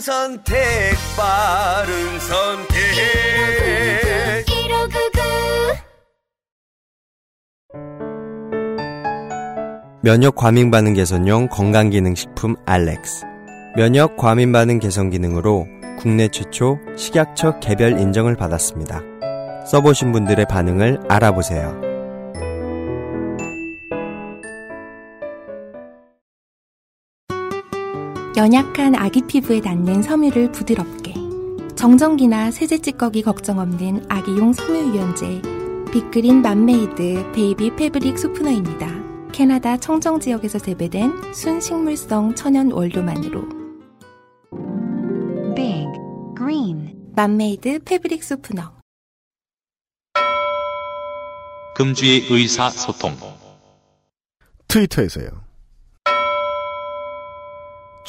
선택, 빠른 선택. 1599. 면역 과민 반응 개선용 건강 기능 식품 알렉스. 면역 과민 반응 개선 기능으로 국내 최초 식약처 개별 인정을 받았습니다. 써보신 분들의 반응을 알아보세요. 연약한 아기 피부에 닿는 섬유를 부드럽게 정전기나 세제 찌꺼기 걱정 없는 아기용 섬유 유연제 빅그린 맘메이드 baby fabric softener입니다. 캐나다 청정 지역에서 재배된 순식물성 천연 원료만으로 Big Green 맘메이드 fabric softener 금주의 의사소통 트위터에서요.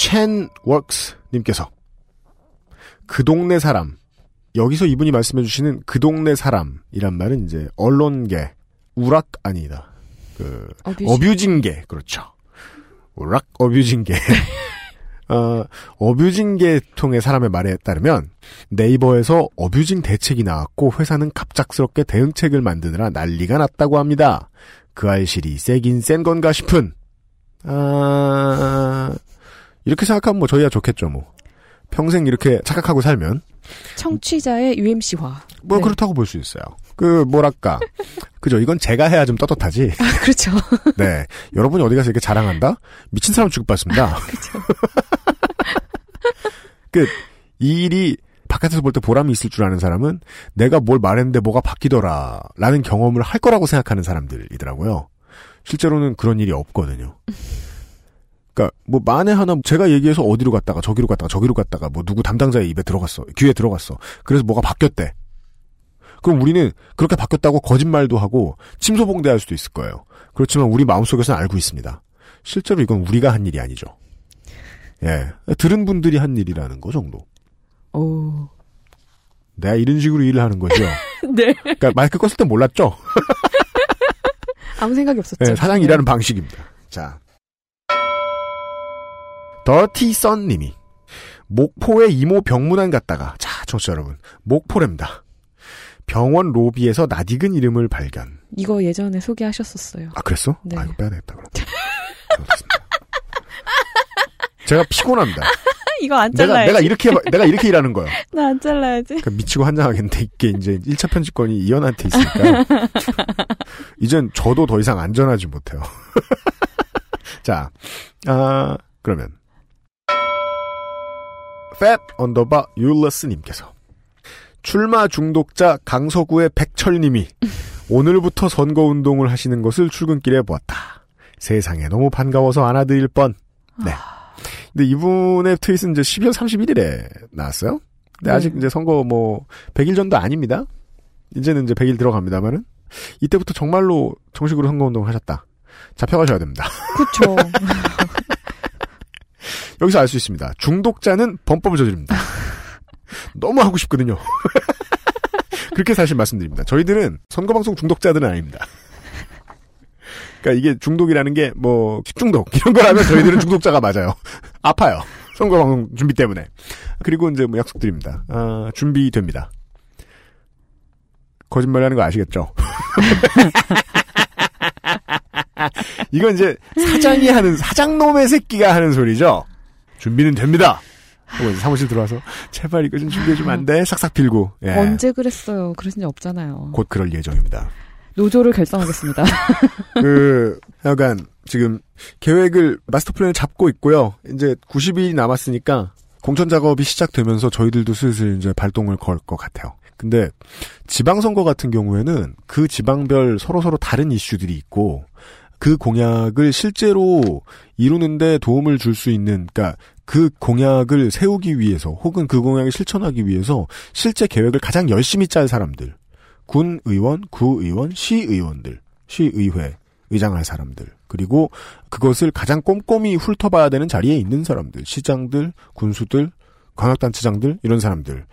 첸웍스 님께서 그 동네 사람 여기서 이분이 말씀해 주시는 그 동네 사람이란 말은 이제 언론계 우락 아니다. 그 어뷰징. 어뷰징계 그렇죠. 우락 어뷰징계. 어, 어뷰징계 통의 사람의 말에 따르면 네이버에서 어뷰징 대책이 나왔고 회사는 갑작스럽게 대응책을 만드느라 난리가 났다고 합니다. 그 알실이 세긴 센 건가 싶은 아 이렇게 생각하면 뭐 저희야 좋겠죠 뭐 평생 이렇게 착각하고 살면 청취자의 UMC화. 뭐 네. 그렇다고 볼 수 있어요. 그 뭐랄까 그죠 이건 제가 해야 좀 떳떳하지. 그렇죠. 네 여러분이 어디 가서 이렇게 자랑한다 미친 사람 취급받습니다. 그이 일이 바깥에서 볼 때 보람이 있을 줄 아는 사람은 내가 뭘 말했는데 뭐가 바뀌더라 라는 경험을 할 거라고 생각하는 사람들이더라고요. 실제로는 그런 일이 없거든요. 그러니까 뭐 만에 하나 제가 얘기해서 어디로 갔다가 저기로 갔다가 저기로 갔다가 뭐 누구 담당자의 입에 들어갔어 귀에 들어갔어 그래서 뭐가 바뀌었대 그럼 우리는 그렇게 바뀌었다고 거짓말도 하고 침소봉대할 수도 있을 거예요 그렇지만 우리 마음속에서는 알고 있습니다 실제로 이건 우리가 한 일이 아니죠 예 들은 분들이 한 일이라는 거 정도 오. 내가 이런 식으로 일을 하는 거죠 네. 그러니까 마이크 껐을 땐 몰랐죠 아무 생각이 없었죠. 네, 사장 일하는 방식입니다. 자. 더티 썬님이 목포에 이모 병문안 갔다가 자, 청취자 여러분. 목포랍니다. 병원 로비에서 낯익은 이름을 발견. 이거 예전에 소개하셨었어요. 아, 그랬어? 네. 아, 이거 빼야 되겠다, 그럼. 제가 피곤합니다. 이거 안 내가, 잘라야지. 내가 이렇게, 내가 이렇게 일하는 거예요. 나안 잘라야지. 그러니까 미치고 환장하겠는데 이게 이제 1차 편집권이 이현한테 있으니까 이젠 저도 더 이상 안전하지 못해요. 자, 아 그러면 팻 언더바 율러스님께서 출마 중독자 강서구의 백철님이 오늘부터 선거운동을 하시는 것을 출근길에 보았다. 세상에 너무 반가워서 안아드릴 뻔. 네. 근데 이분의 트윗은 이제 12월 31일에 나왔어요. 근데 네. 아직 이제 선거 뭐 100일 전도 아닙니다. 이제는 이제 100일 들어갑니다만은 이때부터 정말로 정식으로 선거운동을 하셨다. 잡혀가셔야 됩니다. 그쵸. 여기서 알 수 있습니다. 중독자는 범법을 저지릅니다. 너무 하고 싶거든요. 그렇게 사실 말씀드립니다. 저희들은 선거방송 중독자들은 아닙니다. 그러니까 이게 중독이라는 게 뭐 식중독 이런 거라면 저희들은 중독자가 맞아요. 아파요. 선거방송 준비 때문에. 그리고 이제 뭐 약속드립니다. 아, 준비됩니다. 거짓말하는 거 아시겠죠? 이건 이제 사장이 하는 사장놈의 새끼가 하는 소리죠. 준비는 됩니다. 하고 사무실 들어와서 제발 이거 좀 준비해 주면 안 돼? 싹싹 빌고 예. 언제 그랬어요? 그러신 적 없잖아요. 곧 그럴 예정입니다. 노조를 결성하겠습니다. 그 약간 지금 계획을 마스터 플랜을 잡고 있고요. 이제 90일이 남았으니까 공천 작업이 시작되면서 저희들도 슬슬 이제 발동을 걸 것 같아요. 근데 지방선거 같은 경우에는 그 지방별 서로서로 다른 이슈들이 있고 그 공약을 실제로 이루는데 도움을 줄 수 있는, 그러니까 그 공약을 세우기 위해서 혹은 그 공약을 실천하기 위해서 실제 계획을 가장 열심히 짤 사람들, 군 의원, 구 의원, 시 의원들, 시 의회 의장할 사람들, 그리고 그것을 가장 꼼꼼히 훑어봐야 되는 자리에 있는 사람들, 시장들, 군수들, 광역단체장들 이런 사람들.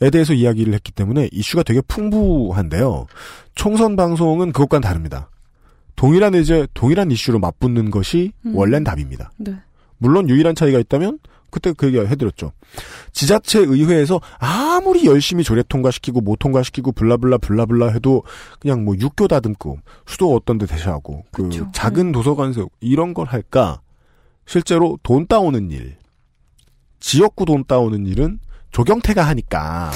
에 대해서 이야기를 했기 때문에 이슈가 되게 풍부한데요. 총선 방송은 그것과는 다릅니다. 동일한 이제 동일한 이슈로 맞붙는 것이 음. 원래는 답입니다. 네. 물론 유일한 차이가 있다면 그때 그 얘기 해드렸죠. 지자체 의회에서 아무리 열심히 조례 통과시키고 못 통과시키고 블라블라 블라블라 해도 그냥 뭐 육교 다듬고 수도 어떤 데 대셔하고 그 그쵸. 작은 도서관 세우고 이런 걸 할까 실제로 돈 따오는 일 지역구 돈 따오는 일은 조경태가 하니까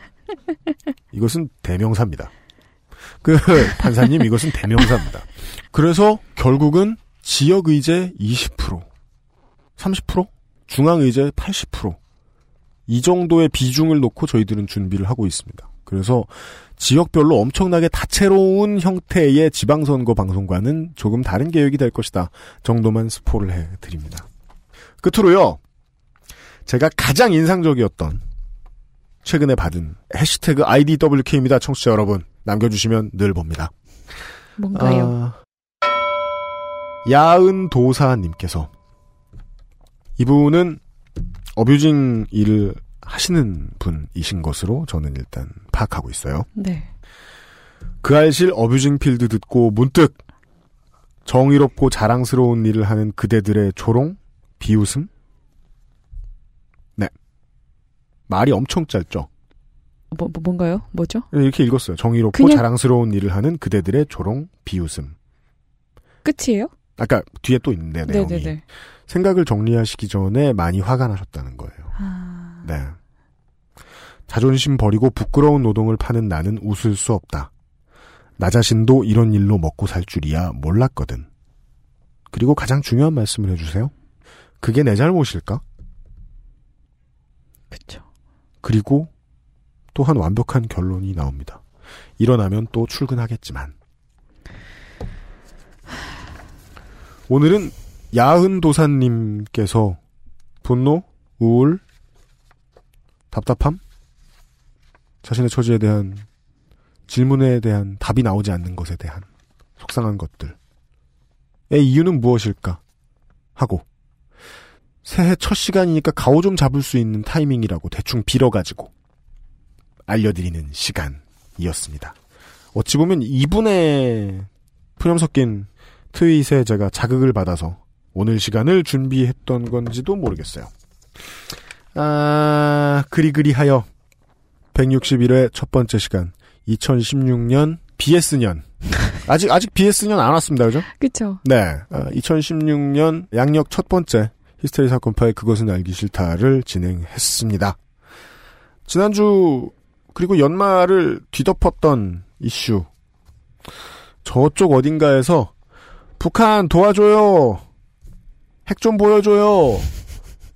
이것은 대명사입니다. 그 판사님 이것은 대명사입니다. 그래서 결국은 지역 의제 20%, 30%, 중앙 의제 80%이 정도의 비중을 놓고 저희들은 준비를 하고 있습니다. 그래서 지역별로 엄청나게 다채로운 형태의 지방선거 방송과는 조금 다른 계획이 될 것이다 정도만 스포를 해드립니다. 끝으로요. 제가 가장 인상적이었던 최근에 받은 해시태그 IDWK입니다. 청취자 여러분 남겨주시면 늘 봅니다. 뭔가요? 아, 야은 도사님께서 이분은 어뷰징 일을 하시는 분이신 것으로 저는 일단 파악하고 있어요. 네. 그 알실 어뷰징 필드 듣고 문득 정의롭고 자랑스러운 일을 하는 그대들의 조롱, 비웃음. 네. 말이 엄청 짧죠. 뭐, 뭐 뭔가요? 뭐죠? 이렇게 읽었어요. 정의롭고 그냥- 자랑스러운 일을 하는 그대들의 조롱, 비웃음. 끝이에요? 아까 뒤에 또 있는데 내용이 네네네. 생각을 정리하시기 전에 많이 화가 나셨다는 거예요. 아, 네. 자존심 버리고 부끄러운 노동을 파는 나는 웃을 수 없다. 나 자신도 이런 일로 먹고 살 줄이야 몰랐거든. 그리고 가장 중요한 말씀을 해주세요. 그게 내 잘못일까? 그쵸. 그리고 또한 완벽한 결론이 나옵니다. 일어나면 또 출근하겠지만. 오늘은 야흔도사님께서 분노, 우울, 답답함, 자신의 처지에 대한 질문에 대한 답이 나오지 않는 것에 대한 속상한 것들의 이유는 무엇일까 하고 새해 첫 시간이니까 가오 좀 잡을 수 있는 타이밍이라고 대충 빌어가지고 알려드리는 시간이었습니다. 어찌 보면 이분의 푸념 섞인 트윗에 제가 자극을 받아서 오늘 시간을 준비했던 건지도 모르겠어요. 아, 그리그리하여 161회 첫 번째 시간 2016년 BS년 아직 아직 BS년 안 왔습니다. 그죠? 그쵸. 네. 2016년 양력 첫 번째 히스테리 사건 파일 그것은 알기 싫다를 진행했습니다. 지난주 그리고 연말을 뒤덮었던 이슈 저쪽 어딘가에서 북한 도와줘요. 핵 좀 보여줘요.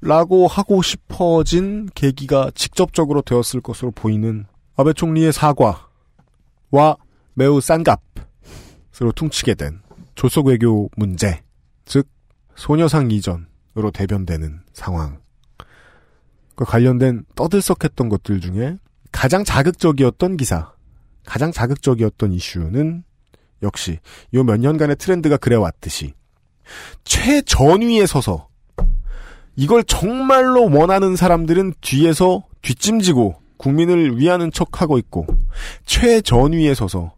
라고 하고 싶어진 계기가 직접적으로 되었을 것으로 보이는 아베 총리의 사과와 매우 싼 값으로 퉁치게 된 조속 외교 문제, 즉 소녀상 이전으로 대변되는 상황. 과 관련된 떠들썩했던 것들 중에 가장 자극적이었던 기사, 가장 자극적이었던 이슈는 역시 요 몇 년간의 트렌드가 그래왔듯이 최전위에 서서 이걸 정말로 원하는 사람들은 뒤에서 뒷짐지고 국민을 위하는 척하고 있고 최전위에 서서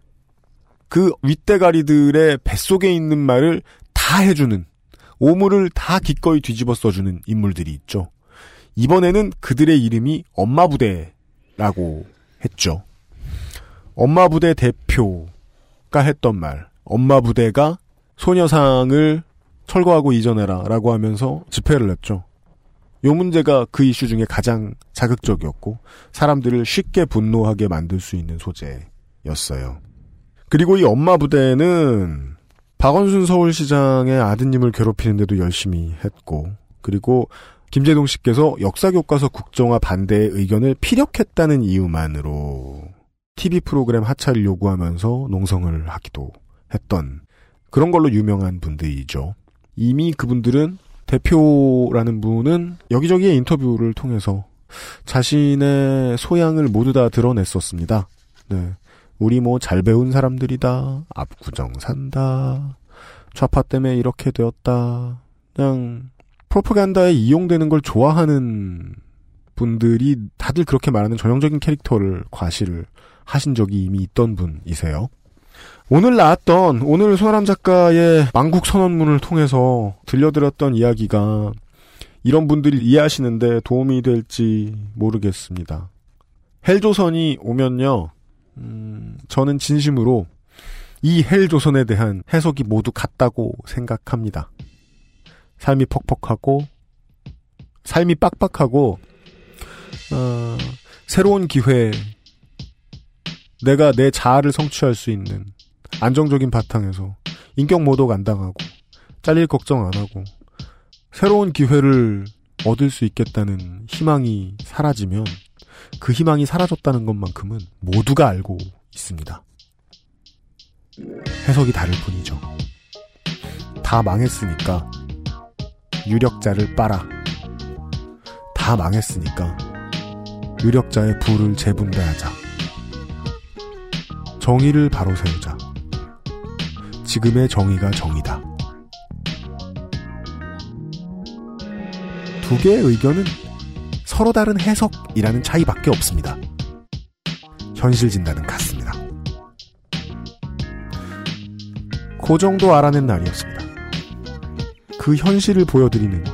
그 윗대가리들의 뱃속에 있는 말을 다 해주는 오물을 다 기꺼이 뒤집어 써주는 인물들이 있죠. 이번에는 그들의 이름이 엄마 부대 라고 했죠. 엄마 부대 대표가 했던 말. 엄마 부대가 소녀상을 철거하고 이전해라 라고 하면서 집회를 했죠. 요 문제가 그 이슈 중에 가장 자극적이었고 사람들을 쉽게 분노하게 만들 수 있는 소재였어요. 그리고 이 엄마 부대는 박원순 서울시장의 아드님을 괴롭히는데도 열심히 했고 그리고 김재동 씨께서 역사교과서 국정화 반대의 의견을 피력했다는 이유만으로 TV 프로그램 하차를 요구하면서 농성을 하기도 했던 그런 걸로 유명한 분들이죠. 이미 그분들은 대표라는 분은 여기저기의 인터뷰를 통해서 자신의 소양을 모두 다 드러냈었습니다. 네. 우리 뭐 잘 배운 사람들이다. 압구정 산다. 좌파 때문에 이렇게 되었다. 그냥 프로파간다에 이용되는 걸 좋아하는 분들이 다들 그렇게 말하는 전형적인 캐릭터를 과시를 하신 적이 이미 있던 분이세요. 오늘 나왔던 오늘 손아람 작가의 망국 선언문을 통해서 들려드렸던 이야기가 이런 분들이 이해하시는데 도움이 될지 모르겠습니다. 헬조선이 오면요, 음, 저는 진심으로 이 헬조선에 대한 해석이 모두 같다고 생각합니다. 삶이 퍽퍽하고, 삶이 빡빡하고, 어, 새로운 기회, 내가 내 자아를 성취할 수 있는 안정적인 바탕에서 인격 모독 안 당하고, 잘릴 걱정 안 하고, 새로운 기회를 얻을 수 있겠다는 희망이 사라지면 그 희망이 사라졌다는 것만큼은 모두가 알고 있습니다. 해석이 다를 뿐이죠. 다 망했으니까 유력자를 빨아. 다 망했으니까 유력자의 부를 재분배하자. 정의를 바로 세우자. 지금의 정의가 정의다. 두 개의 의견은 서로 다른 해석이라는 차이밖에 없습니다. 현실 진단은 같습니다. 그 정도 알아낸 날이었습니다. 그 현실을 보여드리는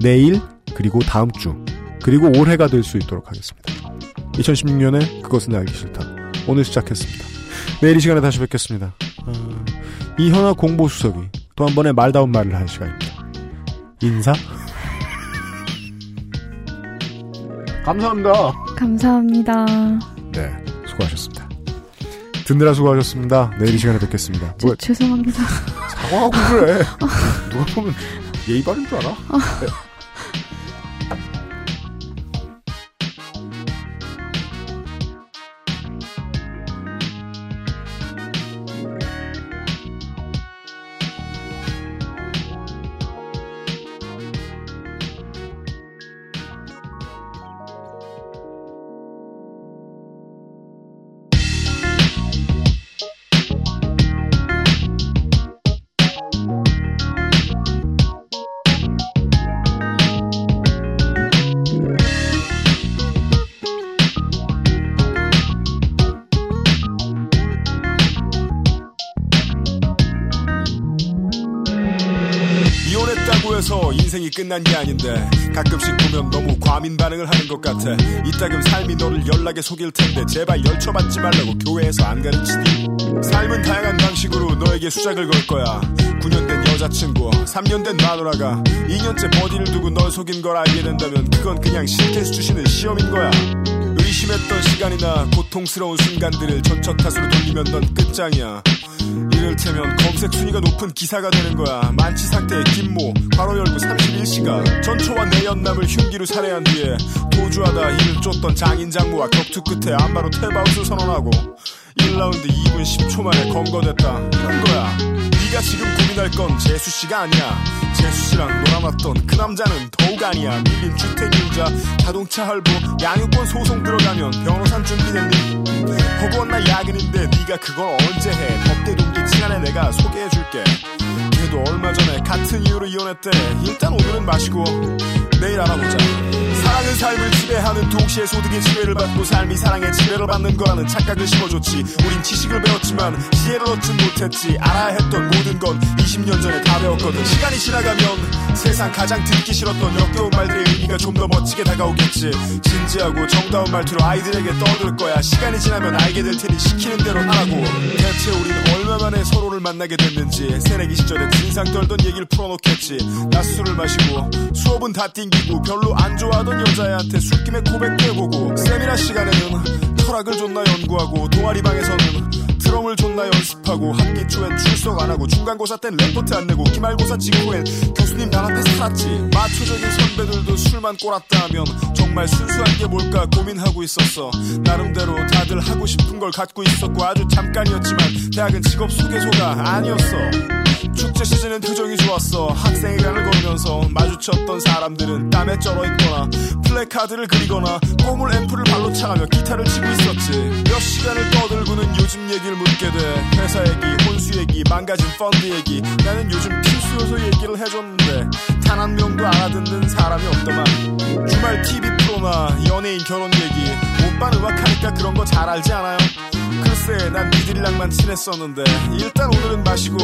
내일 그리고 다음 주 그리고 올해가 될 수 있도록 하겠습니다. 2016년에 그것은 알기 싫다. 오늘 시작했습니다. 내일 이 시간에 다시 뵙겠습니다. 어, 이현아 공보수석이 또 한 번의 말다운 말을 할 시간입니다. 인사? 감사합니다. 감사합니다. 네, 수고하셨습니다. 듣느라 수고하셨습니다. 내일 이 시간에 뵙겠습니다. 저, 죄송합니다. 사과하고 그래. 누가 보면 예의 바른 줄 알아? 끝난 게 아닌데 가끔씩 보면 너무 과민 반응을 하는 것 같아. 이따금 삶이 너를 연락에 속일 텐데 제발 열처받지 말라고 교회에서 안 가르치니. 삶은 다양한 방식으로 너에게 수작을 걸 거야. 9년 된 여자친구 3년 된 마누라가 2년째 버디를 두고 널 속인 걸 알게 된다면 그건 그냥 실패해서 주시는 시험인 거야. 의 심했던 시간이나 고통스러운 순간들을 전처 탓으로 돌리면 넌 끝장이야. 이를테면 검색 순위가 높은 기사가 되는 거야. 만취 상태의 김모 바로 열고 31시간. 전초와 내연남을 흉기로 살해한 뒤에 도주하다 이를 쫓던 장인 장모와 격투 끝에 안바로 퇴바웃을 선언하고 1라운드 2분 10초 만에 검거됐다. 이런 거야 네가 지금 고민할 건 재수 씨가 아니야. 재수 씨랑 놀아놨던 그 남자는 더욱 아니야. 밀린 주택임자 자동차 할부 양육권 소송 들어가면 변호사 준비됐니? 허구한 나 야근인데 네가 그걸 언제 해? 법대 동기 친한애 내가 소개해줄게. 걔도 얼마 전에 같은 이유로 이혼했대. 일단 오늘은 마시고 내일 알아보자 사랑은 삶을 지배하는 동시에 소득의 지배를 받고 삶이 사랑의 지배를 받는 거라는 착각을 심어줬지. 우린 지식을 배웠지만 지혜를 얻진 못했지. 알아야 했던 모든 건 20년 전에 다 배웠거든. 시간이 지나가면 세상 가장 듣기 싫었던 역겨운 말들의 의미가 좀 더 멋지게 다가오겠지. 진지하고 정다운 말투로 아이들에게 떠들 거야. 시간이 지나면 알게 될 테니 시키는 대로 하라고. 대체 우린 얼마 만에 서로를 만나게 됐는지. 새내기 시절에 진상 떨던 얘기를 풀어놓겠지. 낮술을 마시고 수업은 다 띵기고 별로 안 좋아하던 여자애한테 술김에 고백도 해보고 세미나 시간에는 철학을 존나 연구하고 동아리 방에서는 드럼을 존나 연습하고 학기 초엔 출석 안 하고 중간고사 땐 레포트 안 내고 기말고사 직후엔 교수님 단 앞에 살았지. 마초적인 선배들도 술만 꼬랐다 하면 정말 순수한 게 뭘까 고민하고 있었어. 나름대로 다들 하고 싶은 걸 갖고 있었고 아주 잠깐이었지만 대학은 직업 소개소가 아니었어 축제 시즌엔 표정이 좋았어. 학생회관을 걸으면서 마주쳤던 사람들은 땀에 쩔어 있거나 플래카드를 그리거나 꼬물 앰프를 발로 차가며 기타를 치고 있었지. 몇 시간을 떠들고는 요즘 얘기를 묻게 돼. 회사 얘기, 혼수 얘기, 망가진 펀드 얘기. 나는 요즘 필수 요소 얘기를 해줬는데 단 한 명도 알아듣는 사람이 없더만. 주말 TV 프로나 연예인 결혼 얘기. 오빠는 음악하니까 그런 거 잘 알지 않아요? 글쎄 난 니들이랑만 친했었는데. 일단 오늘은 마시고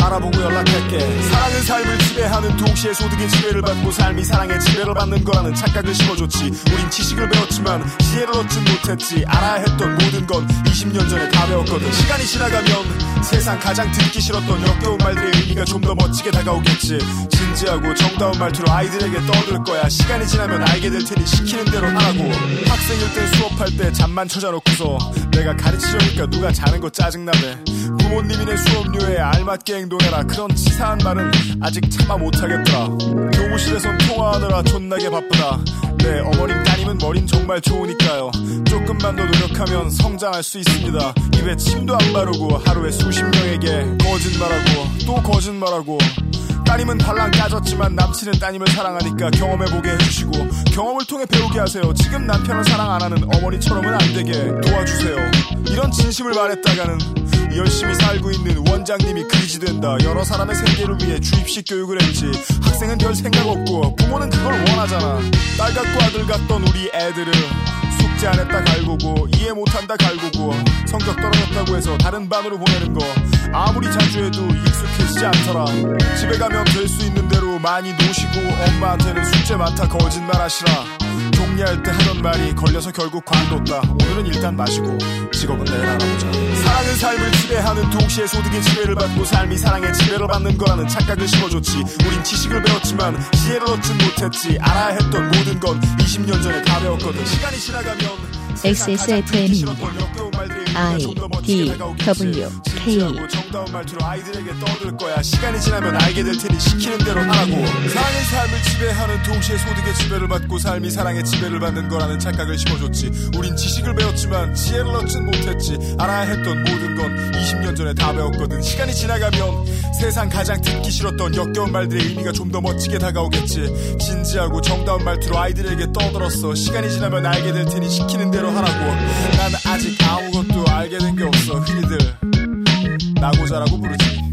알아보고 연락할게. 사랑은 삶을 지배하는 동시에 소득의 지배를 받고 삶이 사랑의 지배를 받는 거라는 착각을 심어줬지. 우린 지식을 배웠지만 지혜를 얻진 못했지. 알아야 했던 모든 건 20년 전에 다 배웠거든. 시간이 지나가면 세상 가장 듣기 싫었던 역겨운 말들의 의미가 좀 더 멋지게 다가오겠지. 진지하고 정다운 말투로 아이들에게 떠들 거야. 시간이 지나면 알게 될 테니 시키는 대로 하라고. 학생일 때 수업할 때 잠만 찾아놓고서 내가 가르치려 니까 누가 자는 거 짜증나네. 부모님이네 수업료에 알맞게 행동해라. 그런 치사한 말은 아직 참아 못하겠더라. 교무실에선 통화하느라 존나게 바쁘다. 네 어머님 따님은 머린 정말 좋으니까요. 조금만 더 노력하면 성장할 수 있습니다. 입에 침도 안 바르고 하루에 수십 명에게 거짓말하고 또 거짓말하고 따님은 발랑 까졌지만 남친은 따님을 사랑하니까 경험해보게 해주시고 경험을 통해 배우게 하세요. 지금 남편을 사랑 안 하는 어머니처럼은 안 되게 도와주세요. 이런 진심을 말했다가는 열심히 살고 있는 원장님이 그지 된다. 여러 사람의 생계를 위해 주입식 교육을 했지. 학생은 별 생각 없고 부모는 그걸 원하잖아. 딸 같고 아들 같던 우리 애들을 숙제 안 했다 갈고고 이해 못한다 갈고고 성적 떨어졌다고 해서 다른 반으로 보내는 거. 아무리 자주 해도 익숙해지지 않더라. 집에 가면 될 수 있는 대로 많이 노시고 엄마한테는 숙제 많다 거짓말 하시라 종례할 때 하던 말이 걸려서 결국 관뒀다. 오늘은 일단 마시고 직업은 내일 알아보자. 사랑은 삶을 지배하는 동시에 소득의 지배를 받고 삶이 사랑의 지배를 받는 거라는 착각을 심어줬지. 우린 지식을 배웠지만 지혜를 얻진 못했지. 알아야 했던 모든 건 20년 전에 다 배웠거든. 시간이 지나가면 XSFM입니다. I D W K. 정다운 말투로 아이들에게 떠들 거야. 시간이 지나면 알게 될 테니 시키는 대로 하라고. 사랑의 삶을 지배하는 동시에 소득의 지배를 받고 삶이 사랑의 지배를 받는 거라는 착각을 심어줬지. 우린 지식을 배웠지만 지혜를 얻진 못했지. 알아야 했던 모든 건 20년 전에 다 배웠거든. 시간이 지나가면 세상 가장 듣기 싫었던 역겨운 말들의 의미가 좀 더 멋지게 다가오겠지. 진지하고 정다운 말투로 아이들에게 떠들었어. 시간이 지나면 알게 될 테니 시키는 대로 하라고. 난 아직 아무것도 알게 된 게 없어 흔히들. 나고자라고 부르지